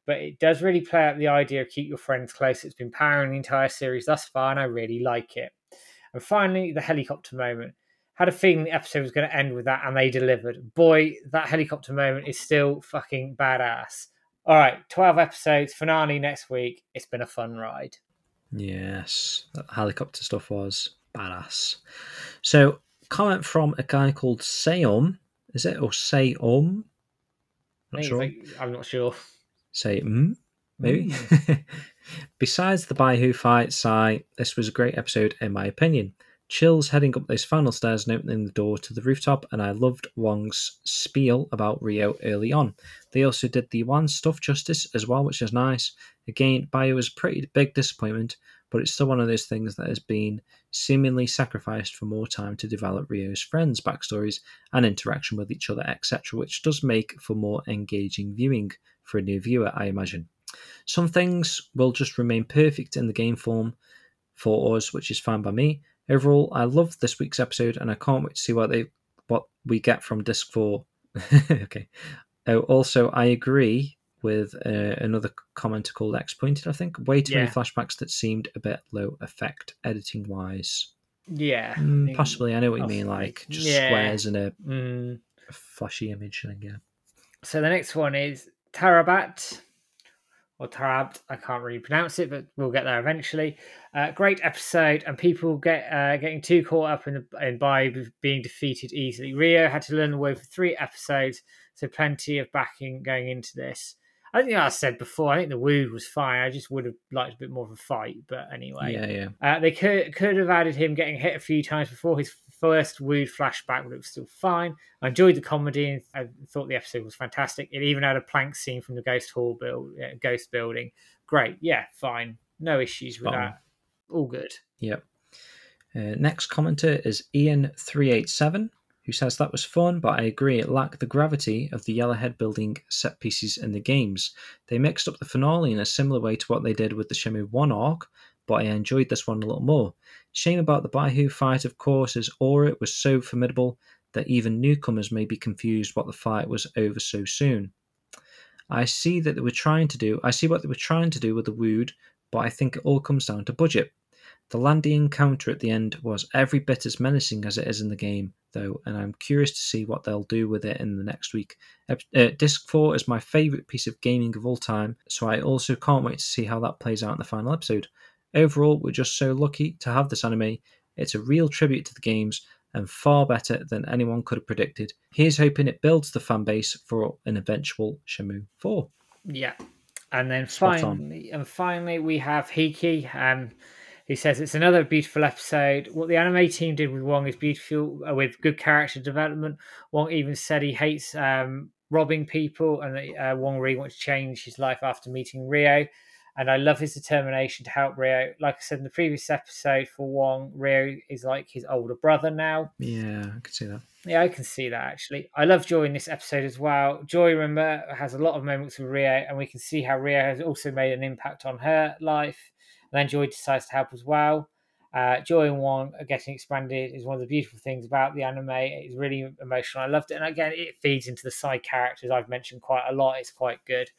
But it does really play out the idea of keep your friends close. It's been powering the entire series thus far, and I really like it. And finally, the helicopter moment. Had a feeling the episode was going to end with that, and they delivered. Boy, that helicopter moment is still fucking badass. All right, 12 episodes, finale next week. It's been a fun ride. Yes, that helicopter stuff was badass. So, comment from a guy called Sayom. Is it or Sayom? Not sure. Like, I'm not sure. Say mm, maybe. Besides the who fight, Sai, this was a great episode in my opinion. Chills heading up those final stairs and opening the door to the rooftop, and I loved Wong's spiel about Ryo early on. They also did the one stuff justice as well, which is nice. Again, Baihu was a pretty big disappointment, but it's still one of those things that has been seemingly sacrificed for more time to develop Ryo's friends' backstories and interaction with each other, etc., which does make for more engaging viewing for a new viewer, I imagine. Some things will just remain perfect in the game form for us, which is fine by me. Overall, I love this week's episode, and I can't wait to see what they what we get from disc four. okay. Oh, also, I agree with uh, another commenter called X Pointed. I think way too many flashbacks that seemed a bit low effect editing wise. Yeah. I Mm, think- possibly, I know what you mean. Like just Yeah. squares and a Mm. flashy image thing. Yeah. So the next one is Tarabat or Tarabt. I can't really pronounce it, but we'll get there eventually. Uh, great episode, and people get uh, getting too caught up in the in by being defeated easily. Ryo had to learn the way for three episodes, so plenty of backing going into this. I think I said before. I think the wound was fine. I just would have liked a bit more of a fight, but anyway. Yeah, yeah. Uh, they could could have added him getting hit a few times before his first Wude flashback, but it was still fine. I enjoyed the comedy and I thought the episode was fantastic. It even had a plank scene from the Ghost Hall build, uh, Ghost building. Great, yeah, fine, no issues with that. All good. Yep. Uh, next commenter is Ian387, who says that was fun, but I agree it lacked the gravity of the Yellowhead building set pieces in the games. They mixed up the finale in a similar way to what they did with the Shenmue 1 arc, but I enjoyed this one a little more. Shame about the Baihu fight, of course, as aura was so formidable that even newcomers may be confused what the fight was over so soon. I see that they were trying to do. I see what they were trying to do with the Wude, but I think it all comes down to budget. The landing encounter at the end was every bit as menacing as it is in the game, though, and I'm curious to see what they'll do with it in the next week. Uh, Disc 4 is my favourite piece of gaming of all time, so I also can't wait to see how that plays out in the final episode. Overall, we're just so lucky to have this anime. It's a real tribute to the games and far better than anyone could have predicted. Here's hoping it builds the fan base for an eventual Shenmue 4. Yeah. And then Spot on. finally, and finally, we have Hiki, um, who says it's another beautiful episode. What the anime team did with Wong is beautiful, uh, with good character development. Wong even said he hates um, robbing people, and that, uh, Wong really wants to change his life after meeting Ryo. And I love his determination to help Ryo. Like I said in the previous episode, for Wong, Ryo is like his older brother now. Yeah, I can see that. Yeah, I can see that actually. I love Joy in this episode as well. Joy, remember, has a lot of moments with Ryo, and we can see how Ryo has also made an impact on her life. And then Joy decides to help as well. Uh, Joy and Wong are getting expanded is one of the beautiful things about the anime. It's really emotional. I loved it, and again, it feeds into the side characters I've mentioned quite a lot. It's quite good.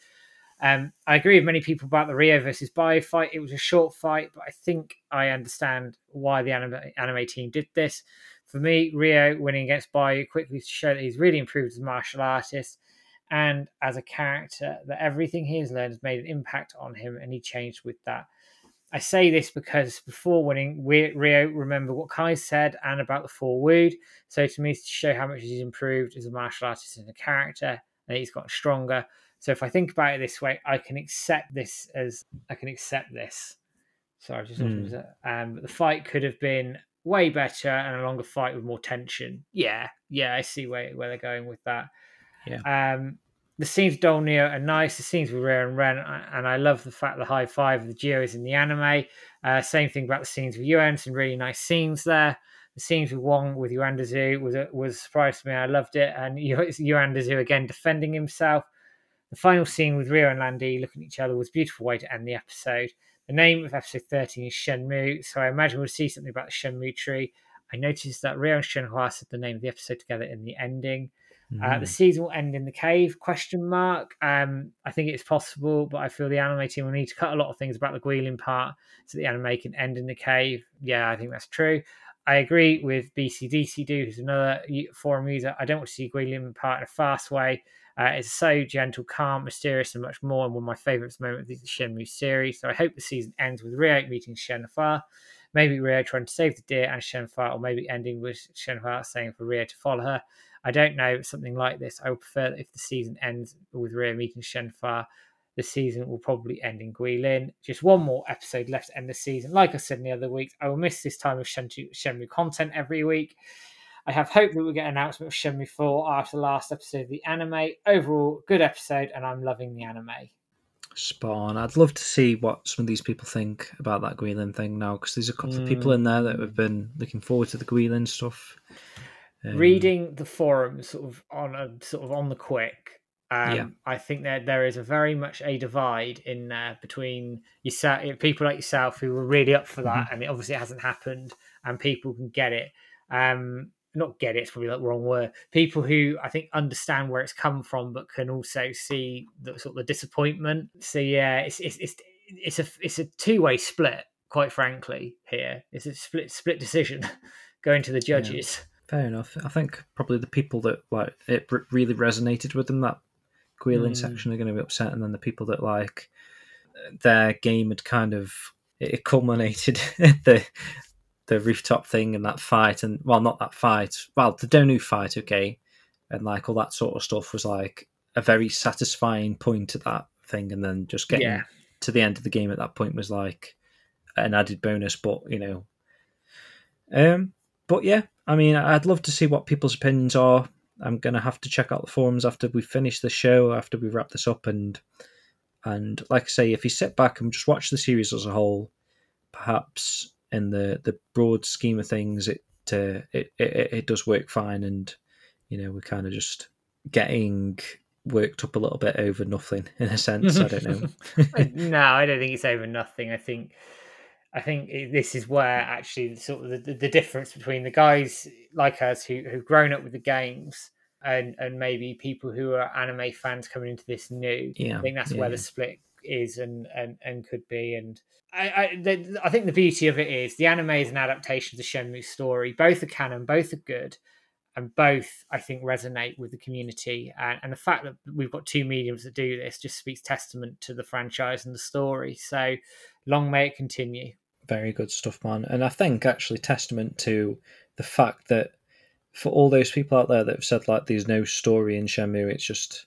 Um, I agree with many people about the Ryo versus Baihu fight. It was a short fight, but I think I understand why the anime, anime team did this. For me, Ryo winning against Baihu quickly to show that he's really improved as a martial artist and as a character, that everything he has learned has made an impact on him and he changed with that. I say this because before winning, Ryo remember what Kai said and about the four Wude. So to me, it's to show how much he's improved as a martial artist and a character, and he's gotten stronger. So if I think about it this way, I can accept this as I can accept this. Sorry, I just Hmm. um, the fight could have been way better and a longer fight with more tension. Yeah, yeah, I see where where they're going with that. Yeah. Um, the scenes with Dou Niu are nice. The scenes with Ryo and Ren, and I love the fact the high five of the Geos in the anime. Uh, same thing about the scenes with Yuan. Some really nice scenes there. The scenes with Wong with Yuanda Zhu was a, was a surprise to me. I loved it, and Yuanda Zhu again defending himself. The final scene with Ryo and Lan Di looking at each other was a beautiful way to end the episode. The name of episode 13 is Shenmue, so I imagine we'll see something about the Shenmue tree. I noticed that Ryo and Shenhua said the name of the episode together in the ending. Uh, the Mm. season will end in the cave? Question mark. Um, I think it's possible, but I feel the anime team will need to cut a lot of things about the Guilin part so the anime can end in the cave. Yeah, I think that's true. I agree with BCDC Do, who's another forum user. I don't want to see Guilin part in a fast way. Uh, it's so gentle, calm, mysterious, and much more. And one of my favourites moments of the Shenmue series. So I hope the season ends with Ryo meeting Shenhua. Maybe Ryo trying to save the deer and Shenhua, or maybe ending with Shenhua saying for Ryo to follow her. I don't know, something like this. I would prefer that if the season ends with Ryo meeting Shenhua, the season will probably end in Guilin. Just one more episode left to end the season. Like I said in the other week, I will miss this time of Shenmue, Shenmue content every week. I have hope that we'll get an announcement of Shenmue 4 after the last episode of the anime. Overall, good episode, and I'm loving the anime. Spawn. I'd love to see what some of these people think about that Guilin thing now, because there's a couple of people mm. in there that have been looking forward to the Guilin stuff. Um, Reading the forums sort of on a sort of on the quick, um, Yeah. I think that there is a very much a divide in there between yourself, people like yourself who were really up for that, and it obviously it hasn't happened, and people can get it. Um, not get it, it's probably the wrong word. People who I think understand where it's come from, but can also see the sort of the disappointment. So yeah, it's it's it's it's a it's a two way split. Quite frankly, here it's a split split decision going to the judges. Fair enough. I think probably the people that like it really resonated with them that Guilin Mm. section are going to be upset, and then the people that like their game had kind of it culminated at the the rooftop thing and that fight, and well, not that fight, well, the Dou Niu fight, okay, and like all that sort of stuff was like a very satisfying point to that thing, and then just getting Yeah. to the end of the game at that point was like an added bonus, but you know. Um, but yeah, I mean, I'd love to see what people's opinions are. I'm gonna have to check out the forums after we finish the show, after we wrap this up, and and like I say, if you sit back and just watch the series as a whole, perhaps in the the broad scheme of things, it uh, it, it it does work fine, and you know we're kind of just getting worked up a little bit over nothing in a sense. I don't know. no, I don't think it's over nothing. I think, I think this is where actually sort of the, the, difference between the guys like us who who've grown up with the games and and maybe people who are anime fans coming into this new. Yeah, I think that's yeah, where the split is and and and could be. And I I, the, I think the beauty of it is the anime is an adaptation of the Shenmue story. Both are canon, both are good. And both, I think, resonate with the community, and, and the fact that we've got two mediums that do this just speaks testament to the franchise and the story. So, long may it continue. Very good stuff, man. And I think actually testament to the fact that for all those people out there that have said like there's no story in Shenmue, it's just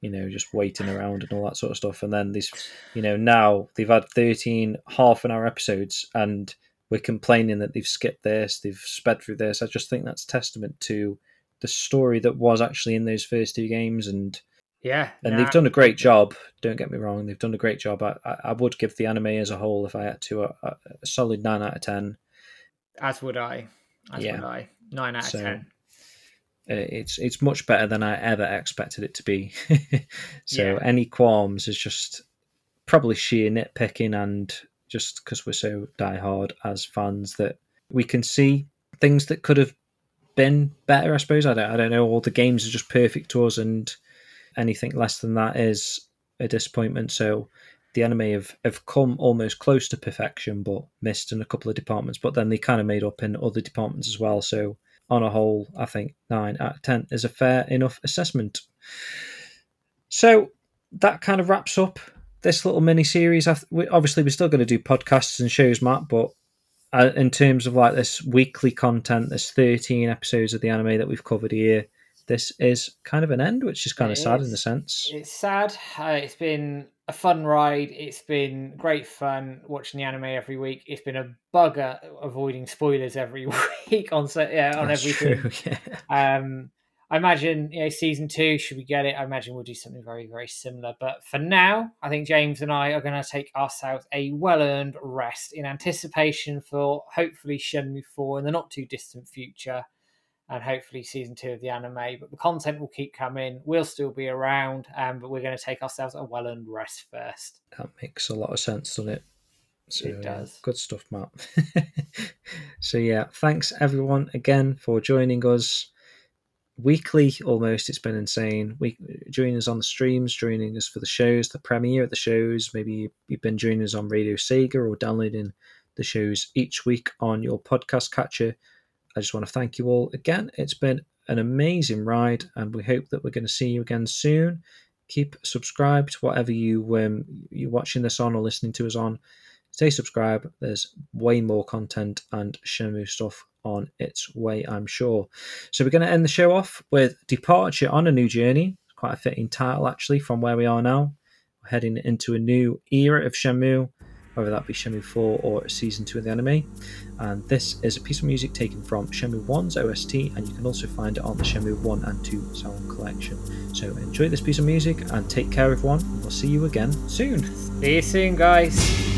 you know just waiting around and all that sort of stuff. And then these, you know, now they've had 13 half an hour episodes and we're complaining that they've skipped this, they've sped through this. I just think that's testament to the story that was actually in those first two games and Yeah, and nah, they've done a great job. Don't get me wrong; they've done a great job. I, I, I would give the anime as a whole, if I had to, a, a solid nine out of ten. As would I. As Yeah. would I. Nine out of ten. Uh, It's it's much better than I ever expected it to be. so Yeah. any qualms is just probably sheer nitpicking, and just because we're so diehard as fans that we can see things that could have been better. I suppose I don't I don't know. All the games are just perfect to us, and anything less than that is a disappointment. So the anime have, have come almost close to perfection, but missed in a couple of departments. But then they kind of made up in other departments as well. So on a whole, I think nine out of ten is a fair enough assessment. So that kind of wraps up this little mini series. Obviously, we're still going to do podcasts and shows, Matt, but uh, in terms of like this weekly content, there's 13 episodes of the anime that we've covered here. This is kind of an end, which is kind It of sad in is. a sense. It's sad. Uh, it's been a fun ride. It's been great fun watching the anime every week. It's been a bugger avoiding spoilers every week on so, yeah on That's everything. true, yeah. Um, I imagine you know season two. Should we get it? I imagine we'll do something very very similar. But for now, I think James and I are going to take ourselves a well earned rest in anticipation for hopefully Shenmue four in the not too distant future, and hopefully season two of the anime. But the content will keep coming. We'll still be around, um, but we're going to take ourselves a well earned rest first. That makes a lot of sense, doesn't it? So, It yeah, does. good stuff, Matt. so yeah, thanks everyone again for joining us weekly. Almost, it's been insane. We joining us on the streams, joining us for the shows, the premiere of the shows. Maybe you've been joining us on Radio Sega or downloading the shows each week on your podcast catcher. I just want to thank you all again. It's been an amazing ride, and we hope that we're going to see you again soon. Keep subscribed whatever you um, you're watching this on or listening to us on. Stay subscribed. There's way more content and Shenmue stuff on its way, I'm sure. So we're going to end the show off with Departure on a New Journey. Quite a fitting title, actually, from where we are now. We're heading into a new era of Shenmue, whether that be Shenmue 4 or Season 2 of the anime. And this is a piece of music taken from Shenmue 1's OST, and you can also find it on the Shenmue 1 and 2 sound collection. So enjoy this piece of music and take care, everyone. We'll see you again soon. See you soon, guys.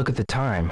Look at the time.